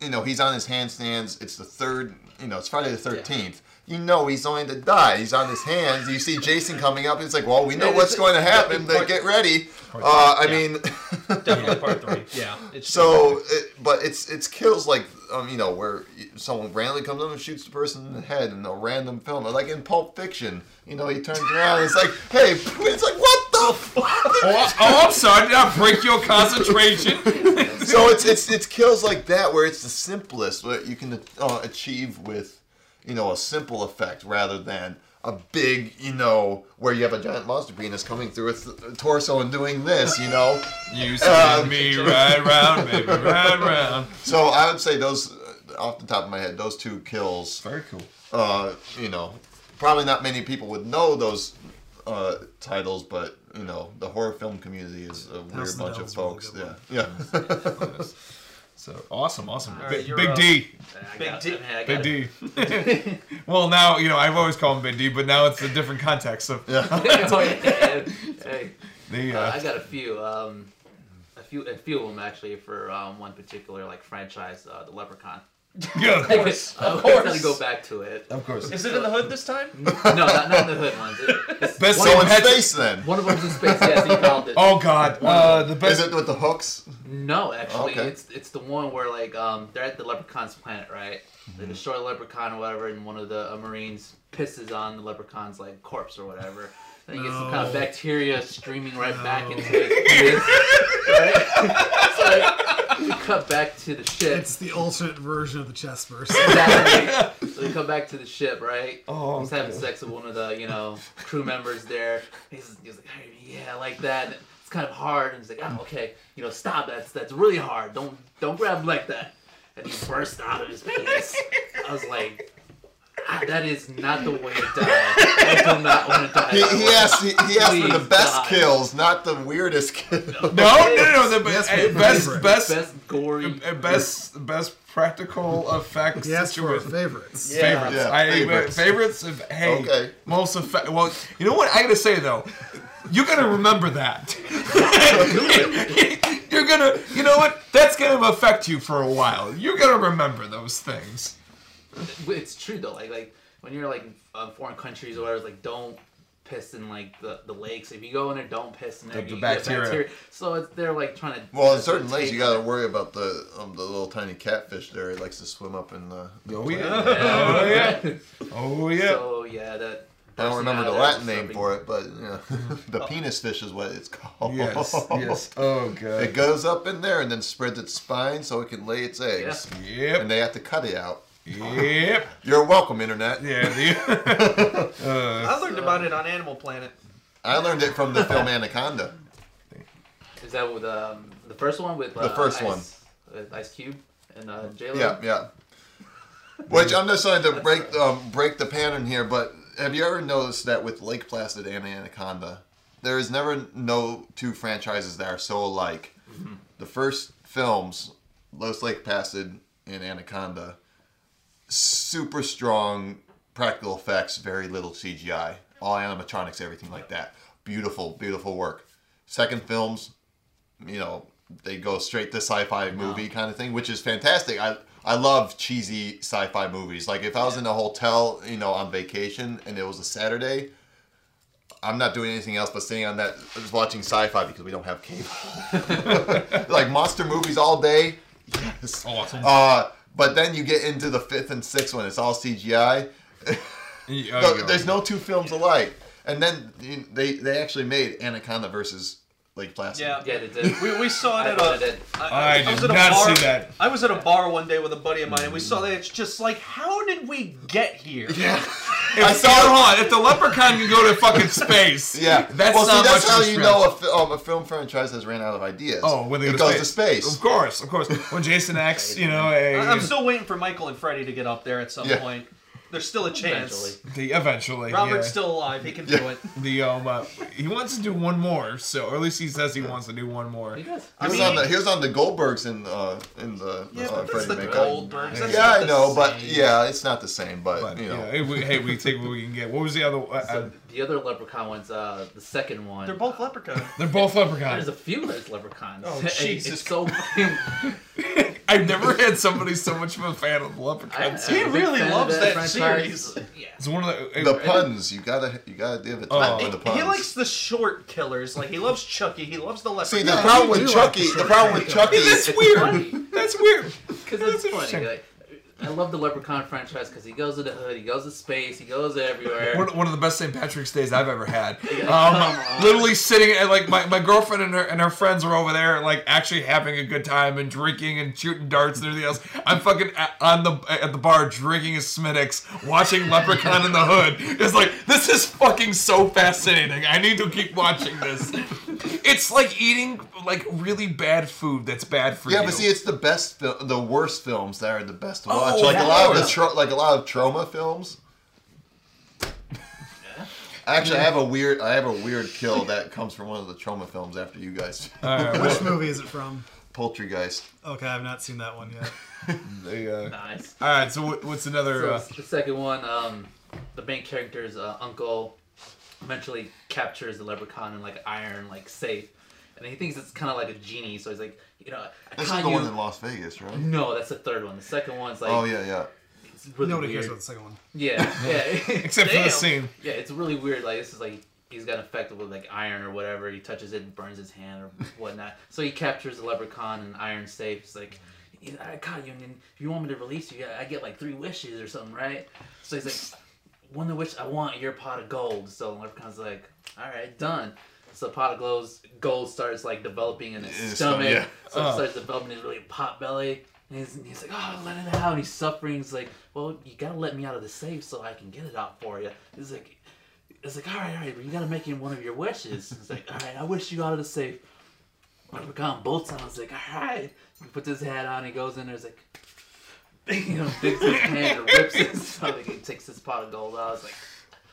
you know he's on his handstands. It's the third you know it's friday the 13th you know he's going to die. He's on his hands. You see jason coming up. It's like well we know Yeah, what's going to happen yeah, part- get ready. uh, i Yeah. mean definitely part three. Yeah. It's so it, but it's it's kills like um, you know where someone randomly comes up and shoots the person in the head in a random film like in pulp fiction. You know he turns around and it's like hey it's like what the fuck oh, oh, I'm sorry. Did I break your concentration? so it's it's it's kills like that where it's the simplest what you can uh, achieve with you know a simple effect rather than a big you know where you have a giant monster penis coming through a torso and doing this you know you spin me right round, baby, right round. so i would say those uh, off the top of my head those two kills Very cool. uh you know probably not many people would know those uh titles but you know the horror film community is a weird House of the bunch of Devil's a really folks yeah one. yeah So awesome, awesome. All Big, right, you're Big up. D. I Big got- D- I mean, I Big D. well, now you know I've always called him Big D, but now it's a different context. So yeah yeah. Hey, the uh, uh, I got a few. Um, a few, a few of them actually for um, one particular like franchise, uh, the Leprechaun. Yeah, of course. of course. gotta go back to it. Of course. Is it in the hood this time? No, not, not the hood ones. It, it's, Best one, So in Patrick- space then. one of them's in space. Yes, he called it. Oh God. Uh, the Is best. it with the hooks? No, actually, Okay. it's it's the one where like um they're at the leprechaun's planet, right? Mm-hmm. They destroy the leprechaun or whatever, and one of the uh, marines pisses on the leprechaun's like corpse or whatever. Then you get some kind of bacteria streaming right back into his, right? so we cut back to the ship. It's the alternate version of the chest burst. Exactly. so we come back to the ship, right? Oh, He's having sex with one of the, you know, crew members there. He's, he's like, hey, yeah, I like that. And it's kind of hard. And he's like, oh, okay, you know, stop. That's that's really hard. Don't don't grab him like that. And he burst out of his penis. I was like, ah, that is not the way to die. I do not want to die. He, that he way. asked he, he asked for the Please best die. kills, not the weirdest kills. No, no, no. The Yes, uh, for best, favorite. best, Best gory. best, best practical effects. Yes, for situation. favorites. Yeah. favorites. Yeah, I favorites. favorites. Of, hey, Okay. most effect. Well, you know what I gotta say though. You're gonna remember that. You're gonna, you know what? That's gonna affect you for a while. You're gonna remember those things. It's true though. Like like when you're like in uh, foreign countries or whatever, it's like don't piss in like the, the lakes. If you go in there, don't piss in there. The- you the get bacteria. So it's they're like trying to. Well, in certain lakes, you gotta worry about the um, the little tiny catfish there. He likes to swim up in the. Oh yeah. Oh yeah. Oh yeah. So yeah, that. I don't remember the Latin name for it, but yeah, the penis fish is what it's called. Yes. Yes. Oh god. It goes up in there and then spreads its spine so it can lay its eggs, Yep. and they have to cut it out. Yep. You're welcome, internet. Yeah. The, uh, I learned about it on Animal Planet. I learned it from the film Anaconda. Is that with um, the first one with uh, The first Ice, one. with Ice Cube and uh, J Lo? Yeah, yeah. Which I'm just trying to break um, break the pattern here, but have you ever noticed that with Lake Placid and Anaconda, there is never no two franchises that are so alike. The first films, Los Lake Placid and Anaconda, super strong practical effects, very little CGI, all animatronics, everything like that. Beautiful, beautiful work. Second films, you know, they go straight to sci-fi movie kind of thing, which is fantastic. I I love cheesy sci-fi movies. Like if I was in a hotel, you know, on vacation and it was a Saturday, I'm not doing anything else but sitting on that just watching sci-fi because we don't have cable. like monster movies all day. Yes. awesome. Uh, but then you get into the fifth and sixth one. It's all CGI. Yeah, No, there's no two films alike. And then you- they they actually made Anaconda versus Lake Placid. Yeah. Yeah, they did. We, we saw it at thought a. it did. I was did at a not bar- see that. I was at a bar one day with a buddy of mine, and we saw that. It's just like, how did we get here? Yeah. If, I saw hold on, if the leprechaun can go to fucking space, Yeah. that's well, not see, that's much how you know a, fi- um, a film franchise has ran out of ideas. Oh, when they it go goes to space. Of course, of course. When Jason X, you know, a, I- I'm still waiting for Michael and Freddy to get up there at some Yeah. point. There's still a chance. Eventually. the eventually. Robert's yeah. still alive. He can Yeah. do it. the um. Uh, he wants to do one more, so or at least he says he wants to do one more. He does. He was mean- on the he was on the Goldbergs in uh in the Yeah, uh, but that's Freddie the Mercury. Goldbergs. That's Yeah, I the know, but yeah, it's not the same. But, But you know, yeah, hey, we, hey, we take what we can get. What was the other? Uh, uh, So the other leprechaun one's uh the second one. They're both leprechauns. they're both leprechauns. There's a few there's leprechauns. Oh, And Jesus. It's so. I've never had somebody so much of a fan of the leprechaun. I- series. I'm a He really loves that franchise. series. Yeah. It's one of the the uh, puns you gotta you gotta give it to Oh. He, the puns. he likes the short killers. Like he loves Chucky. He loves the See, leprechaun. the Yeah, problem with do like Chucky, the the problem with. Chucky That's weird. That's weird. Because That's it's funny. interesting. Like, I love the Leprechaun franchise because he goes to the hood, he goes to space, he goes everywhere. One, one of the best St. Patrick's days I've ever had. Um, literally sitting at like my, my girlfriend and her and her friends were over there like actually having a good time and drinking and shooting darts and everything else. I'm fucking at, on the at the bar drinking a Smithwick's, watching Leprechaun in the Hood. It's like this is fucking so fascinating. I need to keep watching this. It's like eating like really bad food that's bad for you. Yeah, but see, it's the best, fil- the worst films that are the best to Oh, like a lot of the yeah. like a lot of Troma films. Actually, I have a weird, I have a weird kill that comes from one of the Troma films. After you guys, All right, Which movie is it from? Poultrygeist. Okay, I've not seen that one yet. the, uh, nice. all right, so what, what's another? So Uh, the second one, um, the main character's uh, uncle eventually captures the leprechaun in like iron like safe, and and he thinks it's kind of like a genie. So he's like, you know, I This is the you. one in Las Vegas, right? no, that's the third one. The second one's like, oh yeah, yeah. it's really Nobody weird. cares about the second one. Yeah, yeah. Except for Damn. this scene. Yeah, it's really weird. Like this is like he's got infected with like iron or whatever. He touches it and burns his hand or whatnot. so he captures the leprechaun and iron safe. It's like. I caught ah, you, and if you want me to release you, I get like three wishes or something, right? So he's like, one of which I want your pot of gold. So the leprechaun's like, all right, done. So the pot of gold, gold starts like developing in his In his stomach. stomach, yeah. So it Oh. starts developing his really pot belly. And he's, he's like, oh, let it out. And he's suffering. He's like, well, you gotta let me out of the safe so I can get it out for you. He's like, it's like, all right, all right, but you gotta make it one of your wishes. It's like, all right, I wish you out of the safe. Leprechaun bolts on. I was like, all right. He puts his hat on. He goes in there. He's like, you know, digs his hand and rips his stomach. He takes his pot of gold out. I was like,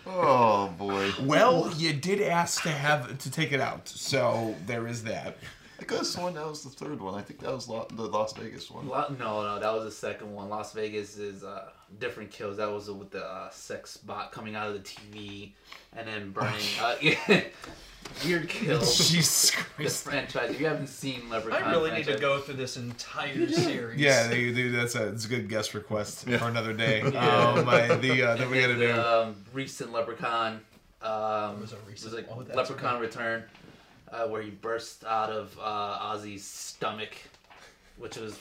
Oh boy. Well, you did ask to have to take it out, so there is that. I could have sworn that was the third one. I think that was Lo- the Las Vegas one. Lo- no, no, that was the second one. Las Vegas is uh, different kills. That was with the uh, sex bot coming out of the TV and then burning. Uh, yeah, weird kills. Jesus this Christ. franchise. If you haven't seen Leprechaun, I really need to go through this entire series. Yeah, they, they, that's a, that's a good guest request Yeah. for another day. Yeah. Um, I, the uh, that we gotta then do. Um, recent Leprechaun. Um, was a recent- like oh, Leprechaun right. Return, uh, where he burst out of uh, Ozzy's stomach, which was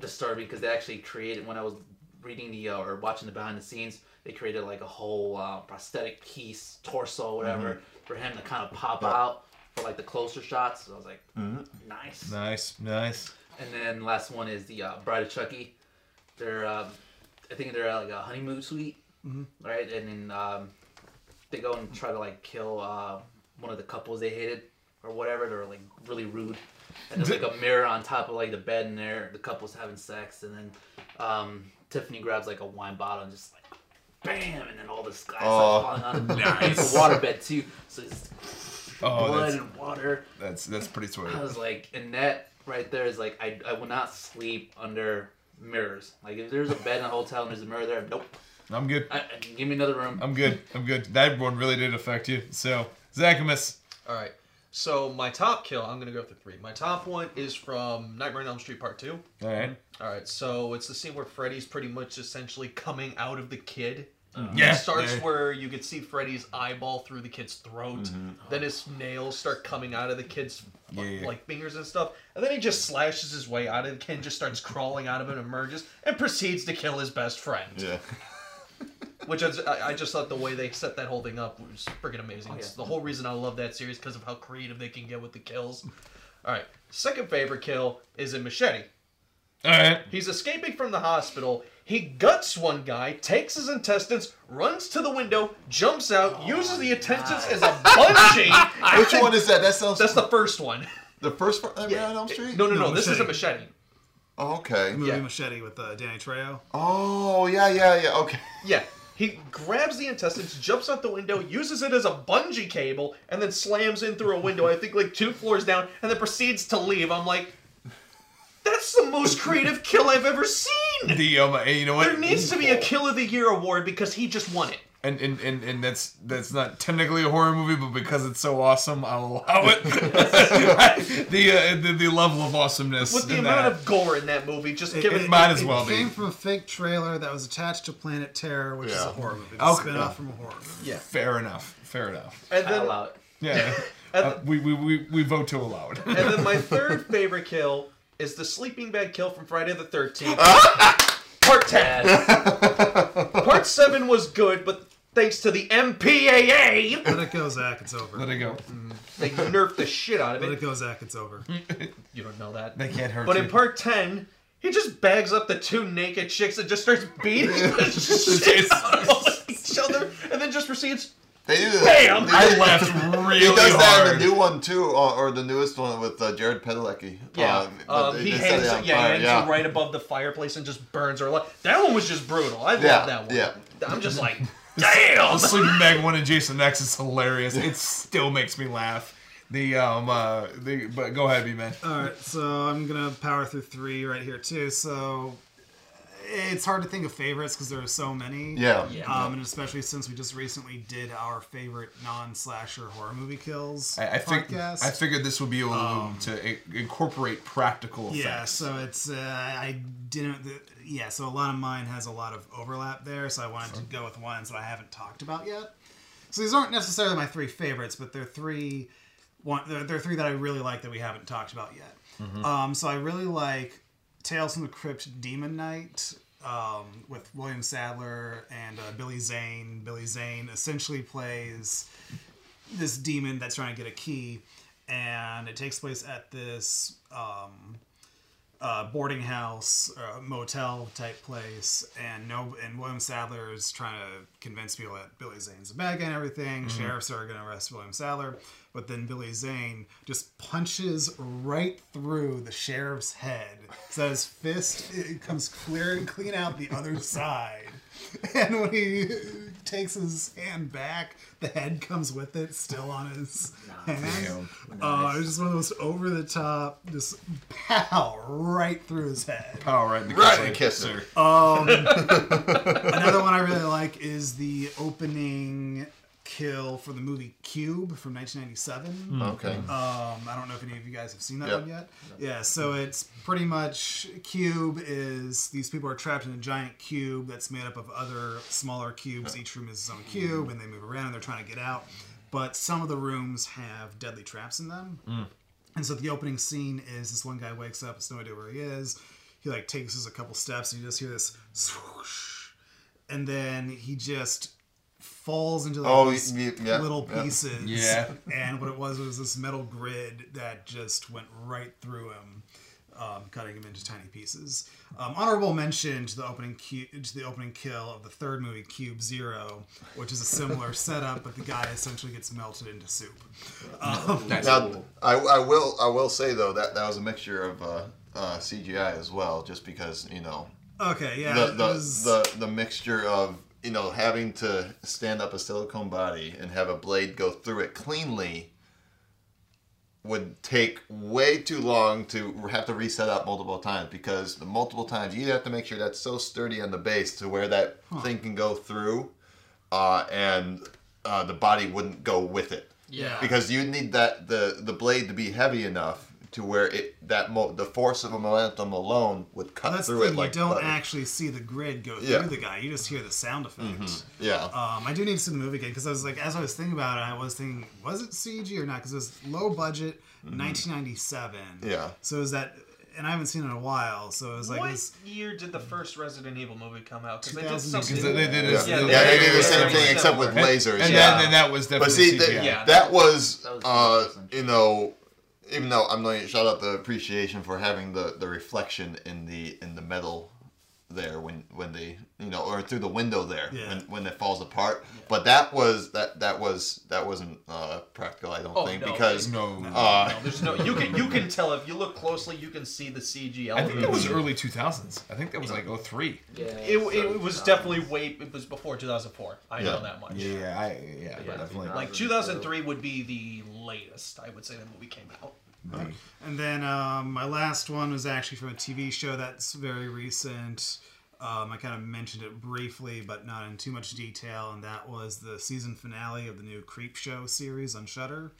disturbing because they actually created when I was reading the uh, or watching the behind the scenes, they created like a whole uh, prosthetic piece, torso, whatever, for him to kind of pop out for like the closer shots. So I was like, Mhm. nice. Nice, nice. And then last one is the uh, Bride of Chucky. They're, um, I think they're at, like a honeymoon suite, right? And then um, they go and try to like kill uh, one of the couples they hated or whatever. They're like really rude. And there's like a mirror on top of like the bed in there. The couple's having sex, and then um, Tiffany grabs like a wine bottle and just like bam, and then all this glass Oh, falling on nice. It's a waterbed too, so it's Oh, blood that's and water. that's that's pretty sweet. I was like, and that right there is like, I, I will not sleep under mirrors. Like, if there's a bed in a hotel and there's a mirror there, nope. I'm good. I, I- give me another room. I'm good. I'm good. That one really did affect you. So, Zachamus. All right. So my top kill, I'm gonna go through three. My top one is from Nightmare on Elm Street Part Two. All right. All right. So it's the scene where Freddy's pretty much essentially coming out of the kid. Mm-hmm. Yeah. It starts yeah. where you could see Freddy's eyeball through the kid's throat. Mm-hmm. Then his nails start coming out of the kid's Yeah, yeah. like fingers and stuff. And then he just slashes his way out of the kid, and just starts crawling out of it, emerges, and proceeds to kill his best friend. Yeah. Which is, I, I just thought the way they set that whole thing up was freaking amazing. Oh, yeah. It's the whole reason I love that series because of how creative they can get with the kills. All right, second favorite kill is in Machete. All right. He's escaping from the hospital. He guts one guy, takes his intestines, runs to the window, jumps out, uses the intestines as a bungee. Which one is that? That sounds. That's the first one. the first one. Nightmare on Elm Street. No, no, no. No, this is a Machete. machete. Oh, okay. Movie Yeah. Machete with uh, Danny Trejo. Oh yeah, yeah, yeah. Okay. Yeah. He grabs the intestines, jumps out the window, uses it as a bungee cable, and then slams in through a window, I think like two floors down, and then proceeds to leave. I'm like, that's the most creative kill I've ever seen! The um, you know what? There needs to be a Kill of the Year award because he just won it. And, and, and, and that's that's not technically a horror movie, but because it's so awesome, I'll allow it. the, uh, the the level of awesomeness With the in amount that. of gore in that movie, just It, give it it. might as well it be. came from a fake trailer that was attached to Planet Terror, which is a horror movie. The Okay. spin-off from a horror movie. Yeah. Fair enough. Fair enough. And I then, allow it. Yeah. And- Uh, we, we, we, we vote to allow it. and then my third favorite kill is the sleeping bag kill from Friday the 13th. Part 10. Part 7 was good, but thanks to the MPAA, Let it go, Zach. It's over. Let it go. they nerfed the shit out of Let it. it go, Zach. It's over. You don't know that. They can't hurt But you. in part 10, he just bags up the two naked chicks and just starts beating the shit out of each other, and then just proceeds. They do Bam! They, I laughed really he does that in hard. the new one too, or, or the newest one with uh, Jared Padalecki. Yeah, Uh, um, he hangs, it it, yeah, fire, hangs yeah. right above the fireplace and just burns her alive. That one was just brutal. I love Yeah, that one. yeah. I'm just like, The damn. sleeping bag one in Jason X is hilarious. It still makes me laugh. The um uh the but go ahead, B man. All right, so I'm gonna power through three right here too. So it's hard to think of favorites because there are so many. Yeah. Yeah. Um, and especially since we just recently did our favorite non-slasher horror movie kills I, I, fig- podcast. I figured this would be able to incorporate practical effects. yeah, so it's uh, I didn't. Yeah, so a lot of mine has a lot of overlap there, so I wanted to go with ones that I haven't talked about yet. So these aren't necessarily my three favorites, but they're three. One, they're, they're three that I really like that we haven't talked about yet. Um, so I really like Tales from the Crypt Demon Knight um, with William Sadler and uh, Billy Zane. Billy Zane essentially plays this demon that's trying to get a key, and it takes place at this um, uh, boarding house, uh, motel type place, and no, and William Sadler is trying to convince people that Billy Zane's a bad guy and everything. Sheriffs are going to arrest William Sadler, but then Billy Zane just punches right through the sheriff's head, so his fist it comes clear and clean out the other side. And when he takes his hand back, the head comes with it, still on his hand. Uh, it was just one of those over the top, just pow right through his head. Pow right in the Right kisser. in the kisser. Another one I really like is the opening kill for the movie Cube from 1997. Okay. Um, I don't know if any of you guys have seen that Yep. one yet. Yeah, so it's pretty much Cube is these people are trapped in a giant cube that's made up of other smaller cubes. Each room is its own cube, and they move around and they're trying to get out. But some of the rooms have deadly traps in them. And so the opening scene is this one guy wakes up, has no idea where he is. He like takes us a couple steps, and you just hear this swoosh, and then he just falls into like Oh, these y- yeah, little yeah. pieces. Yeah. And what it was was this metal grid that just went right through him, um, cutting him into tiny pieces. Um, honorable mention to the opening cu- to the opening kill of the third movie, Cube Zero, which is a similar setup, but the guy essentially gets melted into soup. Um, Nice. Now, I, I will I will say though that that was a mixture of uh, uh, CGI as well, just because you know okay, yeah, the the, was- the the mixture of you know having to stand up a silicone body and have a blade go through it cleanly would take way too long to have to reset up multiple times because the multiple times you have to make sure that's so sturdy on the base to where that thing can go through uh, and uh, the body wouldn't go with it. Yeah, because you need that the the blade to be heavy enough to where it that mo- the force of a momentum alone would cut that's the through thing. it like you don't butter. actually see the grid go Yeah. through the guy. You just hear the sound effect. yeah Um, I do need to see the movie again because I was like, as I was thinking about it, I was thinking, was it CG or not? Because it was low budget, 1997. Mm-hmm. Yeah. So is that, and I haven't seen it in a while. So it was like, what this, year did the first Resident Evil movie come out? Because they did something. Because they did yeah, this- Yeah, yeah, they did the same thing except with lasers And, yeah then, then that was but see that, Yeah. that was uh you know even though I'm going to shout out the appreciation for having the the reflection in the in the metal there when when they you know or through the window there Yeah. when when it falls apart but that was that that was that wasn't uh practical I don't Oh, think no. because No. uh No, there's no. You can you can tell if you look closely, you can see the CG I think that was early 2000s. I think that was like 03. Yeah. It, it was definitely way. It was before 2004. I Yeah. know that much. Yeah, I, yeah, Yeah, definitely. Like 2003 would be the latest. I would say the movie came out. Right. and then um, my last one was actually from a TV show that's very recent. Um, I kind of mentioned it briefly, but not in too much detail, and that was the season finale of the new Creepshow series on Shudder.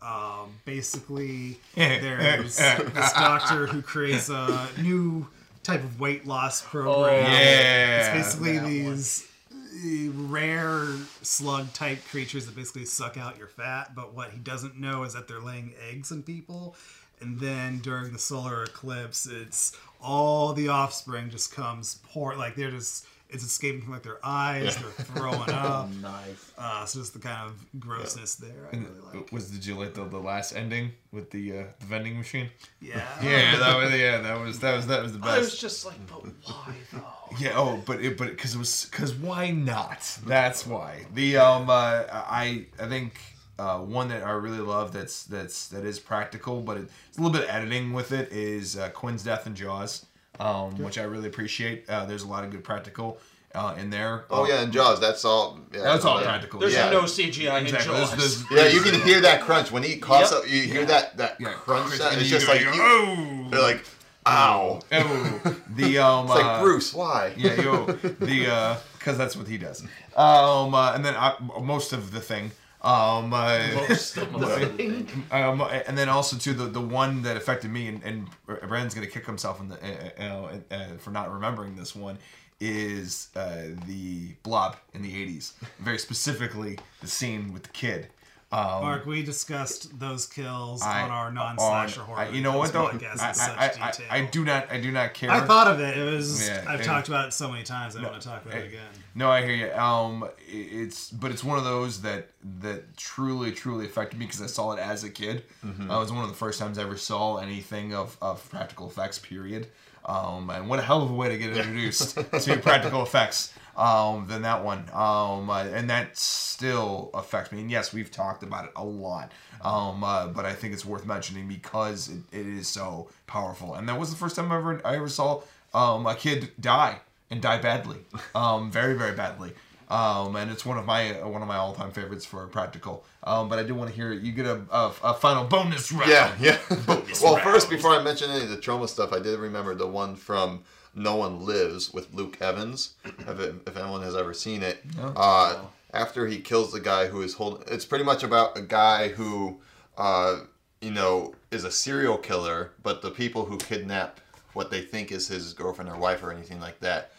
Um, basically, there's this doctor who creates a new type of weight loss program. yeah. It's basically these uh, rare slug type creatures that basically suck out your fat, but what he doesn't know is that they're laying eggs in people. And then during the solar eclipse, it's all the offspring just comes pour like they're just it's escaping from like their eyes, they're throwing up. Nice. Uh, so just the kind of grossness there. I really like. Was did you like the, the last ending with the uh, the vending machine? Yeah. Yeah, that was yeah, that was that was that was the best. I was just like, but why though? Yeah. Oh, but it but because it was because why not? That's why the um uh, I I think uh, one that I really love that's that's that is practical, but it's a little bit of editing with it is uh, Quint's death in Jaws, um, which I really appreciate. Uh, there's a lot of good practical uh, in there. oh yeah and Jaws that's all yeah, That's all practical. There's Yeah. no CGI in Exactly. Jaws. There's- there's- yeah you can hear that crunch when he coughs Yep. up you hear Yeah. that that yeah, crunch Chris- sound. it's just go- like you oh. they're like Ow. Oh, the um. It's like uh, Bruce. Why? Yeah, yo, the uh, because that's what he does. Um, uh, and then I, most of the thing. Um, uh, Most of the um, and then also too the the one that affected me, and, and Brandon's gonna kick himself in the uh, you know, uh, for not remembering this one is uh, the Blob in the '80s. Very specifically, the scene with the kid. Um, Mark, we discussed those kills I- on our non-slasher on- horror. I- you know what though? I, I, do not I do not care. I thought of it. It was. Yeah, I've and- talked about it so many times. I want to talk about it hey, again. No, I hear you. Um, it's but it's one of those that that truly, truly affected me because I saw it as a kid. Mm-hmm. Uh, it was one of the first times I ever saw anything of, of practical effects. Period. Um, and what a hell of a way to get introduced to practical effects. Um, than that one. Um, uh, and that still affects me. And yes, we've talked about it a lot. Um, uh, but I think it's worth mentioning because it, it is so powerful. And that was the first time I ever I ever saw um, a kid die and die badly, um, very very badly. Um, and it's one of my one of my all time favorites for practical. Um, but I do want to hear it. You get a, a, a final bonus round. Yeah, yeah. well, first, before I mention any of the Troma stuff, I did remember the one from No One Lives with Luke Evans. If, if anyone has ever seen it, uh, after he kills the guy who is holding, it's pretty much about a guy who, uh, you know, is a serial killer, but the people who kidnap what they think is his girlfriend or wife or anything like that,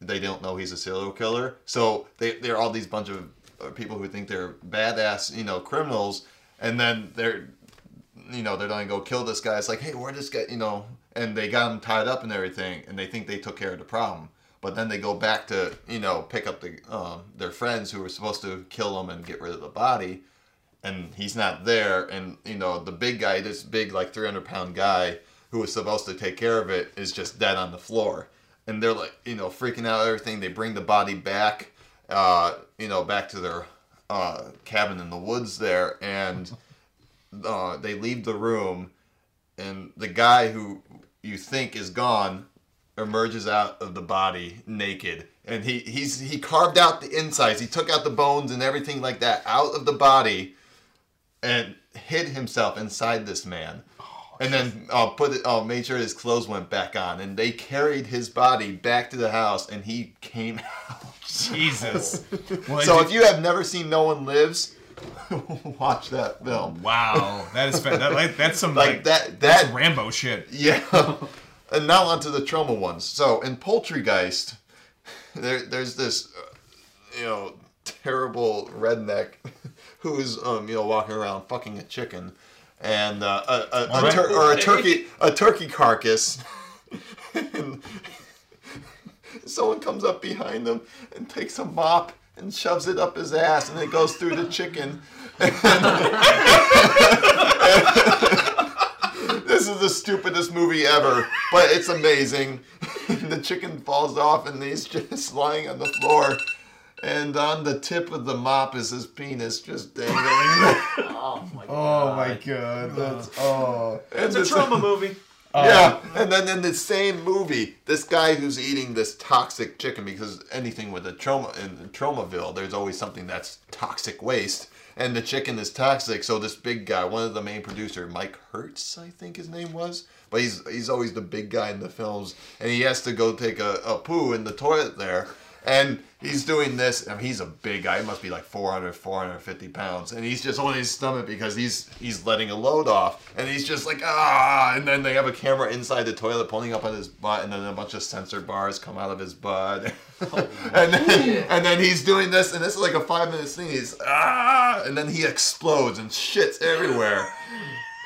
they don't know he's a serial killer. So they they're all these bunch of uh, people who think they're badass, you know, criminals, and then they're you know, they're gonna go kill this guy. It's like, hey, where this guy, you know, and they got him tied up and everything, and they think they took care of the problem. But then they go back to, you know, pick up the um, their friends who were supposed to kill him and get rid of the body, and he's not there. And you know, the big guy, this big like 300 pound guy who was supposed to take care of it, is just dead on the floor. And they're like, you know, freaking out. Everything. They bring the body back, uh, you know, back to their uh, cabin in the woods there, and uh, they leave the room, and the guy who you think is gone emerges out of the body naked, and he he's he carved out the insides. He took out the bones and everything like that out of the body, and hid himself inside this man. And then uh, put it, uh, made sure his clothes went back on, and they carried his body back to the house, and he came out. Jesus. So if you have never seen No One Lives, watch that film. wow, that is that, like, that's some Like like, that that Rambo shit. Yeah. and now onto the Troma ones. So in Poultrygeist, there there's this, uh, you know, terrible redneck who's um you know walking around fucking a chicken, and uh, a, a, a tur- or a turkey a turkey carcass. and someone comes up behind them and takes a mop and shoves it up his ass, and it goes through the chicken. this is the stupidest movie ever, but it's amazing. the chicken falls off and he's just lying on the floor. And on the tip of the mop is his penis just dangling. Oh, oh my god. Oh my god, that's oh. and It's a this- Troma movie. Um, yeah, and then in the same movie, this guy who's eating this toxic chicken because anything with a Troma in Tromaville, there's always something that's toxic waste, and the chicken is toxic. So this big guy, one of the main producer, Mike Herz, I think his name was, but he's he's always the big guy in the films, and he has to go take a, a poo in the toilet there. And he's doing this. I mean, he's a big guy. He must be like 400, 450 pounds. And he's just on his stomach because he's he's letting a load off. And he's just like, ah. And then they have a camera inside the toilet pulling up on his butt. And then a bunch of censor bars come out of his butt. and, then, and then he's doing this. And this is like a five minute scene. He's, ah. And then he explodes and shits everywhere.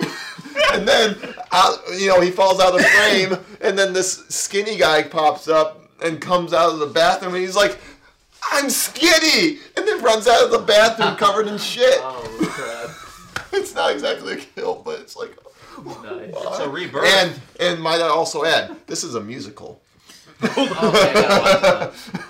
and then, out, you know, he falls out of frame. And then this skinny guy pops up and comes out of the bathroom and he's like, I'm skinny! And then runs out of the bathroom covered in shit. Oh crap. It's not exactly a kill, but it's like. Nice. It's a rebirth. And and might I also add, this is a musical. Okay,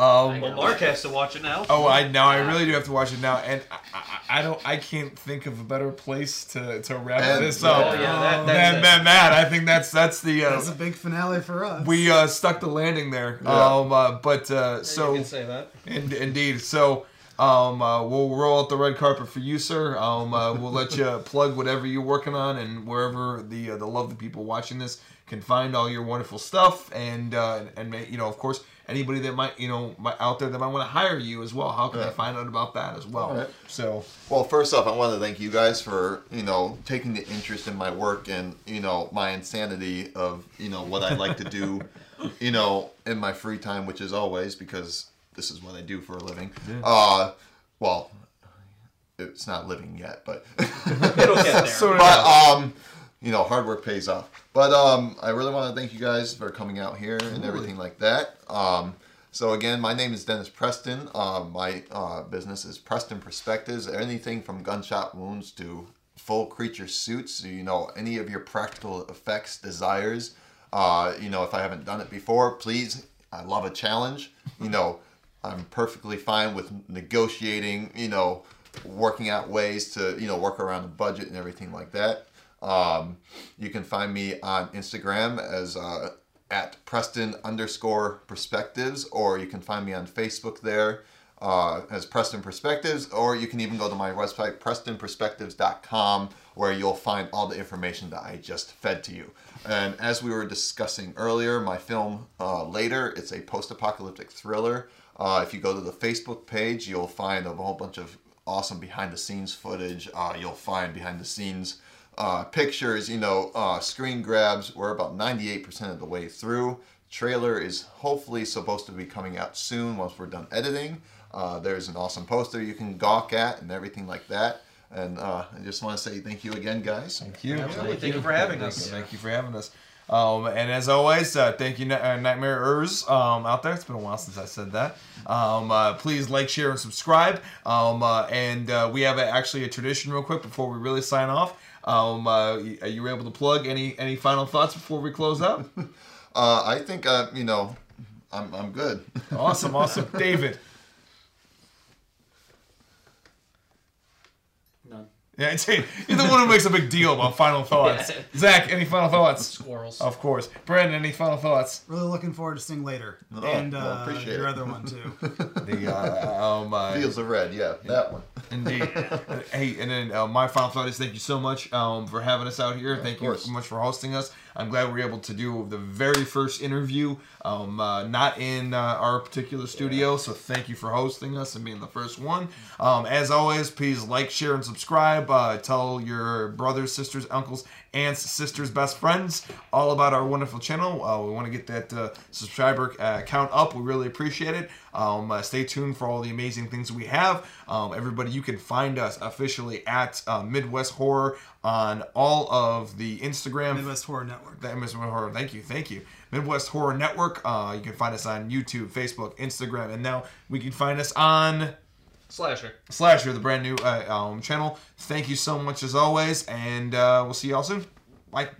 Um, well, Mark has to watch it now. Oh, I know. I really do have to watch it now, and I, I, I don't I can't think of a better place to, to wrap And- this up Oh, yeah, that- that's than, it. than that. I think that's that's the uh, That's a big finale for us. we uh, stuck the landing there. Yeah. Um, uh, but uh, you so can say that. in, indeed, so Um, uh, we'll roll out the red carpet for you, sir. Um, uh, we'll let you plug whatever you're working on and wherever the uh, the lovely people watching this can find all your wonderful stuff. And uh, and you know, of course, anybody that might you know might, out there that might want to hire you as well. How can Yeah. they find out about that as well? Alright. So Well, first off, I want to thank you guys for you know taking the interest in my work and you know my insanity of you know what I like to do, you know, in my free time, which is always because this is what I do for a living. Uh, well, it's not living yet, but It'll get there. But um, you know, hard work pays off. But um, I really want to thank you guys for coming out here and everything like that. Um, so again, my name is Dennis Preston. Uh, my uh, business is Preston Perspectives. Anything from gunshot wounds to full creature suits. So, you know, any of your practical effects desires. Uh, you know, if I haven't done it before, please. I love a challenge. You know, I'm perfectly fine with negotiating. You know, working out ways to you know work around the budget and everything like that. Um, you can find me on Instagram as uh, at Preston underscore perspectives, or you can find me on Facebook there uh, as Preston Perspectives, or you can even go to my website, prestonperspectives.com, where you'll find all the information that I just fed to you. And as we were discussing earlier, my film uh, Later, it's a post apocalyptic thriller. Uh, if you go to the Facebook page, you'll find a whole bunch of awesome behind the scenes footage. Uh, you'll find behind the scenes uh, pictures, you know, uh, screen grabs. We're about 98% of the way through. Trailer is hopefully supposed to be coming out soon once we're done editing. Uh, there's an awesome poster you can gawk at and everything like that. And uh, I just want to say thank you again, guys. Thank you. Absolutely. Thank you for having Thank us. you, Thank you for having us. Um, and as always, uh, thank you, Ni- uh, Nightmareers um, out there. It's been a while since I said that. Um, uh, please like, share, and subscribe. Um, uh, and uh, we have a, actually a tradition, real quick, before we really sign off. Um, uh, are you able to plug any any final thoughts before we close out? Uh, I think, uh, you know, I'm, I'm good. awesome, awesome, David. None. Yeah, it's, you're the one who makes a big deal about final thoughts. Yeah. Zach, any final thoughts? Squirrels. Of course. Brandon, any final thoughts? Really looking forward to seeing later, Oh, and well, uh, appreciate your it. other one too. The uh, um, uh, Fields of Red, yeah, that one. Indeed. Hey, and then uh, my final thought is thank you so much um, for having us out here. thank you so much for hosting us. I'm glad we are able to do the very first interview, um, uh, not in uh, our particular studio. So thank you for hosting us and being the first one. Um, as always, please like, share, and subscribe. Uh, tell your brothers, sisters, uncles, aunts, sisters, best friends all about our wonderful channel. Uh, we want to get that uh, subscriber uh, count up. We really appreciate it. Um, uh, stay tuned for all the amazing things we have. Um, everybody, you can find us officially at uh, Midwest Horror on all of the Instagram. Midwest Horror Network. That Midwest Horror. Thank you, thank you. Midwest Horror Network. Uh, you can find us on YouTube, Facebook, Instagram, and now we can find us on Slasher. Slasher, the brand new uh, um, channel. Thank you so much as always, and uh, we'll see y'all soon. Bye.